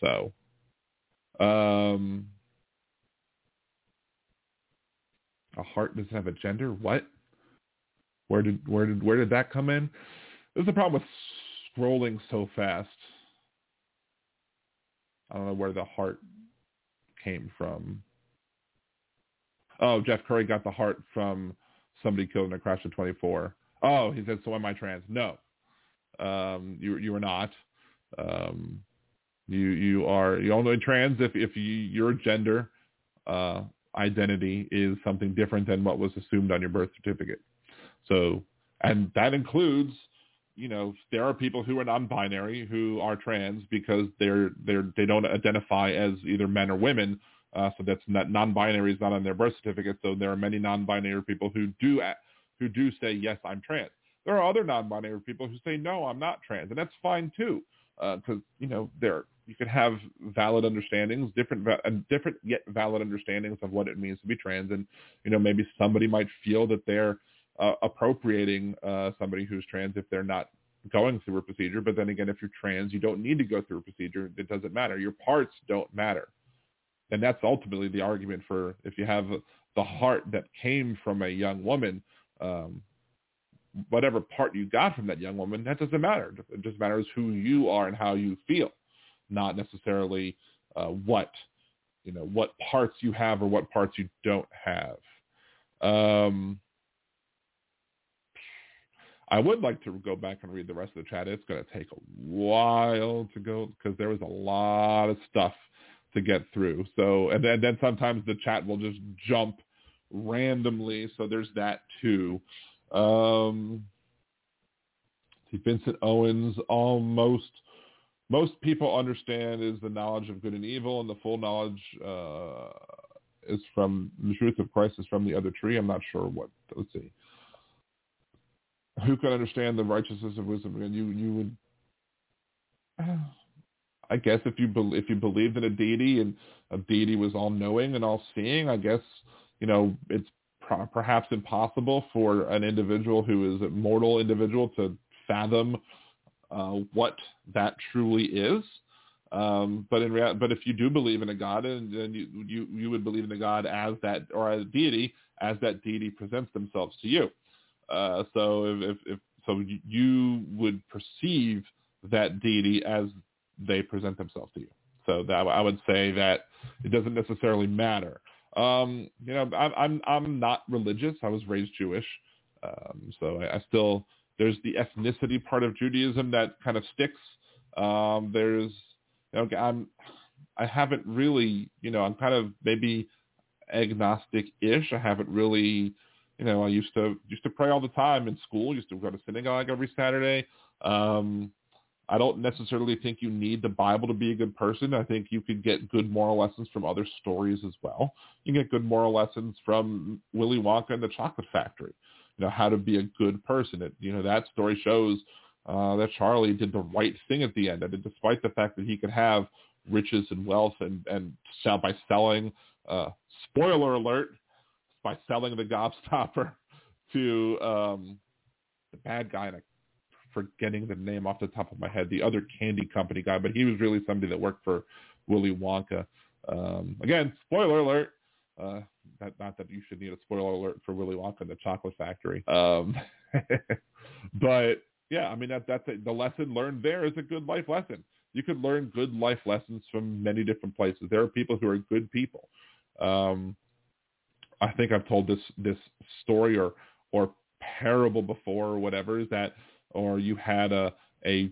Speaker 1: So, um, a heart doesn't have a gender. What? Where did where did where did that come in? This is the problem with scrolling so fast. I don't know where the heart came from. Oh, Jeff Curry got the heart from somebody killed in a crash of 24. Oh, he said, so am I trans? No, um, you you are not. Um, you you are you only trans if if you, your gender uh, identity is something different than what was assumed on your birth certificate. So, and that includes you know, there are people who are non-binary who are trans because they're they're they don't identify as either men or women. Uh, so that's not non-binary is not on their birth certificate. So there are many non-binary people who do who do say yes, I'm trans. There are other non-binary people who say no, I'm not trans, and that's fine too, because uh, you know there you can have valid understandings, different different yet valid understandings of what it means to be trans, and you know maybe somebody might feel that they're uh, appropriating uh, somebody who's trans if they're not going through a procedure. But then again, if you're trans, you don't need to go through a procedure. It doesn't matter. Your parts don't matter. And that's ultimately the argument for if you have the heart that came from a young woman, um, whatever part you got from that young woman, that doesn't matter. It just matters who you are and how you feel, not necessarily uh, what you know what parts you have or what parts you don't have. Um, I would like to go back and read the rest of the chat. It's going to take a while to go because there was a lot of stuff to get through. So, and then, then sometimes the chat will just jump randomly. So there's that too. Um, Vincent Owens, almost most people understand is the knowledge of good and evil, and the full knowledge uh, is from the truth of Christ is from the other tree. I'm not sure what. Let's see who can understand the righteousness of wisdom? And you you would, I guess, if you be, if you believed in a deity and a deity was all knowing and all seeing, I guess you know it's pro- perhaps impossible for an individual who is a mortal individual to fathom uh, what that truly is. Um, but in rea- but if you do believe in a god, and then you, you you would believe in a god as that or as a deity as that deity presents themselves to you. Uh, so if, if, if so, you would perceive that deity as they present themselves to you. So that I would say that it doesn't necessarily matter. Um, you know, I'm I'm I'm not religious. I was raised Jewish, um, so I, I still there's the ethnicity part of Judaism that kind of sticks. Um, there's you know I'm I haven't really you know I'm kind of maybe agnostic-ish. I haven't really you know I used to used to pray all the time in school. Used to go to synagogue every Saturday. Um, I don't necessarily think you need the Bible to be a good person. I think you could get good moral lessons from other stories as well. You can get good moral lessons from Willy Wonka and the Chocolate Factory. You know how to be a good person. It, you know that story shows uh, that Charlie did the right thing at the end, and despite the fact that he could have riches and wealth and and sell by selling, uh, spoiler alert, by selling the Gobstopper to um, the bad guy, and I forgetting the name off the top of my head, the other candy company guy, but he was really somebody that worked for Willy Wonka. Um, again, spoiler alert. Uh, not, not that you should need a spoiler alert for Willy Wonka and the Chocolate Factory. Um, but yeah, I mean that that's a, the lesson learned there is a good life lesson. You could learn good life lessons from many different places. There are people who are good people. Um, I think I've told this this story or or parable before or whatever is that or you had a a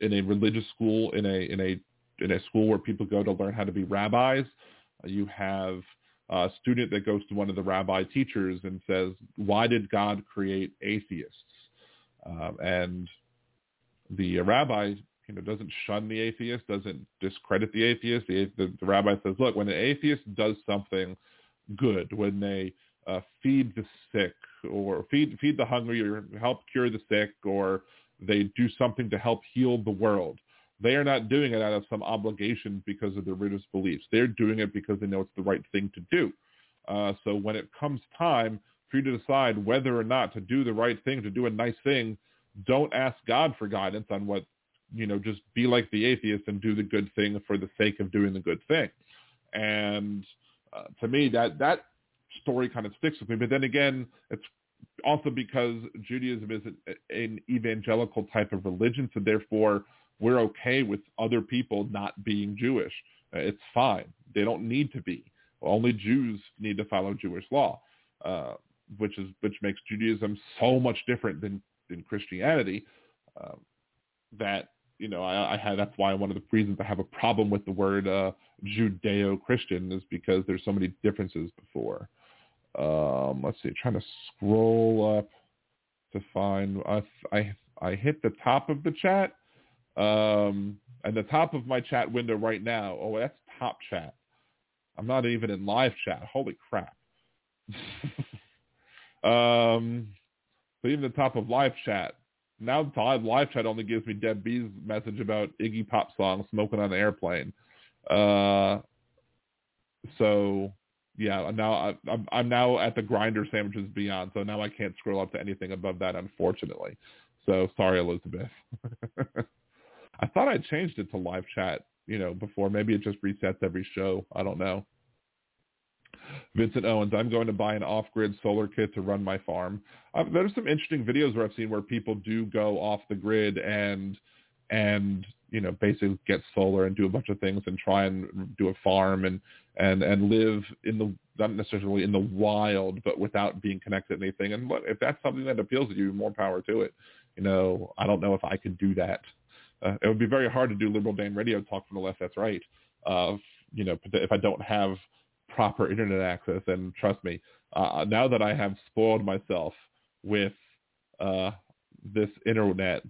Speaker 1: in a religious school in a in a in a school where people go to learn how to be rabbis. You have a student that goes to one of the rabbi teachers and says, "Why did God create atheists?" Um, and the rabbi, you know, doesn't shun the atheist, doesn't discredit the atheist. The, the, the rabbi says, "Look, when an atheist does something good, when they uh, feed the sick or feed feed the hungry or help cure the sick or they do something to help heal the world. They are not doing it out of some obligation because of their religious beliefs. They're doing it because they know it's the right thing to do. Uh, so when it comes time for you to decide whether or not to do the right thing, to do a nice thing, don't ask God for guidance on what, you know, just be like the atheist and do the good thing for the sake of doing the good thing. And uh, to me, that that story kind of sticks with me. But then again, it's also because Judaism is an evangelical type of religion, so therefore we're okay with other people not being Jewish. Uh, it's fine. They don't need to be. Only Jews need to follow Jewish law, uh, which is which makes Judaism so much different than than Christianity. Uh, that you know, I, I had that's why one of the reasons I have a problem with the word uh, Judeo-Christian is because there's so many differences before. Um, let's see, trying to scroll up to find. I I I hit the top of the chat, um, and the top of my chat window right now. Oh, that's top chat. I'm not even in live chat. Holy crap. um, so even the top of live chat. Now the live chat only gives me Deb B's message about Iggy Pop song "Smoking on the Airplane." Uh, so yeah, now I, I'm I'm now at the grinder sandwiches beyond, so now I can't scroll up to anything above that, unfortunately. So sorry, Elizabeth. I thought I changed it to live chat, you know, before. Maybe it just resets every show. I don't know. Vincent Owens, I'm going to buy an off-grid solar kit to run my farm. Uh, there's some interesting videos where I've seen where people do go off the grid and and you know basically get solar and do a bunch of things and try and do a farm and and and live in the not necessarily in the wild but without being connected to anything and look, if that's something that appeals to you more power to it you know i don't know if i could do that uh, it would be very hard to do liberal dan radio talk from the left that's right uh you know if i don't have proper internet access and trust me uh now that i have spoiled myself with uh this internet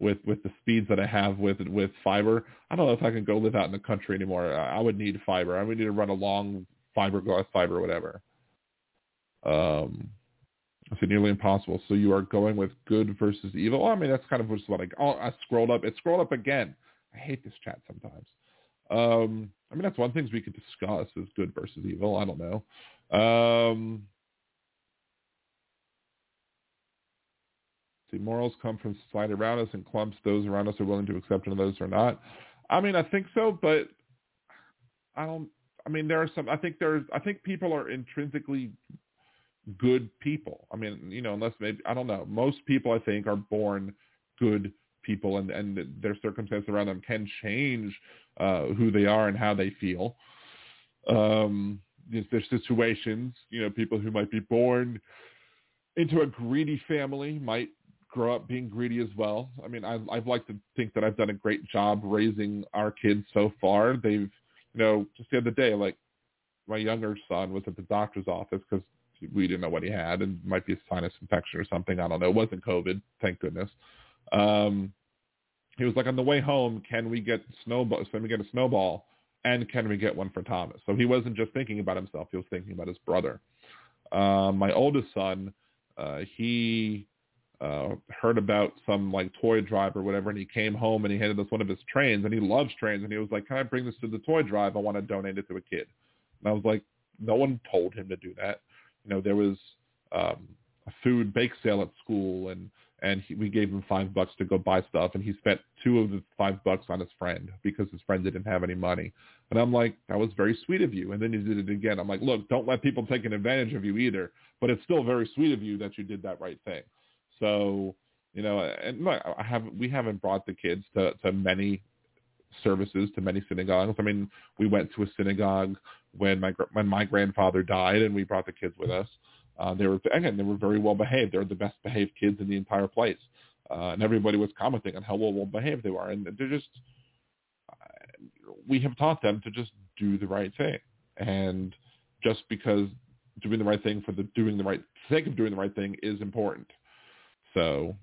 Speaker 1: with with the speeds that I have with with fiber. I don't know if I can go live out in the country anymore. I would need fiber. I would need to run a long fiberglass fiber whatever. Um, it's nearly impossible. So you are going with good versus evil. Well, I mean, that's kind of just what I. Oh, I scrolled up. It scrolled up again. I hate this chat sometimes. Um, I mean, that's one thing we could discuss is good versus evil. I don't know. Um, See, morals come from society around us and clumps. Those around us are willing to accept and those are not. I mean, I think so, but I don't. I mean, there are some. I think there's. I think people are intrinsically good people. I mean, you know, unless maybe I don't know. Most people, I think, are born good people, and and their circumstances around them can change uh, who they are and how they feel. Um, there's, situations, you know, people who might be born into a greedy family might grow up being greedy as well. I mean, I, I'd like to think that I've done a great job raising our kids so far. They've, you know, just the other day, like my younger son was at the doctor's office because we didn't know what he had and might be a sinus infection or something. I don't know. It wasn't COVID, thank goodness. Um, he was like, on the way home, can we get snowball? Can we get a snowball? And can we get one for Thomas? So he wasn't just thinking about himself; he was thinking about his brother. Uh, my oldest son, uh, he uh, heard about some like toy drive or whatever, and he came home and he handed us one of his trains, and he loves trains, and he was like, "Can I bring this to the toy drive? I want to donate it to a kid." And I was like, "No one told him to do that." You know, there was um, a food bake sale at school, and and he, we gave him five bucks to go buy stuff, and he spent two of the five bucks on his friend because his friend didn't have any money. And I'm like, that was very sweet of you. And then he did it again. I'm like, look, don't let people take an advantage of you either, but it's still very sweet of you that you did that right thing. So, you know, and I have we haven't brought the kids to to many services to many synagogues. I mean, we went to a synagogue when my when my grandfather died, and we brought the kids with us. Uh, they were again, they were very well behaved. They were the best behaved kids in the entire place, uh, and everybody was commenting on how well well behaved they were. And they're just, we have taught them to just do the right thing, and just because doing the right thing for the doing the right sake of doing the right thing is important. So,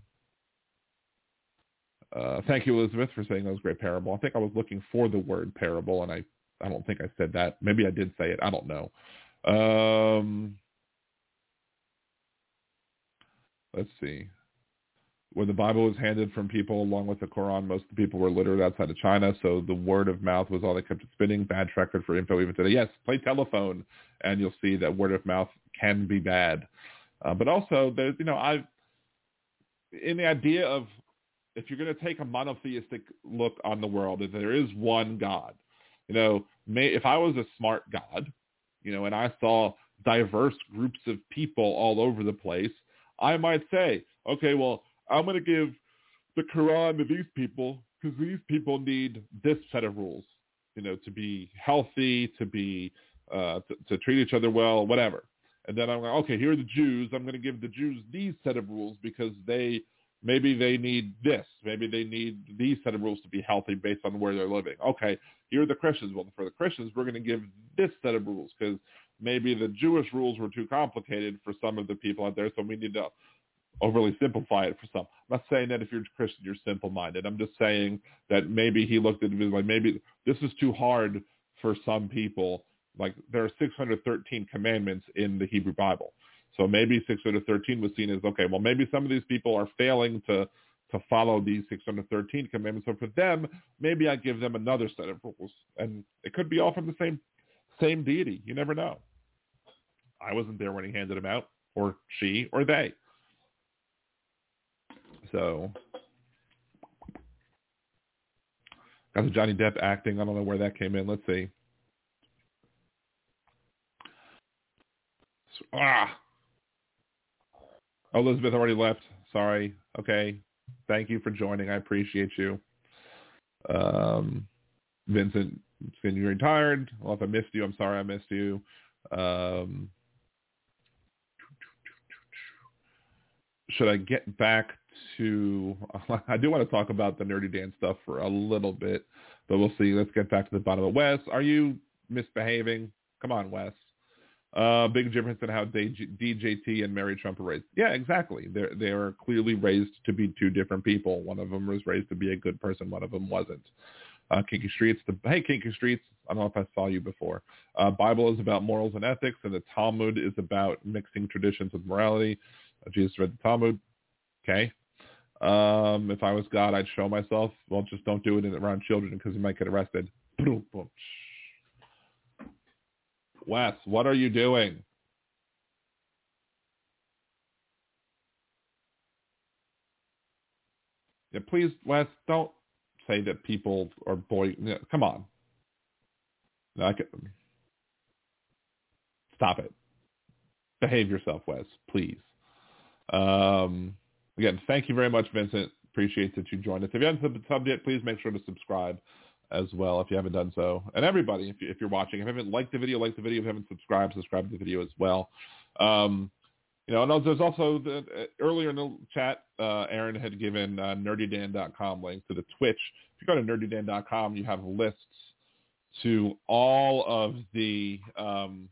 Speaker 1: uh, thank you, Elizabeth, for saying that was a great parable. I think I was looking for the word parable, and I I don't think I said that. Maybe I did say it. I don't know. Um, let's see. When the Bible was handed from people along with the Quran, most of the people were literate outside of China, so the word of mouth was all that kept it spinning. Bad track record for info even today. Yes, play telephone, and you'll see that word of mouth can be bad. Uh, but also, there's you know I've in the idea of if you're going to take a monotheistic look on the world, if there is one God, you know, may, if I was a smart God, you know, and I saw diverse groups of people all over the place, I might say, okay, well, I'm going to give the Quran to these people because these people need this set of rules, you know, to be healthy, to be uh, to, to treat each other well, whatever. And then I'm like, okay, here are the Jews. I'm going to give the Jews these set of rules because they maybe they need this. Maybe they need these set of rules to be healthy based on where they're living. Okay, here are the Christians. Well, for the Christians, we're going to give this set of rules because maybe the Jewish rules were too complicated for some of the people out there, so we need to overly simplify it for some. I'm not saying that if you're a Christian, you're simple-minded. I'm just saying that maybe he looked at it like maybe this is too hard for some people. Like there are 613 commandments in the Hebrew Bible. So maybe 613 was seen as, okay, well, maybe some of these people are failing to to follow these 613 commandments. So for them, maybe I give them another set of rules. And it could be all from the same same deity. You never know. I wasn't there when he handed them out, or she, or they. So got the Johnny Depp acting. I don't know where that came in. Let's see. Ah. Elizabeth already left. Sorry. Okay. Thank you for joining. I appreciate you. Um, Vincent, you're retired. Well, if I missed you, I'm sorry I missed you. Um, should I get back to? I do want to talk about the Nerdy Dan stuff for a little bit, but we'll see. Let's get back to the bottom of Wes. Are you misbehaving? Come on, Wes. Uh, big difference in how DJT and Mary Trump were raised. Yeah, exactly. They're they are clearly raised to be two different people. One of them was raised to be a good person. One of them wasn't. Uh, Kinky Streets. The, hey, Kinky Streets. I don't know if I saw you before. Uh, Bible is about morals and ethics, and the Talmud is about mixing traditions with morality. Uh, Jesus read the Talmud. Okay. Um, if I was God, I'd show myself. Well, just don't do it around children because you might get arrested. Wes, what are you doing? Yeah, please, Wes, don't say that people are boy. come on. No, can, stop it. Behave yourself, Wes, please. Um, again, thank you very much, Vincent. Appreciate that you joined us. If you haven't subbed yet, please make sure to subscribe as well if you haven't done so. And everybody, if, you, if you're watching, if you haven't liked the video, like the video. If you haven't subscribed, subscribe to the video as well. Um, you know, and there's also the, uh, earlier in the chat, uh, Aaron had given uh, nerdydan.com link to the Twitch. If you go to nerdydan.com, you have lists to all of the um,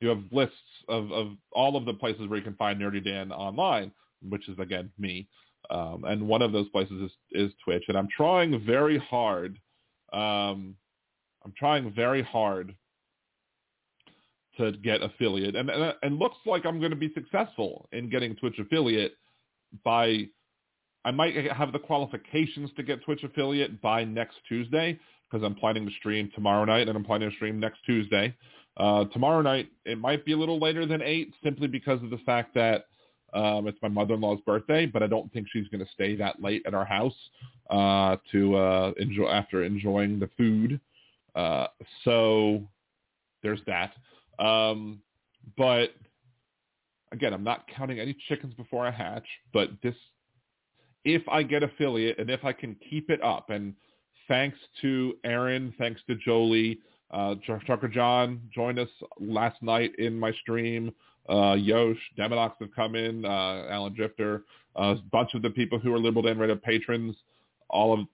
Speaker 1: you have lists of, of all of the places where you can find Nerdy Dan online, which is again me. Um, and one of those places is, is Twitch. And I'm trying very hard. Um, I'm trying very hard to get affiliate, and, and and looks like I'm going to be successful in getting Twitch affiliate by. I might have the qualifications to get Twitch affiliate by next Tuesday because I'm planning to stream tomorrow night and I'm planning to stream next Tuesday. Uh, tomorrow night it might be a little later than eight, simply because of the fact that um, it's my mother-in-law's birthday, but I don't think she's going to stay that late at our house uh, to uh, enjoy after enjoying the food. Uh, so there's that. Um, but again, I'm not counting any chickens before I hatch. But this, if I get affiliate and if I can keep it up, and thanks to Aaron, thanks to Jolie, uh, Trucker John joined us last night in my stream. Uh, Yosh, Demonox have come in, uh, Alan Drifter, uh, a bunch of the people who are Liberal Dan Radio patrons, all of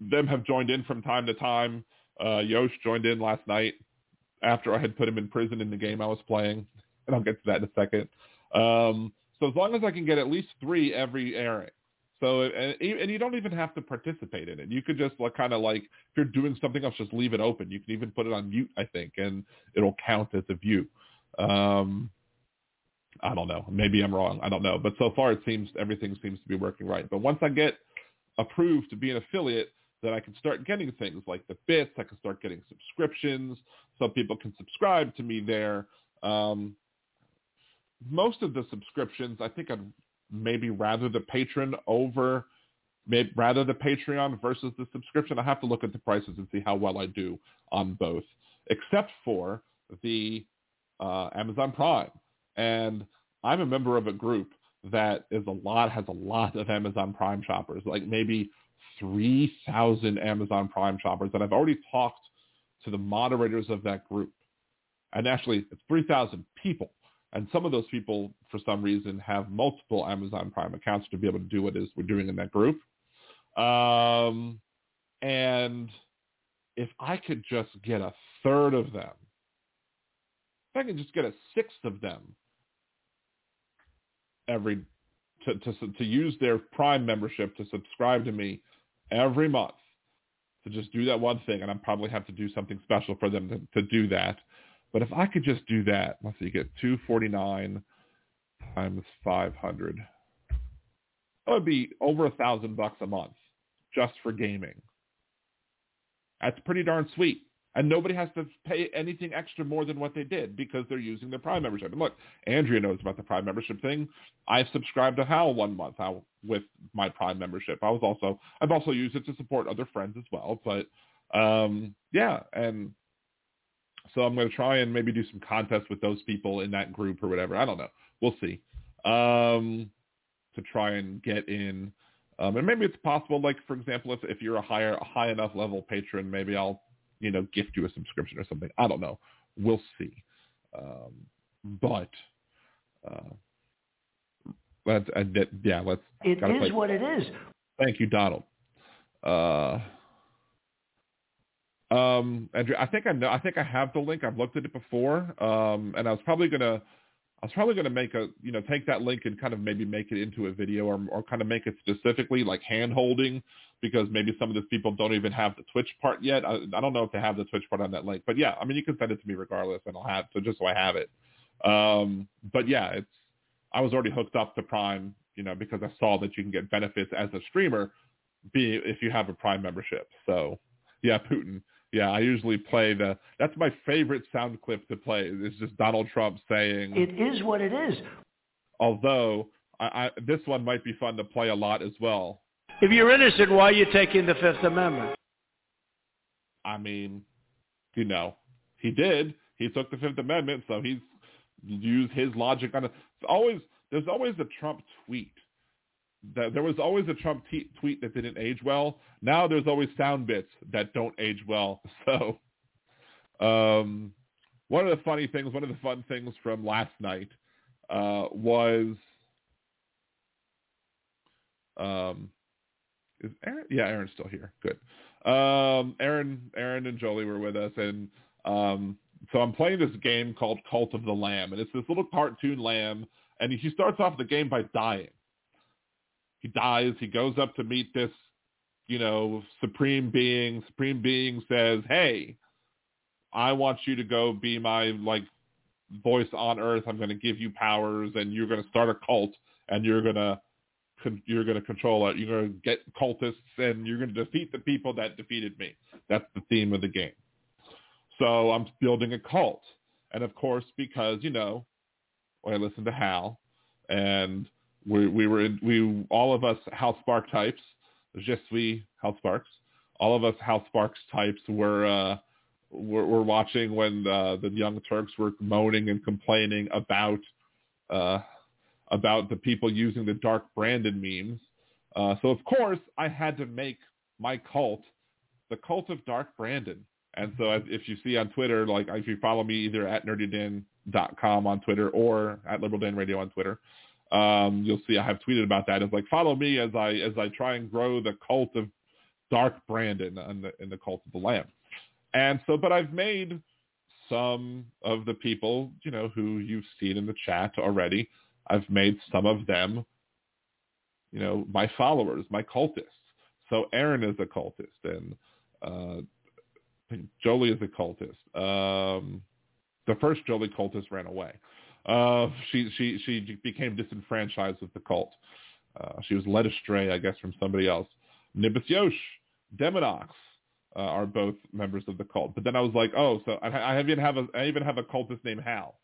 Speaker 1: them have joined in from time to time. Uh, Yosh joined in last night after I had put him in prison in the game I was playing, and I'll get to that in a second. Um, so as long as I can get at least three every airing, so and, and you don't even have to participate in it. You could just like kind of like if you're doing something else, just leave it open. You can even put it on mute, I think, and it'll count as a view. Um, I don't know. Maybe I'm wrong. I don't know. But so far, it seems everything seems to be working right. But once I get approved to be an affiliate, then I can start getting things like the bits. I can start getting subscriptions, so people can subscribe to me there. Um, most of the subscriptions, I think I'd maybe rather the patron over, maybe rather the Patreon versus the subscription. I have to look at the prices and see how well I do on both, except for the uh, Amazon Prime. And I'm a member of a group that is a lot has a lot of Amazon Prime shoppers, like maybe 3,000 Amazon Prime shoppers. And I've already talked to the moderators of that group. And actually, it's 3,000 people. And some of those people, for some reason, have multiple Amazon Prime accounts to be able to do what is we're doing in that group. Um, and if I could just get a third of them, if I could just get a sixth of them every to, to, to use their Prime membership to subscribe to me every month to just do that one thing, and I probably have to do something special for them to, to do that. But if I could just do that, let's see, get 249 times 500. That would be over a thousand bucks a month just for gaming. That's pretty darn sweet. And nobody has to pay anything extra more than what they did because they're using their Prime membership. And look, Andrea knows about the Prime membership thing. I've subscribed to Hal one month with my Prime membership. I was also I've also used it to support other friends as well. But um, yeah, and so I'm going to try and maybe do some contests with those people in that group or whatever. I don't know. We'll see. Um, to try and get in. Um, and maybe it's possible, like for example, if if you're a higher, a high enough level patron, maybe I'll you know, gift you a subscription or something. I don't know. We'll see. Um, but uh, let's uh, yeah, let's.
Speaker 6: It is
Speaker 1: play.
Speaker 6: what it is.
Speaker 1: Thank you, Donald. Uh, um, Andrew, I think I know. I think I have the link. I've looked at it before, um, and I was probably gonna I was probably going to make a, you know, take that link and kind of maybe make it into a video or, or kind of make it specifically like hand holding because maybe some of these people don't even have the Twitch part yet. I, I don't know if they have the Twitch part on that link, but yeah, I mean, you can send it to me regardless and I'll have, so just so I have it. Um, but yeah, it's, I was already hooked up to Prime, you know, because I saw that you can get benefits as a streamer be if you have a Prime membership. So yeah, Putin. Yeah, I usually play the. That's my favorite sound clip to play. It's just Donald Trump saying.
Speaker 6: It is what it is.
Speaker 1: Although I, I, this one might be fun to play a lot as well.
Speaker 6: If you're innocent, why are you taking the Fifth Amendment?
Speaker 1: I mean, you know, he did. He took the Fifth Amendment, so he's used his logic on it. It's always there's always a Trump tweet that there was always a Trump t- tweet that didn't age well. Now there's always sound bits that don't age well. So, um, one of the funny things, one of the fun things from last night uh, was, um, is Aaron? Yeah, Aaron's still here. Good. Um, Aaron, Aaron and Jolie were with us, and um, so I'm playing this game called Cult of the Lamb, and it's this little cartoon lamb, and he starts off the game by dying. He dies. He goes up to meet this, you know, supreme being. Supreme being says, "Hey, I want you to go be my like voice on Earth. I'm going to give you powers, and you're going to start a cult, and you're going to you're going to control it. You're going to get cultists, and you're going to defeat the people that defeated me. That's the theme of the game. So I'm building a cult, and of course, because you know, I listen to Hal, and we we were we all of us Hal Spark types, just we Hal Sparks, all of us Hal Sparks types were. uh we're, we're watching when uh, the Young Turks were moaning and complaining about uh, about the people using the Dark Brandon memes. Uh, so of course I had to make my cult the cult of Dark Brandon. And so if you see on Twitter, like if you follow me either at nerdydan.com on Twitter or at Liberal Dan Radio on Twitter, um, you'll see I have tweeted about that. It's like follow me as I as I try and grow the cult of Dark Brandon in the, in the cult of the Lamb. And so, but I've made some of the people, you know, who you've seen in the chat already. I've made some of them, you know, my followers, my cultists. So Aaron is a cultist, and uh, Jolie is a cultist. Um, the first Jolie cultist ran away. Uh, she she she became disenfranchised with the cult. Uh, she was led astray, I guess, from somebody else. Nibus Yosh, Demonox, uh, are both members of the cult. But then I was like, oh, so I, I even have a I even have a cultist named Hal,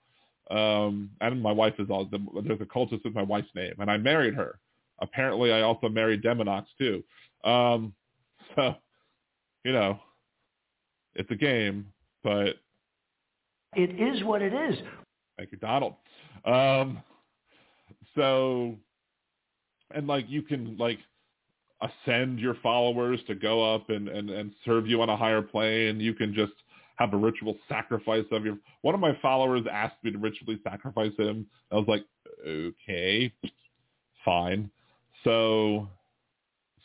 Speaker 1: um, and my wife is all there's a cultist with my wife's name, and I married her. Apparently, I also married Demonox too. Um, so, you know, it's a game, but
Speaker 6: it is what it is.
Speaker 1: Thank you, Donald. Um, so, and like you can like ascend your followers to go up and, and, and serve you on a higher plane. You can just have a ritual sacrifice of your. One of my followers asked me to ritually sacrifice him. I was like, okay, fine. So,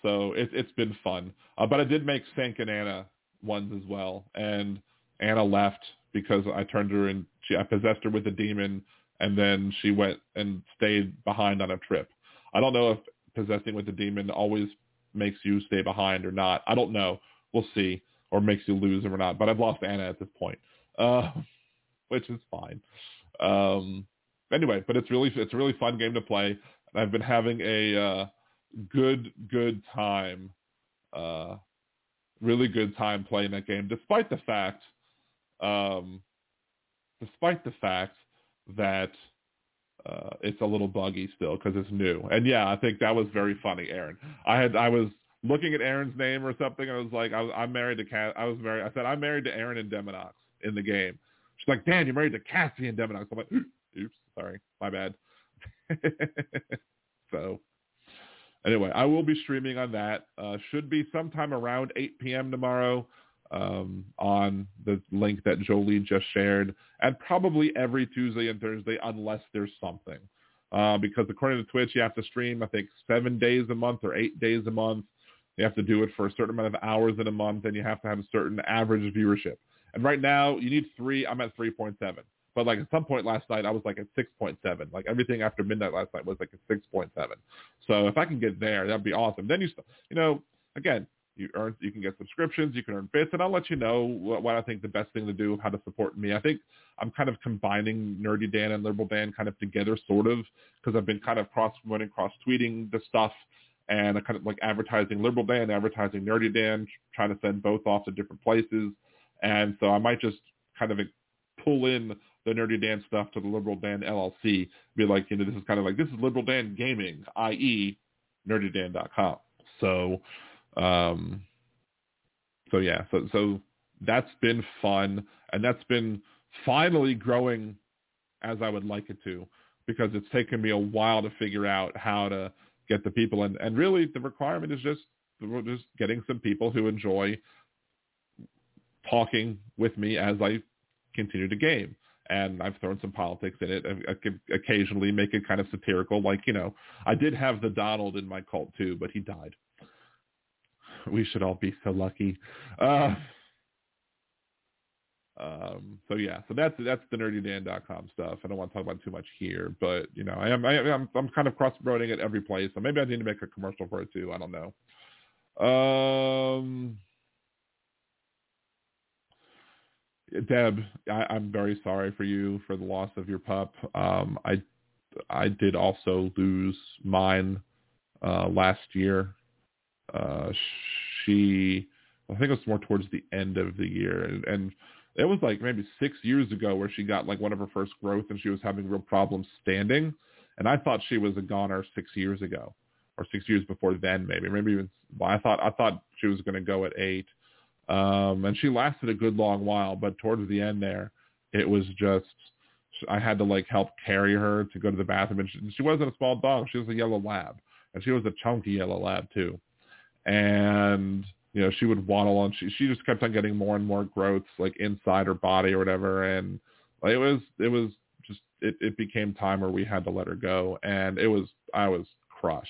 Speaker 1: so it, it's been fun. Uh, but I did make Sank and Anna ones as well, and Anna left because I turned her and she, I possessed her with a demon, and then she went and stayed behind on a trip. I don't know if possessing with a demon always makes you stay behind or not. I don't know. We'll see. Or makes you lose or not. But I've lost Anna at this point, uh, which is fine. Um, anyway, but it's really it's a really fun game to play. I've been having a uh, good good time, uh, really good time playing that game, despite the fact, um, despite the fact that uh, it's a little buggy still because it's new. And yeah, I think that was very funny, Aaron. I had I was looking at Aaron's name or something. I was like, I I'm married to Cat. I was married. I said I'm married to Aaron and Demonox in the game. She's like, Dan, you're married to Cassie and Demonox. I'm like, oops, sorry, my bad. so anyway, I will be streaming on that. Uh, should be sometime around 8 p.m. tomorrow um, on the link that Jolie just shared, and probably every Tuesday and Thursday unless there's something. Uh, because according to Twitch, you have to stream, I think, seven days a month or eight days a month. You have to do it for a certain amount of hours in a month, and you have to have a certain average viewership. And right now, you need three. I'm at 3.7. But like at some point last night, I was like at 6.7. Like everything after midnight last night was like at 6.7. So if I can get there, that'd be awesome. Then you, you know, again, you earn, you can get subscriptions, you can earn bits, and I'll let you know what, what I think the best thing to do, how to support me. I think I'm kind of combining Nerdy Dan and Liberal Dan kind of together, sort of, because I've been kind of cross running, cross tweeting the stuff, and I kind of like advertising Liberal Dan, advertising Nerdy Dan, trying to send both off to different places, and so I might just kind of pull in the Nerdy Dan stuff to the Liberal Dan LLC, be like, you know, this is kind of like this is Liberal Dan Gaming, i.e., nerdydan.com. So um, so yeah, so so that's been fun, and that's been finally growing as I would like it to, because it's taken me a while to figure out how to get the people. And, and really the requirement is just, just getting some people who enjoy talking with me as I continue to game. And I've thrown some politics in it. I, I could occasionally make it kind of satirical. Like, you know, I did have the Donald in my cult too, but he died. We should all be so lucky. Uh, um, so yeah, so that's that's the nerdydan.com stuff. I don't want to talk about too much here, but you know, I am I am I'm kind of cross promoting at every place. So maybe I need to make a commercial for it too. I don't know. Um, Deb, I, I'm very sorry for you for the loss of your pup. Um, I I did also lose mine uh, last year. Uh, she, I think it was more towards the end of the year, and, and it was like maybe six years ago where she got like one of her first growth and she was having real problems standing. And I thought she was a goner six years ago or six years before then, maybe, maybe even, well, I thought, I thought she was going to go at eight. Um, and she lasted a good long while, but towards the end there, it was just, I had to like help carry her to go to the bathroom and she, she wasn't a small dog. She was a yellow lab and she was a chunky yellow lab too. And you know, she would waddle on. She she just kept on getting more and more growths like inside her body or whatever, and it was it was just it it became time where we had to let her go, and it was I was crushed,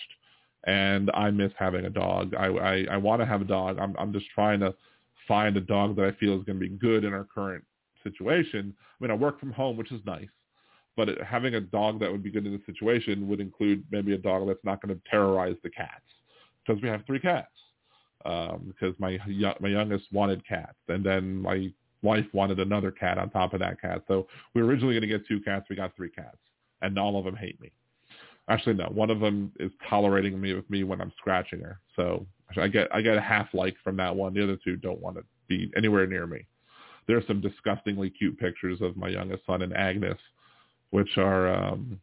Speaker 1: and I miss having a dog. I I, I want to have a dog. I'm I'm just trying to find a dog that I feel is going to be good in our current situation. I mean, I work from home, which is nice, but having a dog that would be good in the situation would include maybe a dog that's not going to terrorize the cats because we have three cats um, because my my youngest wanted cats, and then my wife wanted another cat on top of that cat. So we were originally going to get two cats. We got three cats, and all of them hate me. Actually, no. One of them is tolerating me with me when I'm scratching her. So I get I get a half like from that one. The other two don't want to be anywhere near me. There are some disgustingly cute pictures of my youngest son and Agnes, which are um,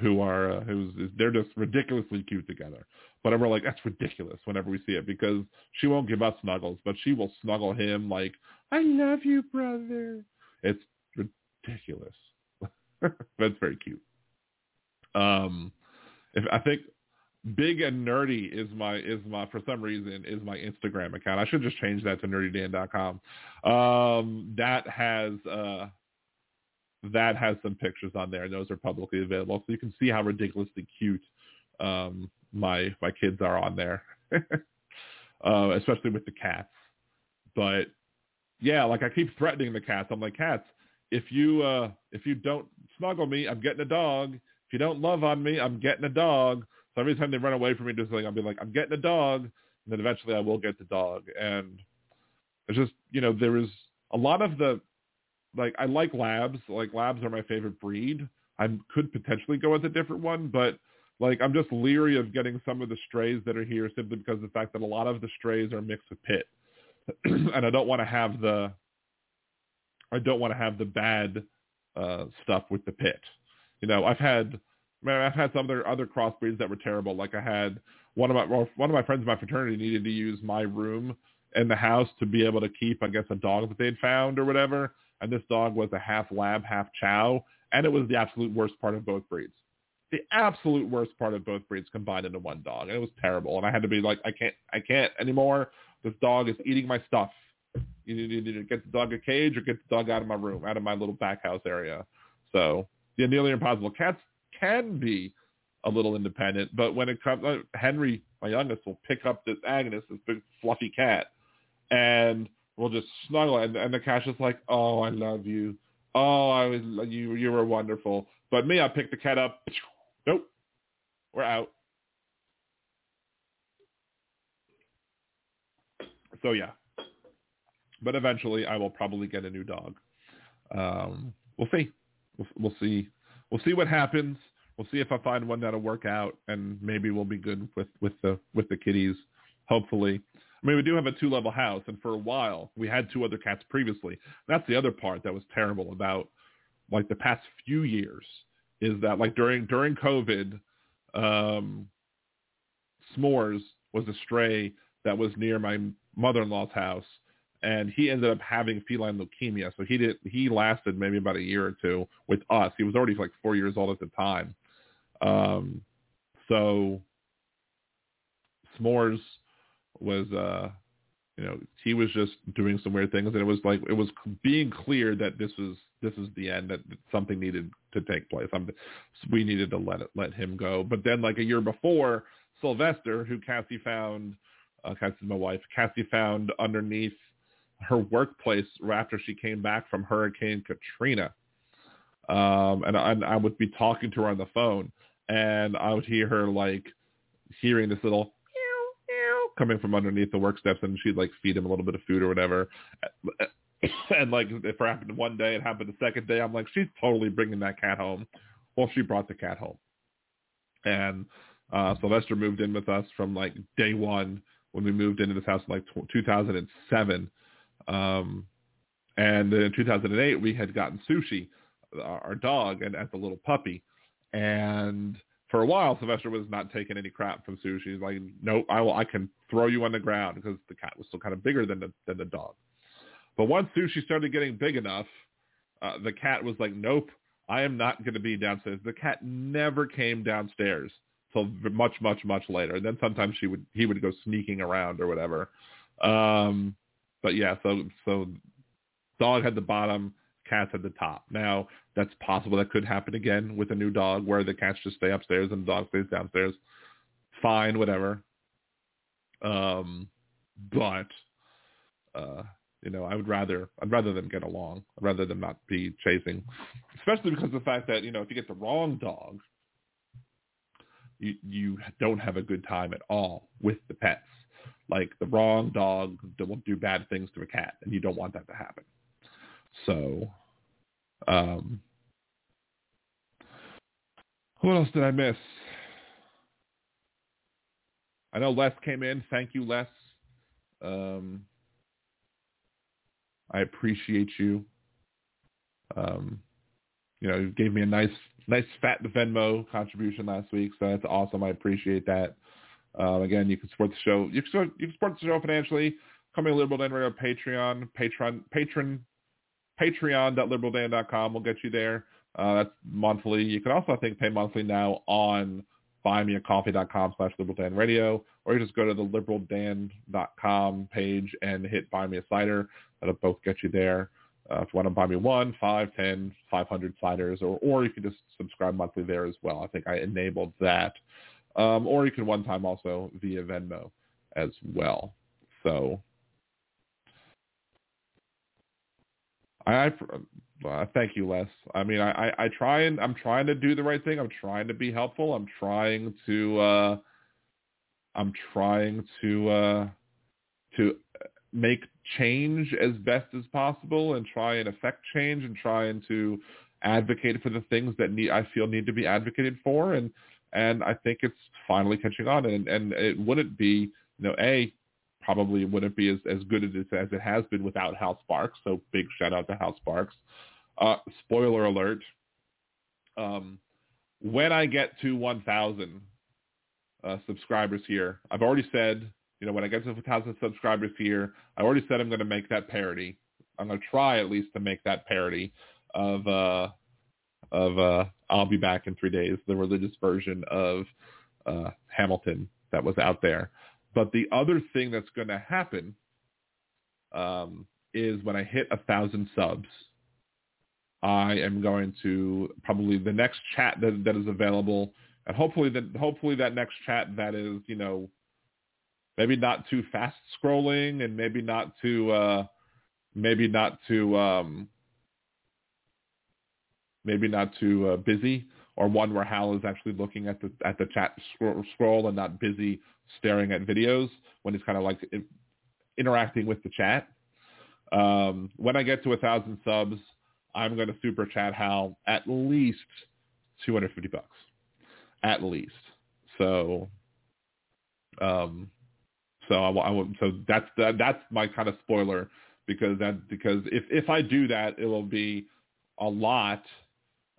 Speaker 1: who are uh, who's they're just ridiculously cute together. But we're like, that's ridiculous whenever we see it because she won't give us snuggles, but she will snuggle him like, I love you, brother. It's ridiculous. that's very cute. Um, if I think big and nerdy is my is my for some reason is my Instagram account. I should just change that to nerdydan.com. Um, that has uh, that has some pictures on there, and those are publicly available, so you can see how ridiculously cute um, my my kids are on there, uh, especially with the cats. But yeah, like I keep threatening the cats. I'm like, cats, if you uh, if you don't snuggle me, I'm getting a dog. If you don't love on me, I'm getting a dog. So every time they run away from me, just like I'll be like, I'm getting a dog, and then eventually I will get the dog. And it's just you know there is a lot of the like I like labs. Like labs are my favorite breed. I could potentially go with a different one, but like I'm just leery of getting some of the strays that are here simply because of the fact that a lot of the strays are mixed with pit, and I don't want to have the I don't want to have the bad uh, stuff with the pit. You know, I've had man, I've had some other other crossbreeds that were terrible. Like I had one of my well, one of my friends in my fraternity needed to use my room in the house to be able to keep, I guess, a dog that they'd found or whatever. And this dog was a half lab, half chow, and it was the absolute worst part of both breeds the absolute worst part of both breeds combined into one dog. And it was terrible. And I had to be like, I can't, I can't anymore. This dog is eating my stuff. You need to get the dog a cage or get the dog out of my room, out of my little back house area. So the nearly impossible. Cats can be a little independent, but when it comes, uh, Henry, my youngest, will pick up this Agnes, this big fluffy cat, and we'll just snuggle. And, and the cat's just like, oh, I love you. Oh, I was you. You were wonderful. But me, I pick the cat up Nope. We're out. So yeah. But eventually I will probably get a new dog. Um, we'll see. We'll, we'll see. We'll see what happens. We'll see if I find one that'll work out and maybe we'll be good with, with the with the kitties, hopefully. I mean, we do have a two-level house, and for a while we had two other cats previously. That's the other part that was terrible about like the past few years is that like during during COVID, um, S'mores was a stray that was near my mother-in-law's house, and he ended up having feline leukemia. So he did he lasted maybe about a year or two with us. He was already like four years old at the time. Um, So S'mores was uh you know he was just doing some weird things. And it was like it was being clear that this was this is the end that something needed to take place. I'm, we needed to let it let him go. But then like a year before sylvester who cassie found uh cassie's my wife cassie found underneath her workplace after she came back from hurricane katrina. Um and and I would be talking to her on the phone and i would hear her like hearing this little coming from underneath the work steps and she'd like feed him a little bit of food or whatever. And like if it happened one day, it happened the second day. I'm like, she's totally bringing that cat home. Well, she brought the cat home. And uh, Sylvester moved in with us from like day one when we moved into this house in like 2007. Um, and in 2008, we had gotten Sushi, our dog, and as a little puppy. And for a while, Sylvester was not taking any crap from Sushi. He's like, nope, I will, I can throw you on the ground because the cat was still kind of bigger than the than the dog. But once Sushi started getting big enough, uh, the cat was like, nope, I am not going to be downstairs. The cat never came downstairs till much, much, much later. And then sometimes she would he would go sneaking around or whatever. Um, but yeah, so so dog had the bottom, cats at the top. Now that's possible that could happen again with a new dog where the cats just stay upstairs and the dog stays downstairs. Fine, whatever. Um, but uh, you know, I would rather I'd rather them get along. I'd rather them not be chasing, especially because of the fact that you know if you get the wrong dog, you you don't have a good time at all with the pets. Like the wrong dog will do bad things to a cat, and you don't want that to happen. So, um, what else did I miss? I know Les came in. Thank you, Les. Um, I appreciate you. Um, you know, you gave me a nice, nice fat Venmo contribution last week, so that's awesome. I appreciate that. Uh, again, you can support the show. You can support, you can support the show financially. Coming to Liberal Dan Radio Patreon, Patreon, patron, patreon.liberaldan.com will get you there. Uh, that's monthly. You can also, I think, pay monthly now on buymeacoffee.com slash liberaldanradio, or you just go to the liberaldan.com page and hit buy me a cider. That'll both get you there. Uh, if you want to buy me one, five, ten, five hundred ciders, or, or you can just subscribe monthly there as well. I think I enabled that. Um, or you can one time also via Venmo as well. So I, uh, thank you, Les. I mean, I, I, I, try and I'm trying to do the right thing. I'm trying to be helpful. I'm trying to, uh, I'm trying to, uh, to make change as best as possible and try and affect change and trying to advocate for the things that need, I feel need to be advocated for. And, and I think it's finally catching on. And, and it wouldn't be, you know, a probably wouldn't be as, as good as it, as it has been without Hal Sparks. So big shout out to Hal Sparks. Uh, spoiler alert. Um, when I get to 1,000 uh, subscribers here, I've already said, you know, when I get to 1,000 subscribers here, I already said I'm going to make that parody. I'm going to try at least to make that parody of uh, of uh, I'll be back in three days, the religious version of uh, Hamilton that was out there. But the other thing that's going to happen um, is when I hit a thousand subs, I am going to probably the next chat that, that is available, and hopefully that hopefully that next chat that is you know maybe not too fast scrolling and maybe not too uh, maybe not too um, maybe not too uh, busy or one where Hal is actually looking at the at the chat scroll, scroll and not busy staring at videos when he's kind of like interacting with the chat. Um, when I get to a thousand subs, I'm going to super chat Hal at least 250 bucks, at least. So, um, so I, I will, so that's that, that's my kind of spoiler because that because if if I do that, it will be a lot,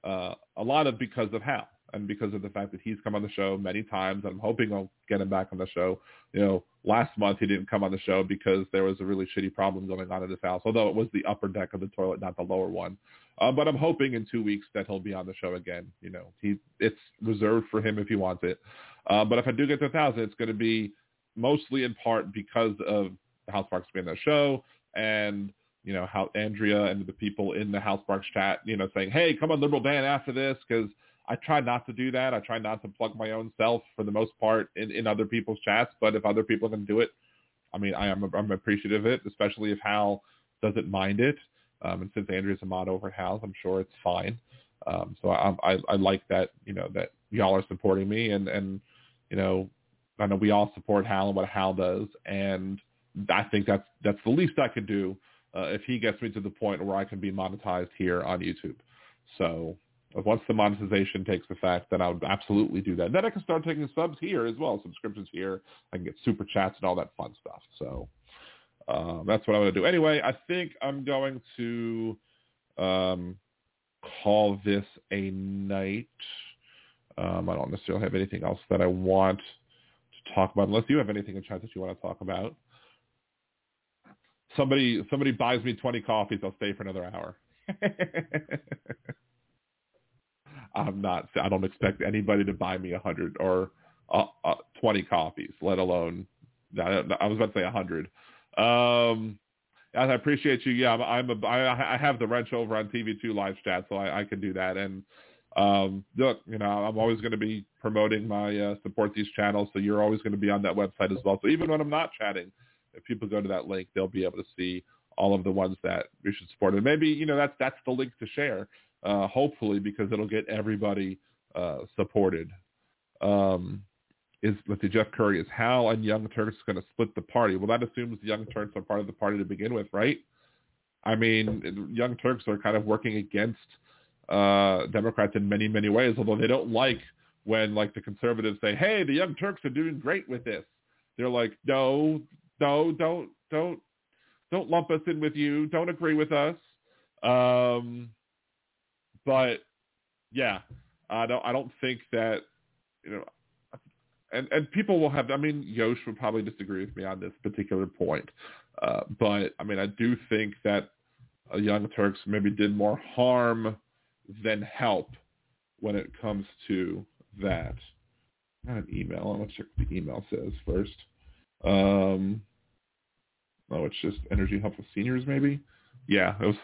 Speaker 1: uh, a lot of because of Hal and because of the fact that he's come on the show many times. I'm hoping I'll get him back on the show. You know, last month he didn't come on the show because there was a really shitty problem going on in his house, although it was the upper deck of the toilet, not the lower one. Uh, but I'm hoping in two weeks that he'll be on the show again. You know, he it's reserved for him if he wants it. Uh, but if I do get to a thousand, it's going to be mostly in part because of the Hal Sparks being that show and you know how Andrea and the people in the Hal Sparks chat, you know, saying, "Hey, come on, Liberal Dan after this," because I try not to do that. I try not to plug my own self for the most part in, in other people's chats. But if other people can do it, I mean, I am I'm appreciative of it, especially if Hal doesn't mind it. Um, and since Andrea's a mod over at Hal's, I'm sure it's fine. Um, so I, I I like that you know that y'all are supporting me and and you know I know we all support Hal and what Hal does, and I think that's that's the least I could do uh, if he gets me to the point where I can be monetized here on YouTube. So once the monetization takes effect, then I would absolutely do that. Then I can start taking subs here as well, subscriptions here. I can get super chats and all that fun stuff. So uh, that's what I'm going to do. Anyway, I think I'm going to um, call this a night. Um, I don't necessarily have anything else that I want to talk about, unless you have anything in chat that you want to talk about. Somebody somebody buys me 20 coffees, I'll stay for another hour. I'm not. I don't expect anybody to buy me a hundred or uh, uh, 20 copies, let alone. I, I was about to say a hundred. Um, I appreciate you. Yeah, I'm. I'm a, I, I have the wrench over on TV2 live chat, so I, I can do that. And um, look, you know, I'm always going to be promoting my uh, support these channels, so you're always going to be on that website as well. So even when I'm not chatting, if people go to that link, they'll be able to see all of the ones that we should support. And maybe you know that's that's the link to share. Uh, hopefully, because it'll get everybody uh, supported. Um, is let's see, Jeff Curry is Hal and Young Turks going to split the party? Well, that assumes the Young Turks are part of the party to begin with, right? I mean, Young Turks are kind of working against uh, Democrats in many, many ways, although they don't like when like the conservatives say, hey, the Young Turks are doing great with this. They're like, no, no, don't, don't, don't lump us in with you. Don't agree with us. Um, but yeah, I don't, I don't think that, you know, and and people will have. I mean, Yosh would probably disagree with me on this particular point, uh, but I mean, I do think that Young Turks maybe did more harm than help when it comes to that. Not an email. I'm gonna check what the email says first. Um, oh, it's just Entergy help with seniors, maybe. Yeah, it was.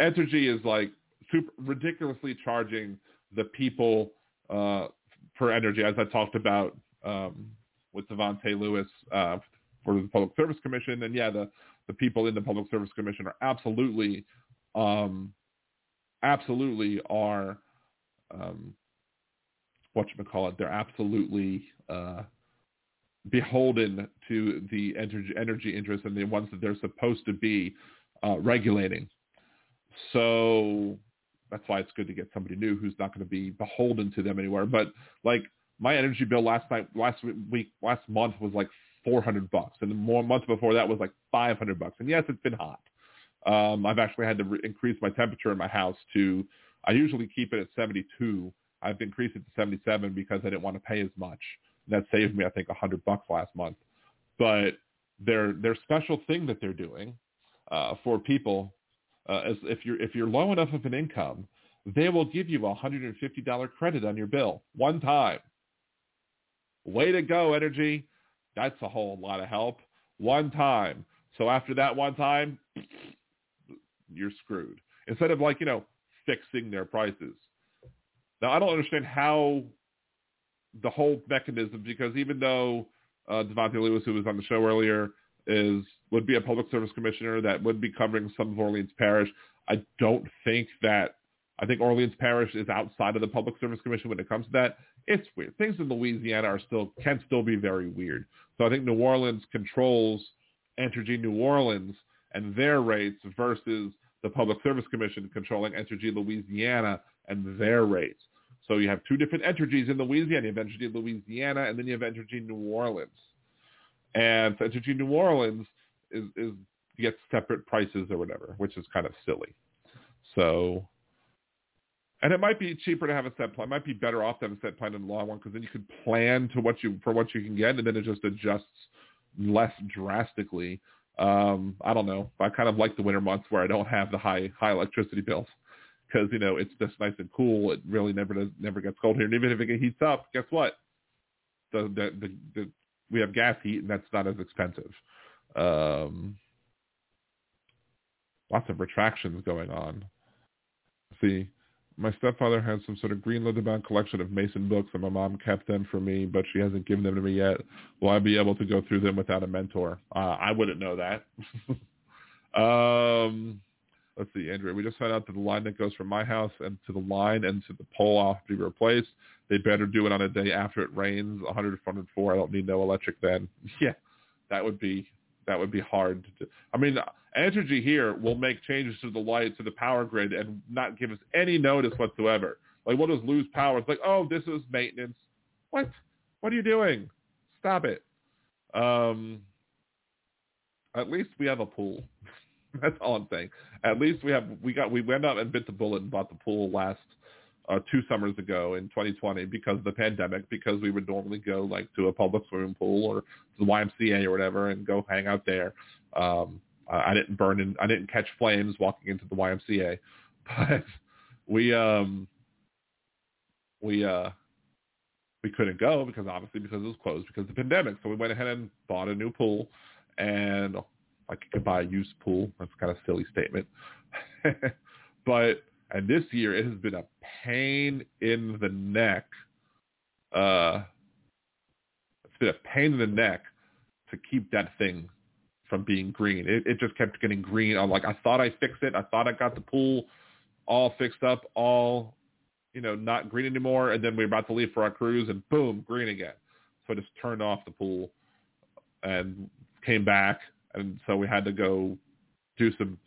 Speaker 1: Entergy is like super ridiculously charging the people uh, for energy, as I talked about um, with Davante Lewis uh, for the Public Service Commission, and yeah, the the people in the Public Service Commission are absolutely, um, absolutely are, um, what you call it? They're absolutely uh, beholden to the energy, energy interests and the ones that they're supposed to be uh, regulating. So that's why it's good to get somebody new who's not going to be beholden to them anywhere. But like my energy bill last night, last week, last month was like 400 bucks, and the more month before that was like 500 bucks. And yes, it's been hot. Um, I've actually had to re- increase my temperature in my house to. I usually keep it at 72. I've increased it to 77 because I didn't want to pay as much. That saved me, I think, 100 bucks last month. But their their special thing that they're doing uh, for people uh, is if you're if you're low enough of an income, they will give you a $150 credit on your bill one time. Way to go, Entergy. That's a whole lot of help. One time. So after that one time, you're screwed. Instead of like, you know, fixing their prices. Now, I don't understand how the whole mechanism, because even though uh, Davante Lewis, who was on the show earlier, is would be a public service commissioner that would be covering some of Orleans Parish, I don't think that I think Orleans Parish is outside of the Public Service Commission when it comes to that. It's weird. Things in Louisiana are still can still be very weird. So I think New Orleans controls Entergy New Orleans and their rates versus the Public Service Commission controlling Entergy Louisiana and their rates. So you have two different Entergys in Louisiana. You have Entergy Louisiana and then you have Entergy New Orleans. And Entergy New Orleans is, is gets separate prices or whatever, which is kind of silly. So and it might be cheaper to have a set plan. It might be better off to have a set plan than a long one because then you could plan to what you for what you can get, and then it just adjusts less drastically. Um, I don't know. I kind of like the winter months where I don't have the high high electricity bills because you know it's just nice and cool. It really never does never gets cold here, and even if it heats up, guess what? the the, the, the we have gas heat, and that's not as expensive. Um, lots of retractions going on. See, my stepfather has some sort of green leather-bound collection of Mason books, and my mom kept them for me, but she hasn't given them to me yet. Will I be able to go through them without a mentor? Uh, I wouldn't know that. um, let's see, Andrea. We just found out that the line that goes from my house and to the line and to the pole off to be replaced. They better do it on a day after it rains. 100, 104. I don't need no electric then. Yeah, that would be that would be hard. To do. I mean, Entergy here will make changes to the light, to the power grid, and not give us any notice whatsoever. Like, we'll just lose power. It's like, oh, this is maintenance. What? What are you doing? Stop it. Um, at least we have a pool. That's all I'm saying. At least we have we got we went out and bit the bullet and bought the pool last uh, two summers ago in 2020 because of the pandemic. Because we would normally go like to a public swimming pool or the YMCA or whatever and go hang out there. Um, I didn't burn in, I didn't catch flames walking into the YMCA, but we um we uh we couldn't go because obviously because it was closed because of the pandemic. So we went ahead and bought a new pool and like you could buy a used pool. That's kind of silly statement. but and this year it has been a pain in the neck. Uh it's been a pain in the neck to keep that thing from being green. It, it just kept getting green. I'm like, I thought I fixed it. I thought I got the pool all fixed up, all, you know, not green anymore. And then we are about to leave for our cruise and boom, green again. So I just turned off the pool and came back. And so we had to go do some,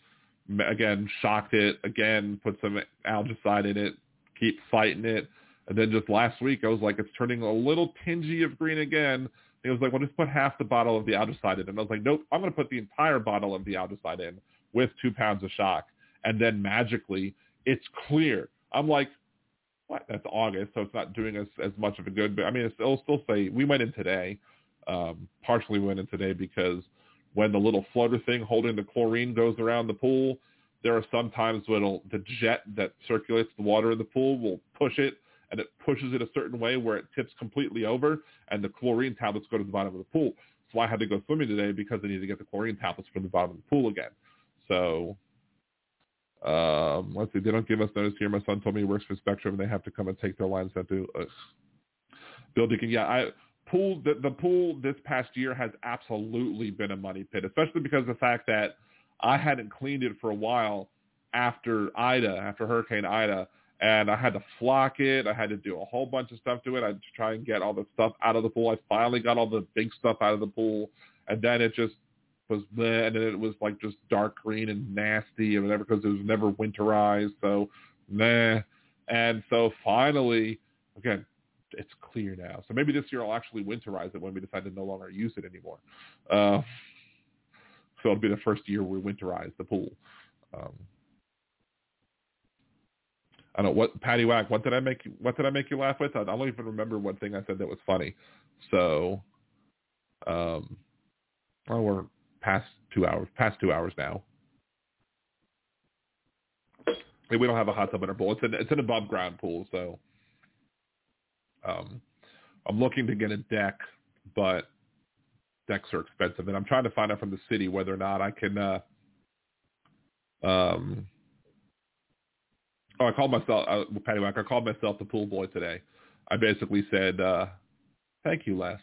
Speaker 1: again, shocked it, again, put some algicide in it, keep fighting it. And then just last week, I was like, it's turning a little tingy of green again. He was like, well, just put half the bottle of the algicide in. And I was like, nope, I'm going to put the entire bottle of the algicide in with two pounds of shock. And then magically, it's clear. I'm like, what? That's August, so it's not doing us as much of a good. But I mean, it'll still say we went in today. Um, partially went in today because when the little floater thing holding the chlorine goes around the pool, there are some times when the jet that circulates the water in the pool will push it and it pushes it a certain way where it tips completely over and the chlorine tablets go to the bottom of the pool. So I had to go swimming today because I need to get the chlorine tablets from the bottom of the pool again. So um, let's see, they don't give us notice here. My son told me he works for Spectrum and they have to come and take their lines to uh, Bill Deacon. Yeah, I pool the, the pool this past year has absolutely been a money pit, especially because of the fact that I hadn't cleaned it for a while after Ida, after Hurricane Ida and I had to flock it. I had to do a whole bunch of stuff to it. I had to try and get all the stuff out of the pool. I finally got all the big stuff out of the pool, and then it just was bleh, and then it was like just dark green and nasty and whatever because it was never winterized. So nah, and so finally, again, it's clear now. So maybe this year I'll actually winterize it when we decide to no longer use it anymore. Uh, so it'll be the first year we winterize the pool. Um, I don't know what Patty. What did I make? What did I make you laugh with? I don't even remember one thing I said that was funny. So, um, well, we're past two hours. Past two hours now. we don't have a hot tub in our pool. It's an it's an above ground pool, so um, I'm looking to get a deck, but decks are expensive, and I'm trying to find out from the city whether or not I can. Uh, um, Oh, I called myself uh, Patty. I called myself the pool boy today. I basically said, uh, "Thank you, Les."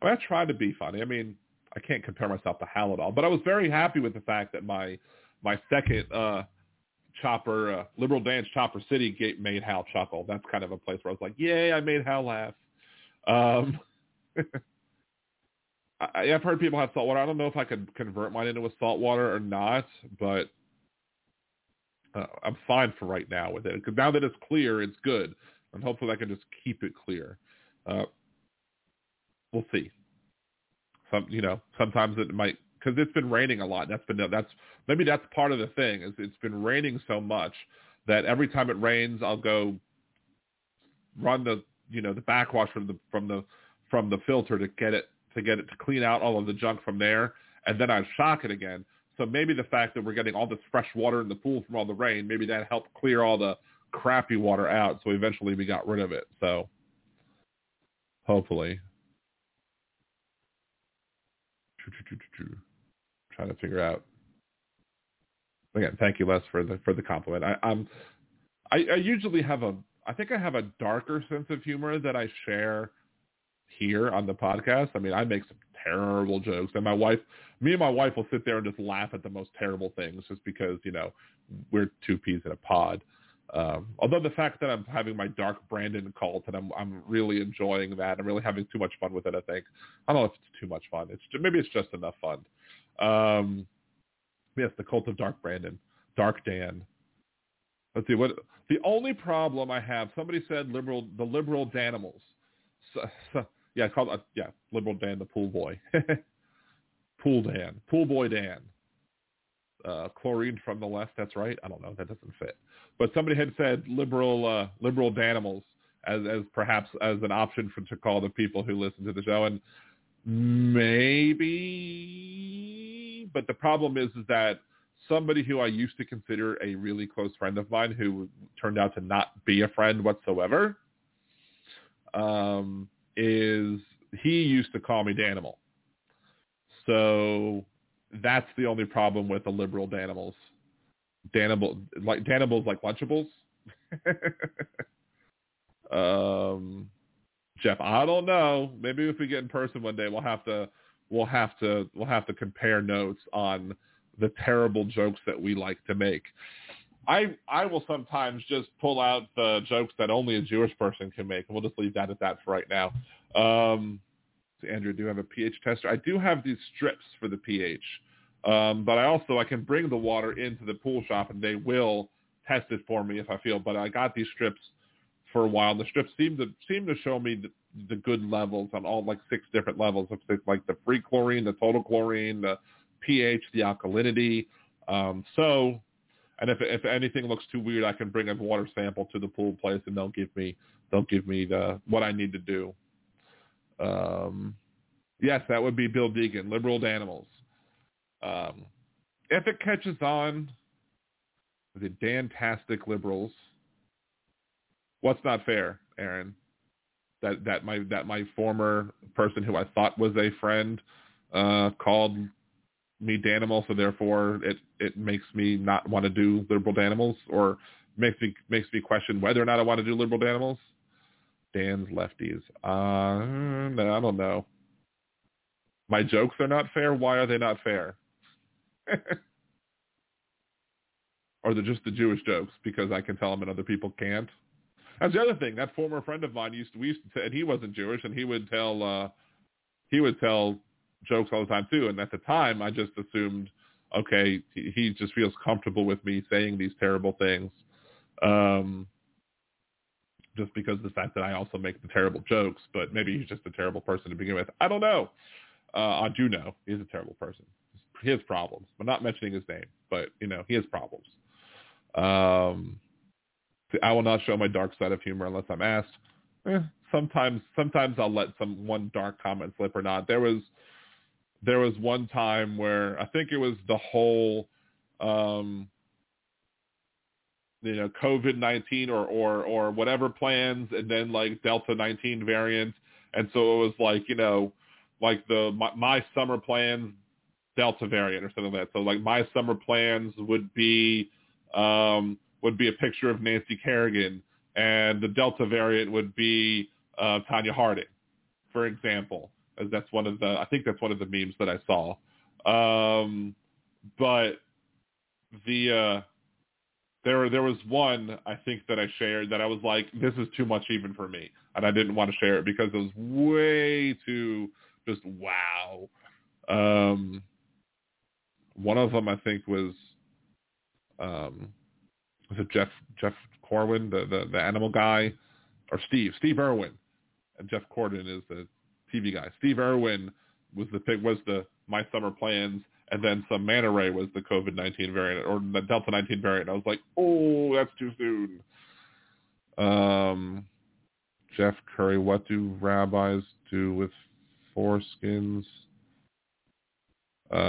Speaker 1: I mean, I tried to be funny. I mean, I can't compare myself to Hal at all, but I was very happy with the fact that my my second uh, chopper, uh, Liberal Dance Chopper City, made Hal chuckle. That's kind of a place where I was like, "Yay, I made Hal laugh." Um, I, I've heard people have saltwater. I don't know if I could convert mine into a saltwater or not, but uh, I'm fine for right now with it because now that it's clear, it's good, and hopefully I can just keep it clear. Uh, we'll see. Some, you know, sometimes it might because it's been raining a lot. That's been that's maybe that's part of the thing is it's been raining so much that every time it rains, I'll go run the you know the backwash from the from the from the filter to get it to get it to clean out all of the junk from there, and then I shock it again. So maybe the fact that we're getting all this fresh water in the pool from all the rain, maybe that helped clear all the crappy water out. So eventually we got rid of it. So hopefully, Trying to figure out. Again, thank you, Les, for the for the compliment. I, I'm I, I usually have a I think I have a darker sense of humor that I share here on the podcast. I mean, I make some terrible jokes, and my wife, me and my wife will sit there and just laugh at the most terrible things, just because you know we're two peas in a pod. Um, although the fact that I'm having my dark Brandon cult and I'm I'm really enjoying that, I'm really having too much fun with it. I think I don't know if it's too much fun. It's maybe it's just enough fun. Um, yes, the cult of Dark Brandon, Dark Dan. Let's see what the only problem I have. Somebody said liberal, the liberal Danimals. So, so, yeah, called uh, yeah, liberal Dan, the pool boy, pool Dan, pool boy Dan. Uh, chlorine from the left. That's right. I don't know. That doesn't fit. But somebody had said liberal, uh, liberal Danimals as as perhaps as an option for to call the people who listen to the show, and maybe. But the problem is, is that somebody who I used to consider a really close friend of mine who turned out to not be a friend whatsoever um, is he used to call me Danimal. So that's the only problem with the liberal Danimals. Danimal like Danimals like Lunchables. um, Jeff, I don't know. Maybe if we get in person one day, we'll have to we'll have to we'll have to compare notes on the terrible jokes that we like to make. I I will sometimes just pull out the jokes that only a Jewish person can make, and we'll just leave that at that for right now. Um, so Andrew, do you have a pH tester? I do have these strips for the pH, um, but I also I can bring the water into the pool shop, and they will test it for me if I feel. But I got these strips for a while. The strips seem to seem to show me the, the good levels on all like six different levels of things like the free chlorine, the total chlorine, the pH, the alkalinity. Um, so, and if if anything looks too weird, I can bring a water sample to the pool place, and they'll give me they'll give me the what I need to do. Um, yes, that would be Bill Deegan, liberal Danimals. Um, if it catches on, the Dantastic liberals. What's not fair, Aaron? That that my that my former person who I thought was a friend uh, called me Danimal, so therefore it it makes me not want to do liberal Danimals, or makes me makes me question whether or not I want to do liberal Danimals. Dan's lefties. Uh, I don't know. My jokes are not fair. Why are they not fair? or they're just the Jewish jokes because I can tell them and other people can't. That's the other thing. That former friend of mine used to we used to, and he wasn't Jewish, and he would tell uh he would tell jokes all the time too. And at the time, I just assumed, okay, he, just feels comfortable with me saying these terrible things, um, just because of the fact that I also make the terrible jokes. But maybe he's just a terrible person to begin with. I don't know. Uh, I do know he's a terrible person. Has problems. I'm not mentioning his name, but you know he has problems. Um, I will not show my dark side of humor unless I'm asked. Eh, sometimes, sometimes I'll let some one dark comment slip or not. There was there was one time where I think it was the whole, um, you know, COVID nineteen or or or whatever plans, and then like Delta nineteen variant, and so it was like you know, like the my, my summer plans Delta variant or something like that. So like my summer plans would be um, would be a picture of Nancy Kerrigan, and the Delta variant would be uh, Tonya Harding, for example as that's one of the I think that's one of the memes that I saw. Um, but the uh, there there was one I think that I shared that I was like, this is too much even for me, and I didn't want to share it because it was way too just wow. Um, one of them I think was um, was it Jeff Jeff Corwin, the, the the animal guy, or Steve Steve Irwin, and Jeff Corden is the TV guy. Steve Irwin was the was the My Summer Plans, and then some manta ray was the COVID nineteen variant or the Delta nineteen variant. I was like, oh, that's too soon. Um, Jeff Curry, what do rabbis do with foreskins? Um,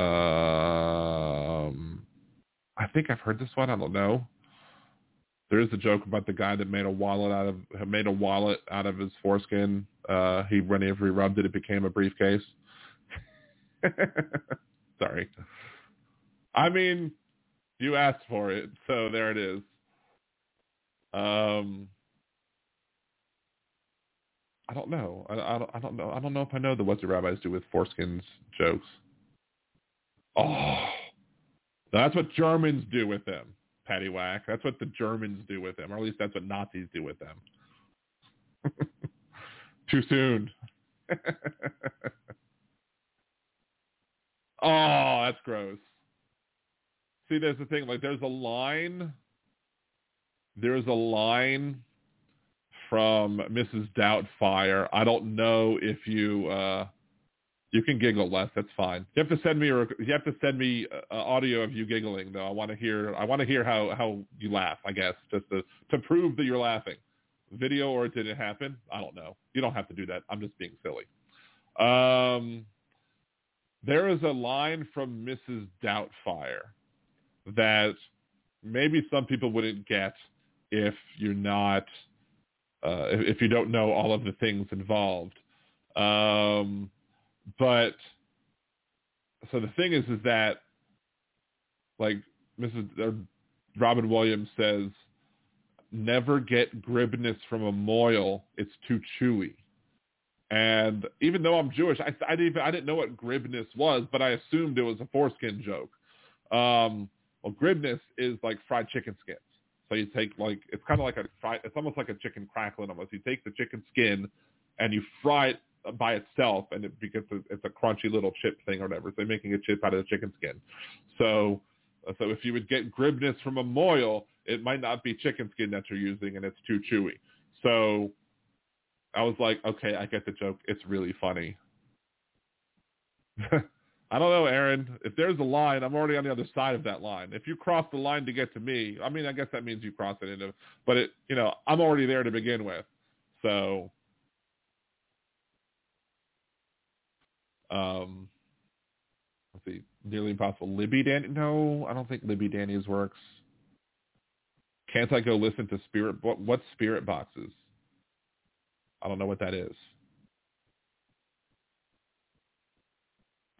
Speaker 1: I think I've heard this one. I don't know. There is a joke about the guy that made a wallet out of made a wallet out of his foreskin. Uh, he whenever he rubbed it, it became a briefcase. Sorry. I mean, you asked for it, so there it is. Um, I don't know. I, I, don't, I don't know. I don't know if I know the what do rabbis do with foreskins jokes. Oh, that's what Germans do with them, Patty Whack. That's what the Germans do with them, or at least that's what Nazis do with them. Too soon. oh, that's gross. See, there's the thing. Like, there's a line. There's a line from Mrs. Doubtfire. I don't know if you uh, you can giggle less. That's fine. You have to send me a, you have to send me uh, audio of you giggling though. I want to hear I want to hear how how you laugh. I guess just to to prove that you're laughing. Video or did it happen? I don't know. You don't have to do that. I'm just being silly. Um, there is a line from Mrs. Doubtfire that maybe some people wouldn't get if you're not uh, if, if, you don't know all of the things involved. Um, but so the thing is, is that like Mrs. Uh, Robin Williams says, never get gribenes from a mohel; it's too chewy. And even though I'm Jewish, I, I didn't even, I didn't know what gribenes was, but I assumed it was a foreskin joke. Um, well, gribenes is like fried chicken skins. So you take like it's kind of like a fry. It's almost like a chicken crackling almost. You take the chicken skin and you fry it by itself, and it because it's a crunchy little chip thing or whatever. So they're making a chip out of the chicken skin. So so if you would get gribenes from a mohel, it might not be chicken skin that you're using, and it's too chewy. So I was like, okay, I get the joke. It's really funny. I don't know, Aaron. If there's a line, I'm already on the other side of that line. If you cross the line to get to me, I mean, I guess that means you cross it into, but it, you know, I'm already there to begin with. So, um, let's see, nearly impossible. Libby Danny? No, I don't think Libby Danny's works. Can't I go listen to Spirit? What, what's Spirit Boxes? I don't know what that is.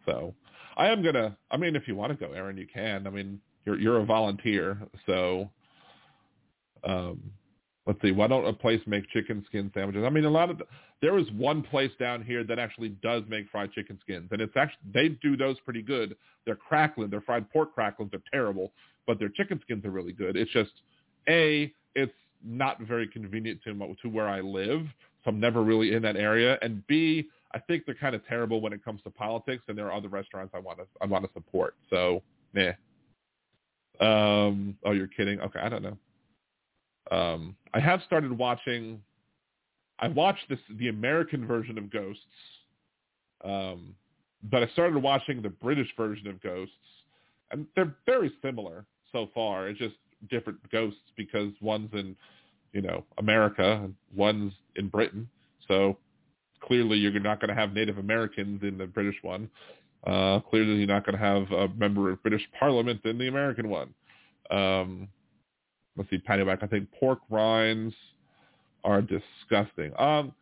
Speaker 1: So I am gonna. I mean, if you want to go, Aaron, you can. I mean, you're you're a volunteer, so um, let's see. Why don't a place make chicken skin sandwiches? I mean, a lot of the, there is one place down here that actually does make fried chicken skins, and it's actually they do those pretty good. They're crackling. They're fried pork cracklings. They're terrible, but their chicken skins are really good. It's just a it's not very convenient to to where I live, so I'm never really in that area, and b I think they're kind of terrible when it comes to politics, and there are other restaurants I want to I want to support. So, meh. Um, oh, you're kidding? Okay, I don't know. Um, I have started watching. I watched this the American version of Ghosts, um, but I started watching the British version of Ghosts, and they're very similar so far. It's just different ghosts because one's in, you know, America and one's in Britain. So clearly you're not going to have Native Americans in the British one. Uh, clearly you're not going to have a member of British Parliament in the American one. Um, let's see, Patty Whack. I think pork rinds are disgusting. Um,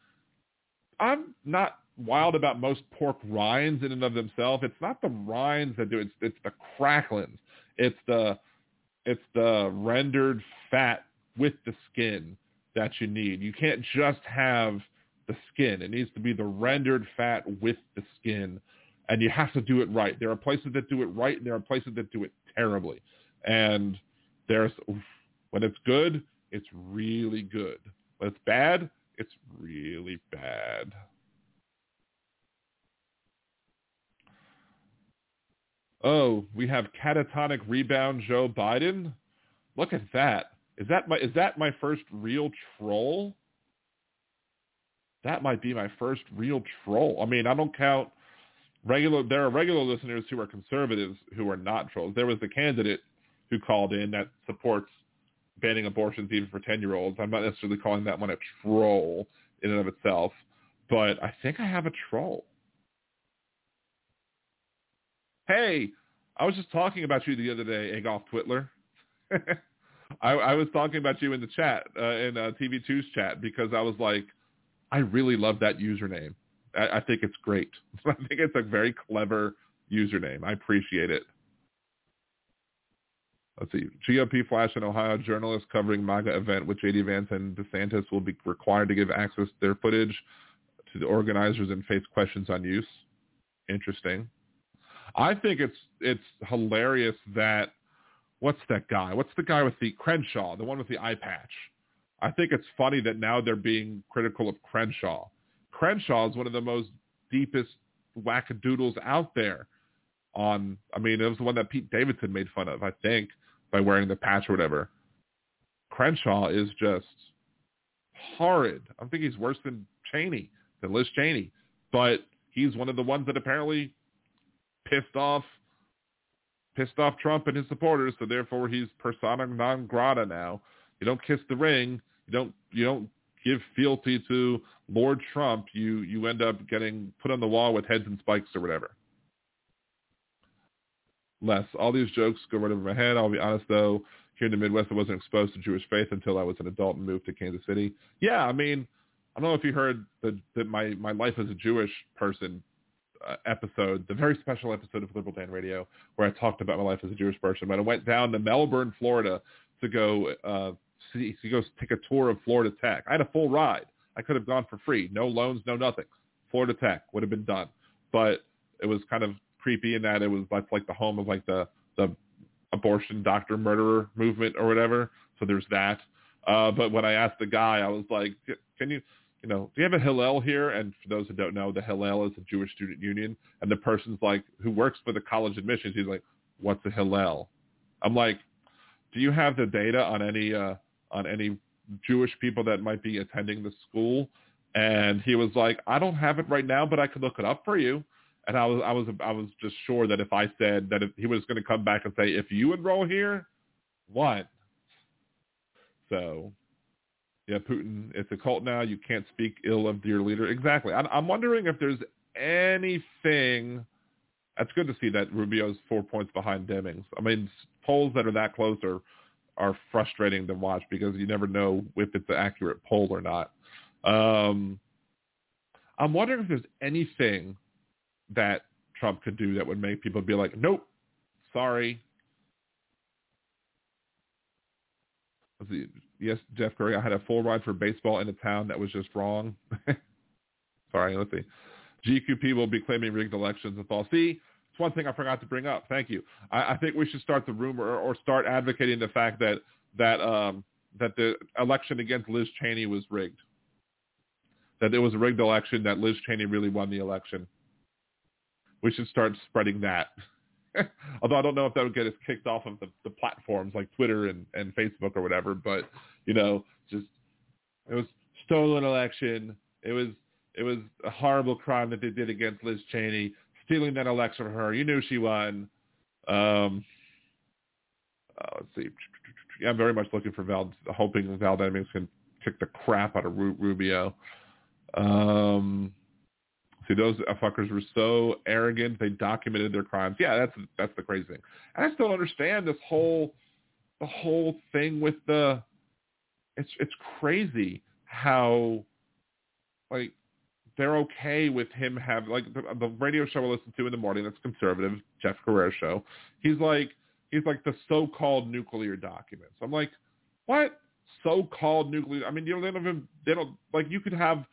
Speaker 1: I'm not wild about most pork rinds in and of themselves. It's not the rinds that do it. It's, it's the cracklings. It's the it's the rendered fat with the skin that you need. You can't just have the skin. It needs to be the rendered fat with the skin. And you have to do it right. There are places that do it right and there are places that do it terribly. And there's when it's good, it's really good. When it's bad, it's really bad. Oh, we have catatonic rebound Joe Biden. Look at that. Is that my is that my first real troll? that might be my first real troll. I mean, I don't count regular. There are regular listeners who are conservatives who are not trolls. There was the candidate who called in that supports banning abortions even for 10-year-olds. I'm not necessarily calling that one a troll in and of itself, but I think I have a troll. Hey, I was just talking about you the other day, Agolf Twitler. I, I, was talking about you in the chat, uh, in uh, TV2's chat, because I was like, I really love that username. I, I think it's great. I think it's a very clever username. I appreciate it. Let's see. GOP flash in Ohio. Journalists covering MAGA event with J.D. Vance and DeSantis will be required to give access to their footage to the organizers and face questions on use. Interesting. I think it's it's hilarious that what's that guy? What's the guy with the Crenshaw, the one with the eye patch? I think it's funny that now they're being critical of Crenshaw. Crenshaw is one of the most deepest wackadoodles out there. On, I mean, it was the one that Pete Davidson made fun of, I think, by wearing the patch or whatever. Crenshaw is just horrid. I think he's worse than Cheney, than Liz Cheney. But he's one of the ones that apparently pissed off pissed off Trump and his supporters, so therefore he's persona non grata now. You don't kiss the ring. You don't you don't give fealty to Lord Trump. You you end up getting put on the wall with heads and spikes or whatever. Less. All these jokes go right over my head. I'll be honest though, here in the Midwest, I wasn't exposed to Jewish faith until I was an adult and moved to Kansas City. Yeah, I mean, I don't know if you heard that that my my life as a Jewish person uh, episode, the very special episode of Liberal Dan Radio, where I talked about my life as a Jewish person. But I went down to Melbourne, Florida, to go uh, see, to go take a tour of Florida Tech. I had a full ride. I could have gone for free, no loans, no nothing. Florida Tech would have been done, but it was kind of creepy in that it was like like the home of like the the abortion doctor murderer movement or whatever. So there's that. Uh, but when I asked the guy, I was like, "Can you you know, do you have a Hillel here? And for those who don't know, the Hillel is a Jewish student union. And the person's like, who works for the college admissions, he's like, what's a Hillel? I'm like, do you have the data on any, uh, on any Jewish people that might be attending the school? And he was like, I don't have it right now, but I could look it up for you. And I was, I was, I was just sure that if I said that if he was going to come back and say, if you enroll here, what? So yeah, Putin, it's a cult now. You can't speak ill of your leader. Exactly. I'm, I'm wondering if there's anything. That's good to see that Rubio's four points behind Demings. I mean, polls that are that close are are frustrating to watch because you never know if it's an accurate poll or not. Um, I'm wondering if there's anything that Trump could do that would make people be like, nope, sorry. yes, Jeff Curry, I had a full ride for baseball in a town that was just wrong. Sorry, let's see. GQP will be claiming rigged elections and fall. See, it's one thing I forgot to bring up. Thank you. I, I think we should start the rumor or start advocating the fact that that um, that the election against Liz Cheney was rigged. That it was a rigged election. That Liz Cheney really won the election. We should start spreading that. Although I don't know if that would get us kicked off of the, the platforms like Twitter and, and Facebook or whatever, but you know, just it was stolen election. It was it was a horrible crime that they did against Liz Cheney, stealing that election from her. You knew she won. Um, uh, let's see. I'm very much looking for Val, hoping Val Demings can kick the crap out of Rubio. Um, See, those fuckers were so arrogant. They documented their crimes. Yeah, that's that's the crazy thing. And I still don't understand this whole the whole thing with the. It's it's crazy how, like, they're okay with him have like the, the radio show I listen to in the morning. That's conservative, Jeff Crouere show. He's like he's like the so-called nuclear documents. I'm like, what so-called nuclear? I mean, you know, they don't even they don't like you could have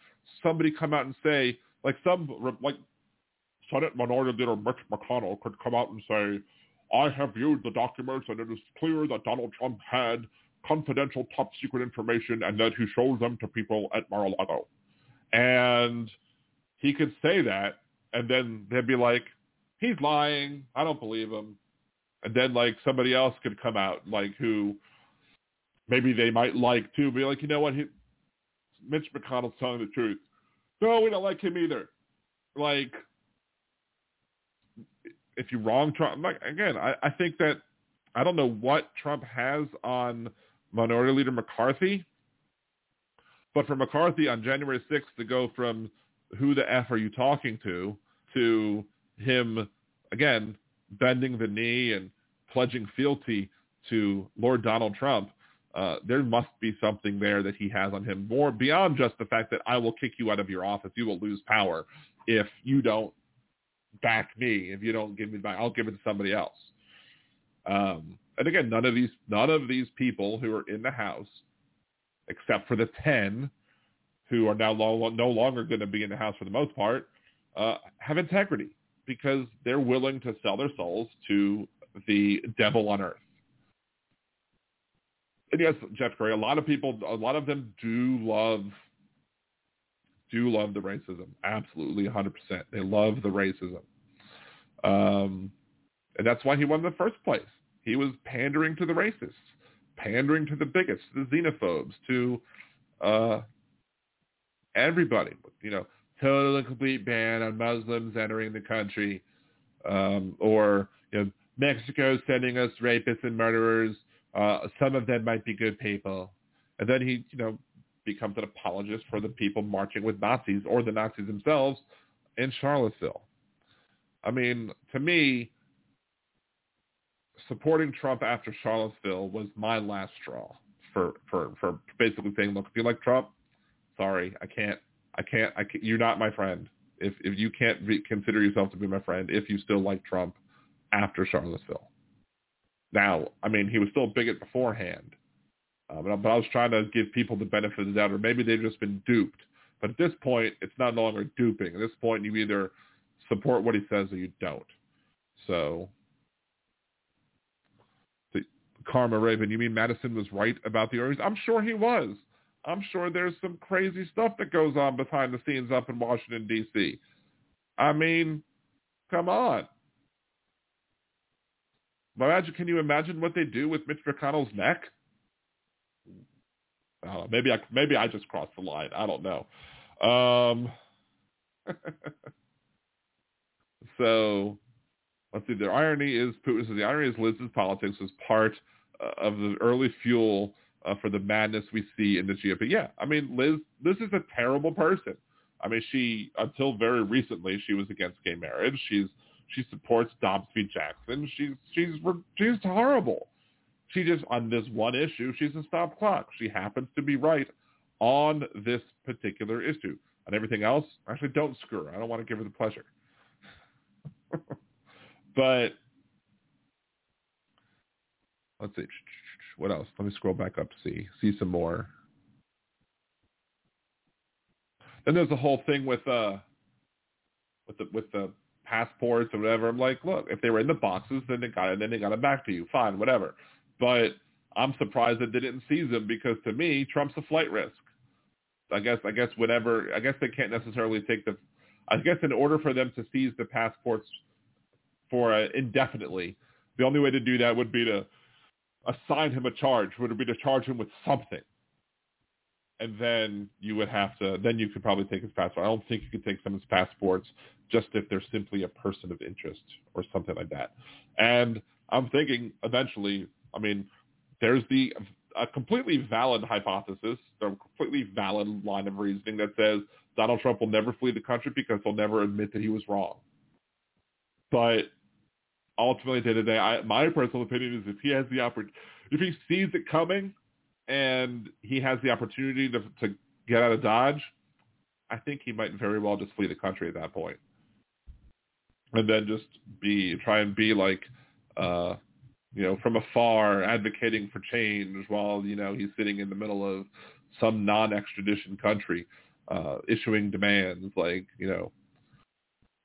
Speaker 1: somebody come out and say like some like Senate Minority Leader Mitch McConnell could come out and say, I have viewed the documents and it is clear that Donald Trump had confidential top secret information and that he showed them to people at Mar-a-Lago. And he could say that and then they'd be like, he's lying. I don't believe him. And then like somebody else could come out like who maybe they might like to be like, you know what, he, Mitch McConnell's telling the truth. No, we don't like him either. Like, if you wrong Trump, like again, I, I think that I don't know what Trump has on Minority Leader McCarthy, but for McCarthy on January 6th to go from who the F are you talking to to him, again, bending the knee and pledging fealty to Lord Donald Trump, uh, there must be something there that he has on him more beyond just the fact that I will kick you out of your office. You will lose power if you don't back me. If you don't give me back, I'll give it to somebody else. Um, and again, none of these none of these people who are in the House, except for the ten who are now no longer going to be in the House for the most part, uh, have integrity because they're willing to sell their souls to the devil on earth. And yes, Jeff Curry, a lot of people, a lot of them do love, do love the racism. Absolutely, 100%. They love the racism. Um, and that's why he won the first place. He was pandering to the racists, pandering to the bigots, to the xenophobes, to uh, everybody. You know, total and complete ban on Muslims entering the country, um, or you know, Mexico sending us rapists and murderers. Uh, some of them might be good people, and then he, you know, becomes an apologist for the people marching with Nazis or the Nazis themselves in Charlottesville. I mean, to me, supporting Trump after Charlottesville was my last straw for for for basically saying, look, if you like Trump, sorry, I can't, I can't, I can't you're not my friend. If if you can't re- consider yourself to be my friend, if you still like Trump after Charlottesville. Now, I mean, he was still a bigot beforehand, uh, but, but I was trying to give people the benefit of the doubt, or maybe they've just been duped. But at this point, it's not no longer duping. At this point, you either support what he says or you don't. So, the, Karma Raven, you mean Madison was right about the Orioles? I'm sure he was. I'm sure there's some crazy stuff that goes on behind the scenes up in Washington, D.C. I mean, come on. Imagine, can you imagine what they do with Mitch McConnell's neck? Uh, maybe I maybe I just crossed the line. I don't know. Um, so let's see. The irony is Putin says the irony is Liz's politics was part uh, of the early fuel uh, for the madness we see in the GOP. Yeah, I mean Liz. This is a terrible person. I mean, she until very recently she was against gay marriage. She's she supports Dobbs v. Jackson. She's she's she's horrible. She just on this one issue, she's a stop clock. She happens to be right on this particular issue. On everything else, actually, don't screw her. I don't want to give her the pleasure. but let's see. What else? Let me scroll back up to see see some more. Then there's the whole thing with uh with the with the passports or whatever. I'm like, look, if they were in the boxes, then they got it, then they got it back to you. Fine, whatever. But I'm surprised that they didn't seize them because to me, Trump's a flight risk. I guess I guess whatever I guess they can't necessarily take the. I guess in order for them to seize the passports for uh, indefinitely, the only way to do that would be to assign him a charge. Would be to charge him with something and then you would have to then you could probably take his passport. I don't think you could take someone's passports just if they're simply a person of interest or something like that. And I'm thinking eventually, I mean, there's the a completely valid hypothesis, a completely valid line of reasoning that says Donald Trump will never flee the country because he'll never admit that he was wrong. But ultimately, day the day, my personal opinion is if he has the opportunity, if he sees it coming, and he has the opportunity to, to get out of Dodge, I think he might very well just flee the country at that point. and then just be try and be like, uh, you know, from afar advocating for change while you know he's sitting in the middle of some non-extradition country, uh, issuing demands like, you know,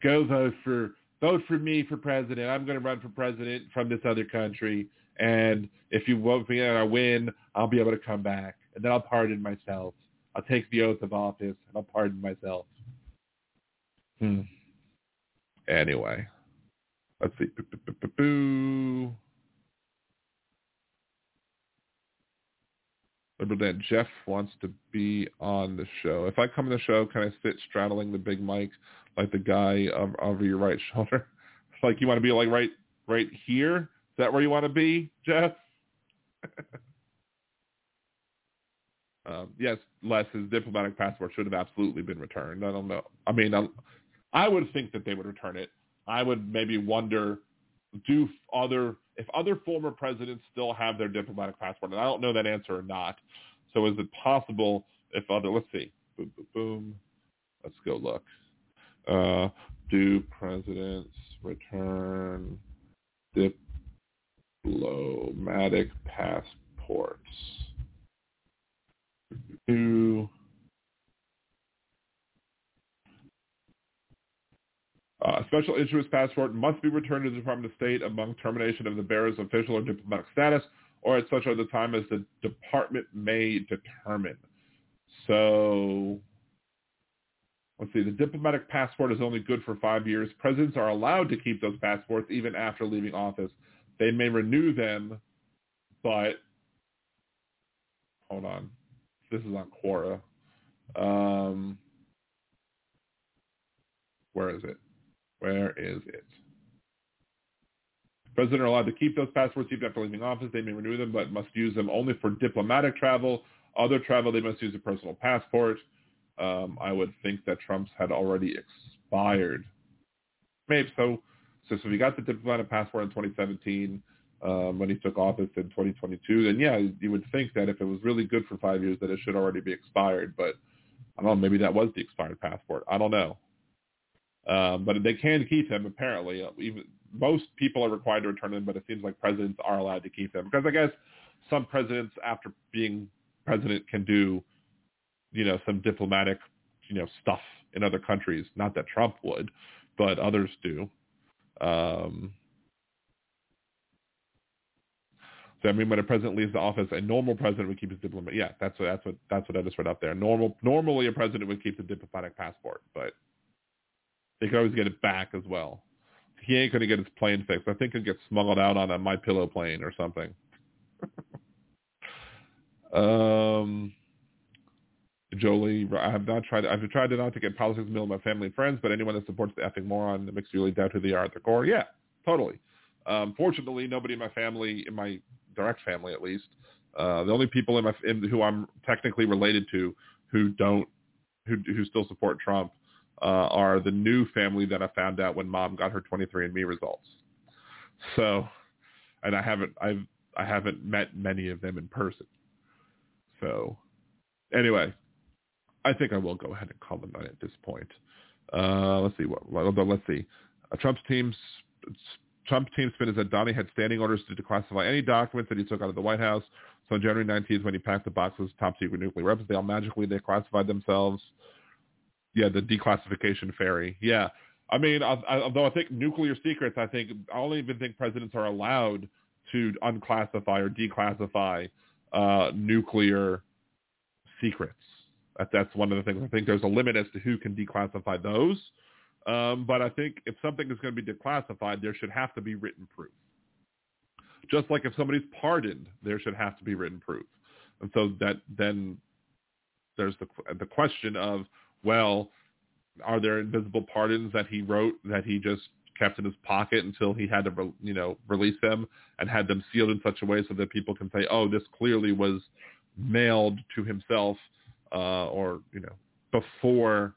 Speaker 1: go vote for vote for me for president. I'm going to run for president from this other country. And if you vote me and I win, I'll be able to come back. And then I'll pardon myself. I'll take the oath of office and I'll pardon myself. Hmm. Anyway, let's see. Boo. Remember that Jeff wants to be on the show. If I come on the show, can I sit straddling the big mic like the guy over your right shoulder? like you want to be like right right here? Is that where you want to be, Jeff? um, yes, Les, his diplomatic passport should have absolutely been returned. I don't know. I mean, I, I would think that they would return it. I would maybe wonder, do other if other former presidents still have their diplomatic passport? And I don't know that answer or not. So is it possible if other? Let's see. Boom, boom, boom. Let's go look. Uh, Do presidents return diplomatic passports? Do Uh, special interest passport must be returned to the Department of State among termination of the bearer's official or diplomatic status or at such other time as the department may determine. So let's see, the diplomatic passport is only good for five years. Presidents are allowed to keep those passports even after leaving office. They may renew them, but hold on. This is on Quora. Um, where is it? Where is it? President are allowed to keep those passports even after leaving office. They may renew them, but must use them only for diplomatic travel. Other travel, they must use a personal passport. Um, I would think that Trump's had already expired. Maybe so. If he got the diplomatic passport in 2017 um, when he took office in 2022, then yeah, you would think that if it was really good for five years, that it should already be expired. But I don't know. Maybe that was the expired passport. I don't know. Um, but they can keep them apparently. Uh, even most people are required to return them, but it seems like presidents are allowed to keep them because I guess some presidents, after being president, can do, you know, some diplomatic, you know, stuff in other countries. Not that Trump would, but others do. Um, so I mean, when a president leaves the office, a normal president would keep his diplomat. Yeah, that's what that's what that's what I just read up there. Normal, normally a president would keep the diplomatic passport, but they could always get it back as well. He ain't gonna get his plane fixed. I think it gets smuggled out on a My Pillow plane or something. um, Jolie, I have not tried. I've tried to not to get politics in the middle of my family and friends, but anyone that supports the effing moron that makes you really doubt who they are at the core. Yeah, totally. Um, fortunately, nobody in my family, in my direct family at least, uh, the only people in my in, who I'm technically related to who don't who who still support Trump uh, are the new family that I found out when mom got her 23andMe results. So, and I haven't I've I haven't met many of them in person. So, anyway, I think I will go ahead and call them night at this point. Uh, let's see what. Let's see, uh, Trump's team's Trump team spin is that Donnie had standing orders to declassify any documents that he took out of the White House. So on January 19th, when he packed the boxes, top secret nuclear weapons, they all magically declassified themselves yeah, the declassification fairy. Yeah. I mean, I, I, although I think nuclear secrets, I think I don't even think presidents are allowed to unclassify or declassify uh, nuclear secrets. That, that's one of the things. I think there's a limit as to who can declassify those. Um, but I think if something is going to be declassified, there should have to be written proof. Just like if somebody's pardoned, there should have to be written proof. And so that then there's the the question of well, are there invisible pardons that he wrote that he just kept in his pocket until he had to, you know, release them and had them sealed in such a way so that people can say, oh, this clearly was mailed to himself uh, or, you know, before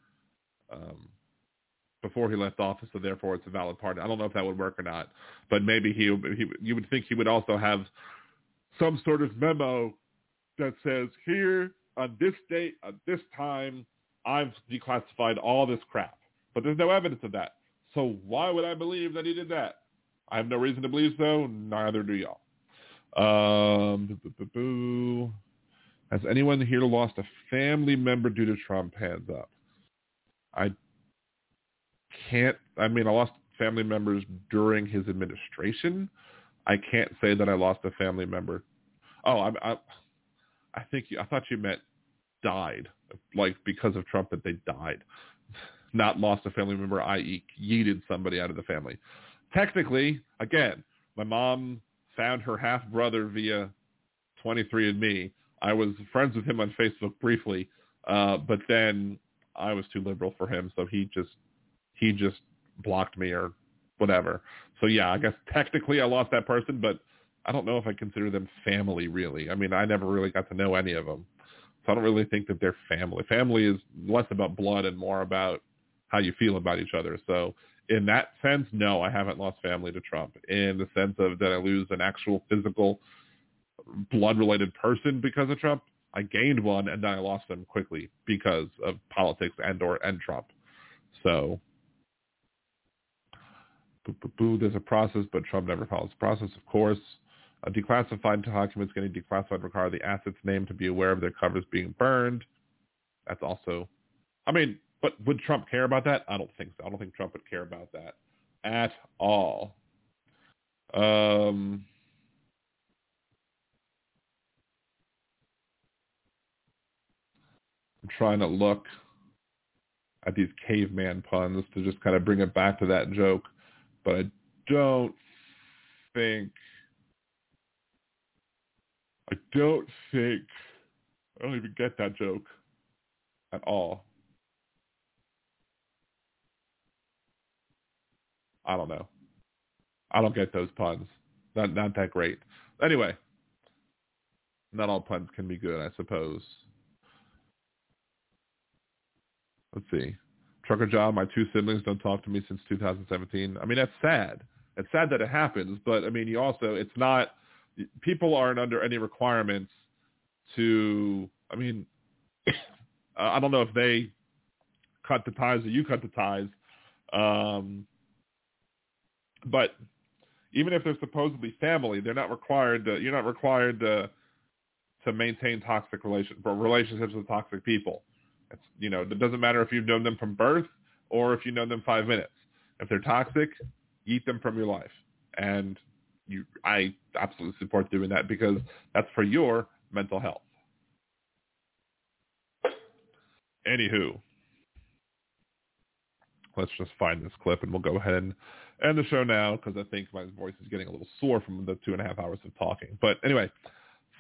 Speaker 1: um, before he left office, so therefore it's a valid pardon. I don't know if that would work or not, but maybe he, he you would think he would also have some sort of memo that says here on this date, at this time, I've declassified all this crap. But there's no evidence of that. So why would I believe that he did that? I have no reason to believe so. Neither do y'all. Um, boo, Has anyone here lost a family member due to Trump? Hands up. I can't. I mean, I lost family members during his administration. I can't say that I lost a family member. Oh, I, I, I think you, I thought you meant died like because of Trump that they died, not lost a family member, i.e. yeeted somebody out of the family. Technically, again, my mom found her half brother via 23andMe. I was friends with him on Facebook briefly, uh, but then I was too liberal for him, so he just he just blocked me or whatever. So yeah, I guess technically I lost that person, but I don't know if I consider them family really. I mean, I never really got to know any of them. So I don't really think that they're family. Family is less about blood and more about how you feel about each other. So in that sense, no, I haven't lost family to Trump. In the sense of that I lose an actual physical blood-related person because of Trump, I gained one and then I lost them quickly because of politics and or and Trump. So boo, boo, boo. There's a process, but Trump never follows the process, of course. A declassified documents getting declassified require the asset's name to be aware of their covers being burned. That's also, I mean, but would Trump care about that? I don't think so. I don't think Trump would care about that at all. Um, I'm trying to look at these caveman puns to just kind of bring it back to that joke, but I don't think I don't think I don't even get that joke at all. I don't know. I don't get those puns. Not not that great. Anyway, not all puns can be good, I suppose. Let's see. Trucker job, my two siblings don't talk to me since 2017. I mean, that's sad. It's sad that it happens, but I mean, you also, it's not, people aren't under any requirements to, I mean, I don't know if they cut the ties or you cut the ties, um, but even if they're supposedly family, they're not required to, you're not required to, to maintain toxic relation, relationships with toxic people. It's, you know, it doesn't matter if you've known them from birth or if you know them five minutes. If they're toxic, eat them from your life. And you, I absolutely support doing that because that's for your mental health. Anywho, let's just find this clip and we'll go ahead and end the show now because I think my voice is getting a little sore from the two and a half hours of talking. But anyway,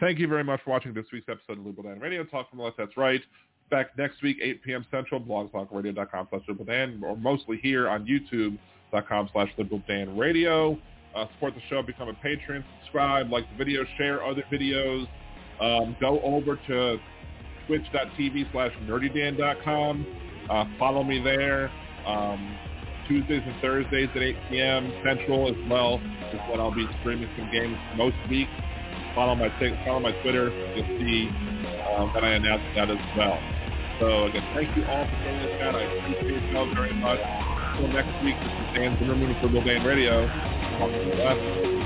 Speaker 1: thank you very much for watching this week's episode of Liberal Dan Radio. Talk from the left, that's right back next week, 8 p.m. Central, blogtalkradio.com slash Liberal Dan, or mostly here on youtube.com slash Liberal Dan Radio. Uh, support the show, become a patron, subscribe, like the video, share other videos. Um, go over to twitch.tv slash nerdydan.com. Uh, follow me there. Um, Tuesdays and Thursdays at 8 p.m. Central as well is when I'll be streaming some games most weeks. Follow my follow my Twitter. You'll see um, that I announced that as well. So again, thank you all for joining us, I appreciate y'all very much. Until next week, this is Dan Zimmerman for Liberal Dan Radio. Talk to you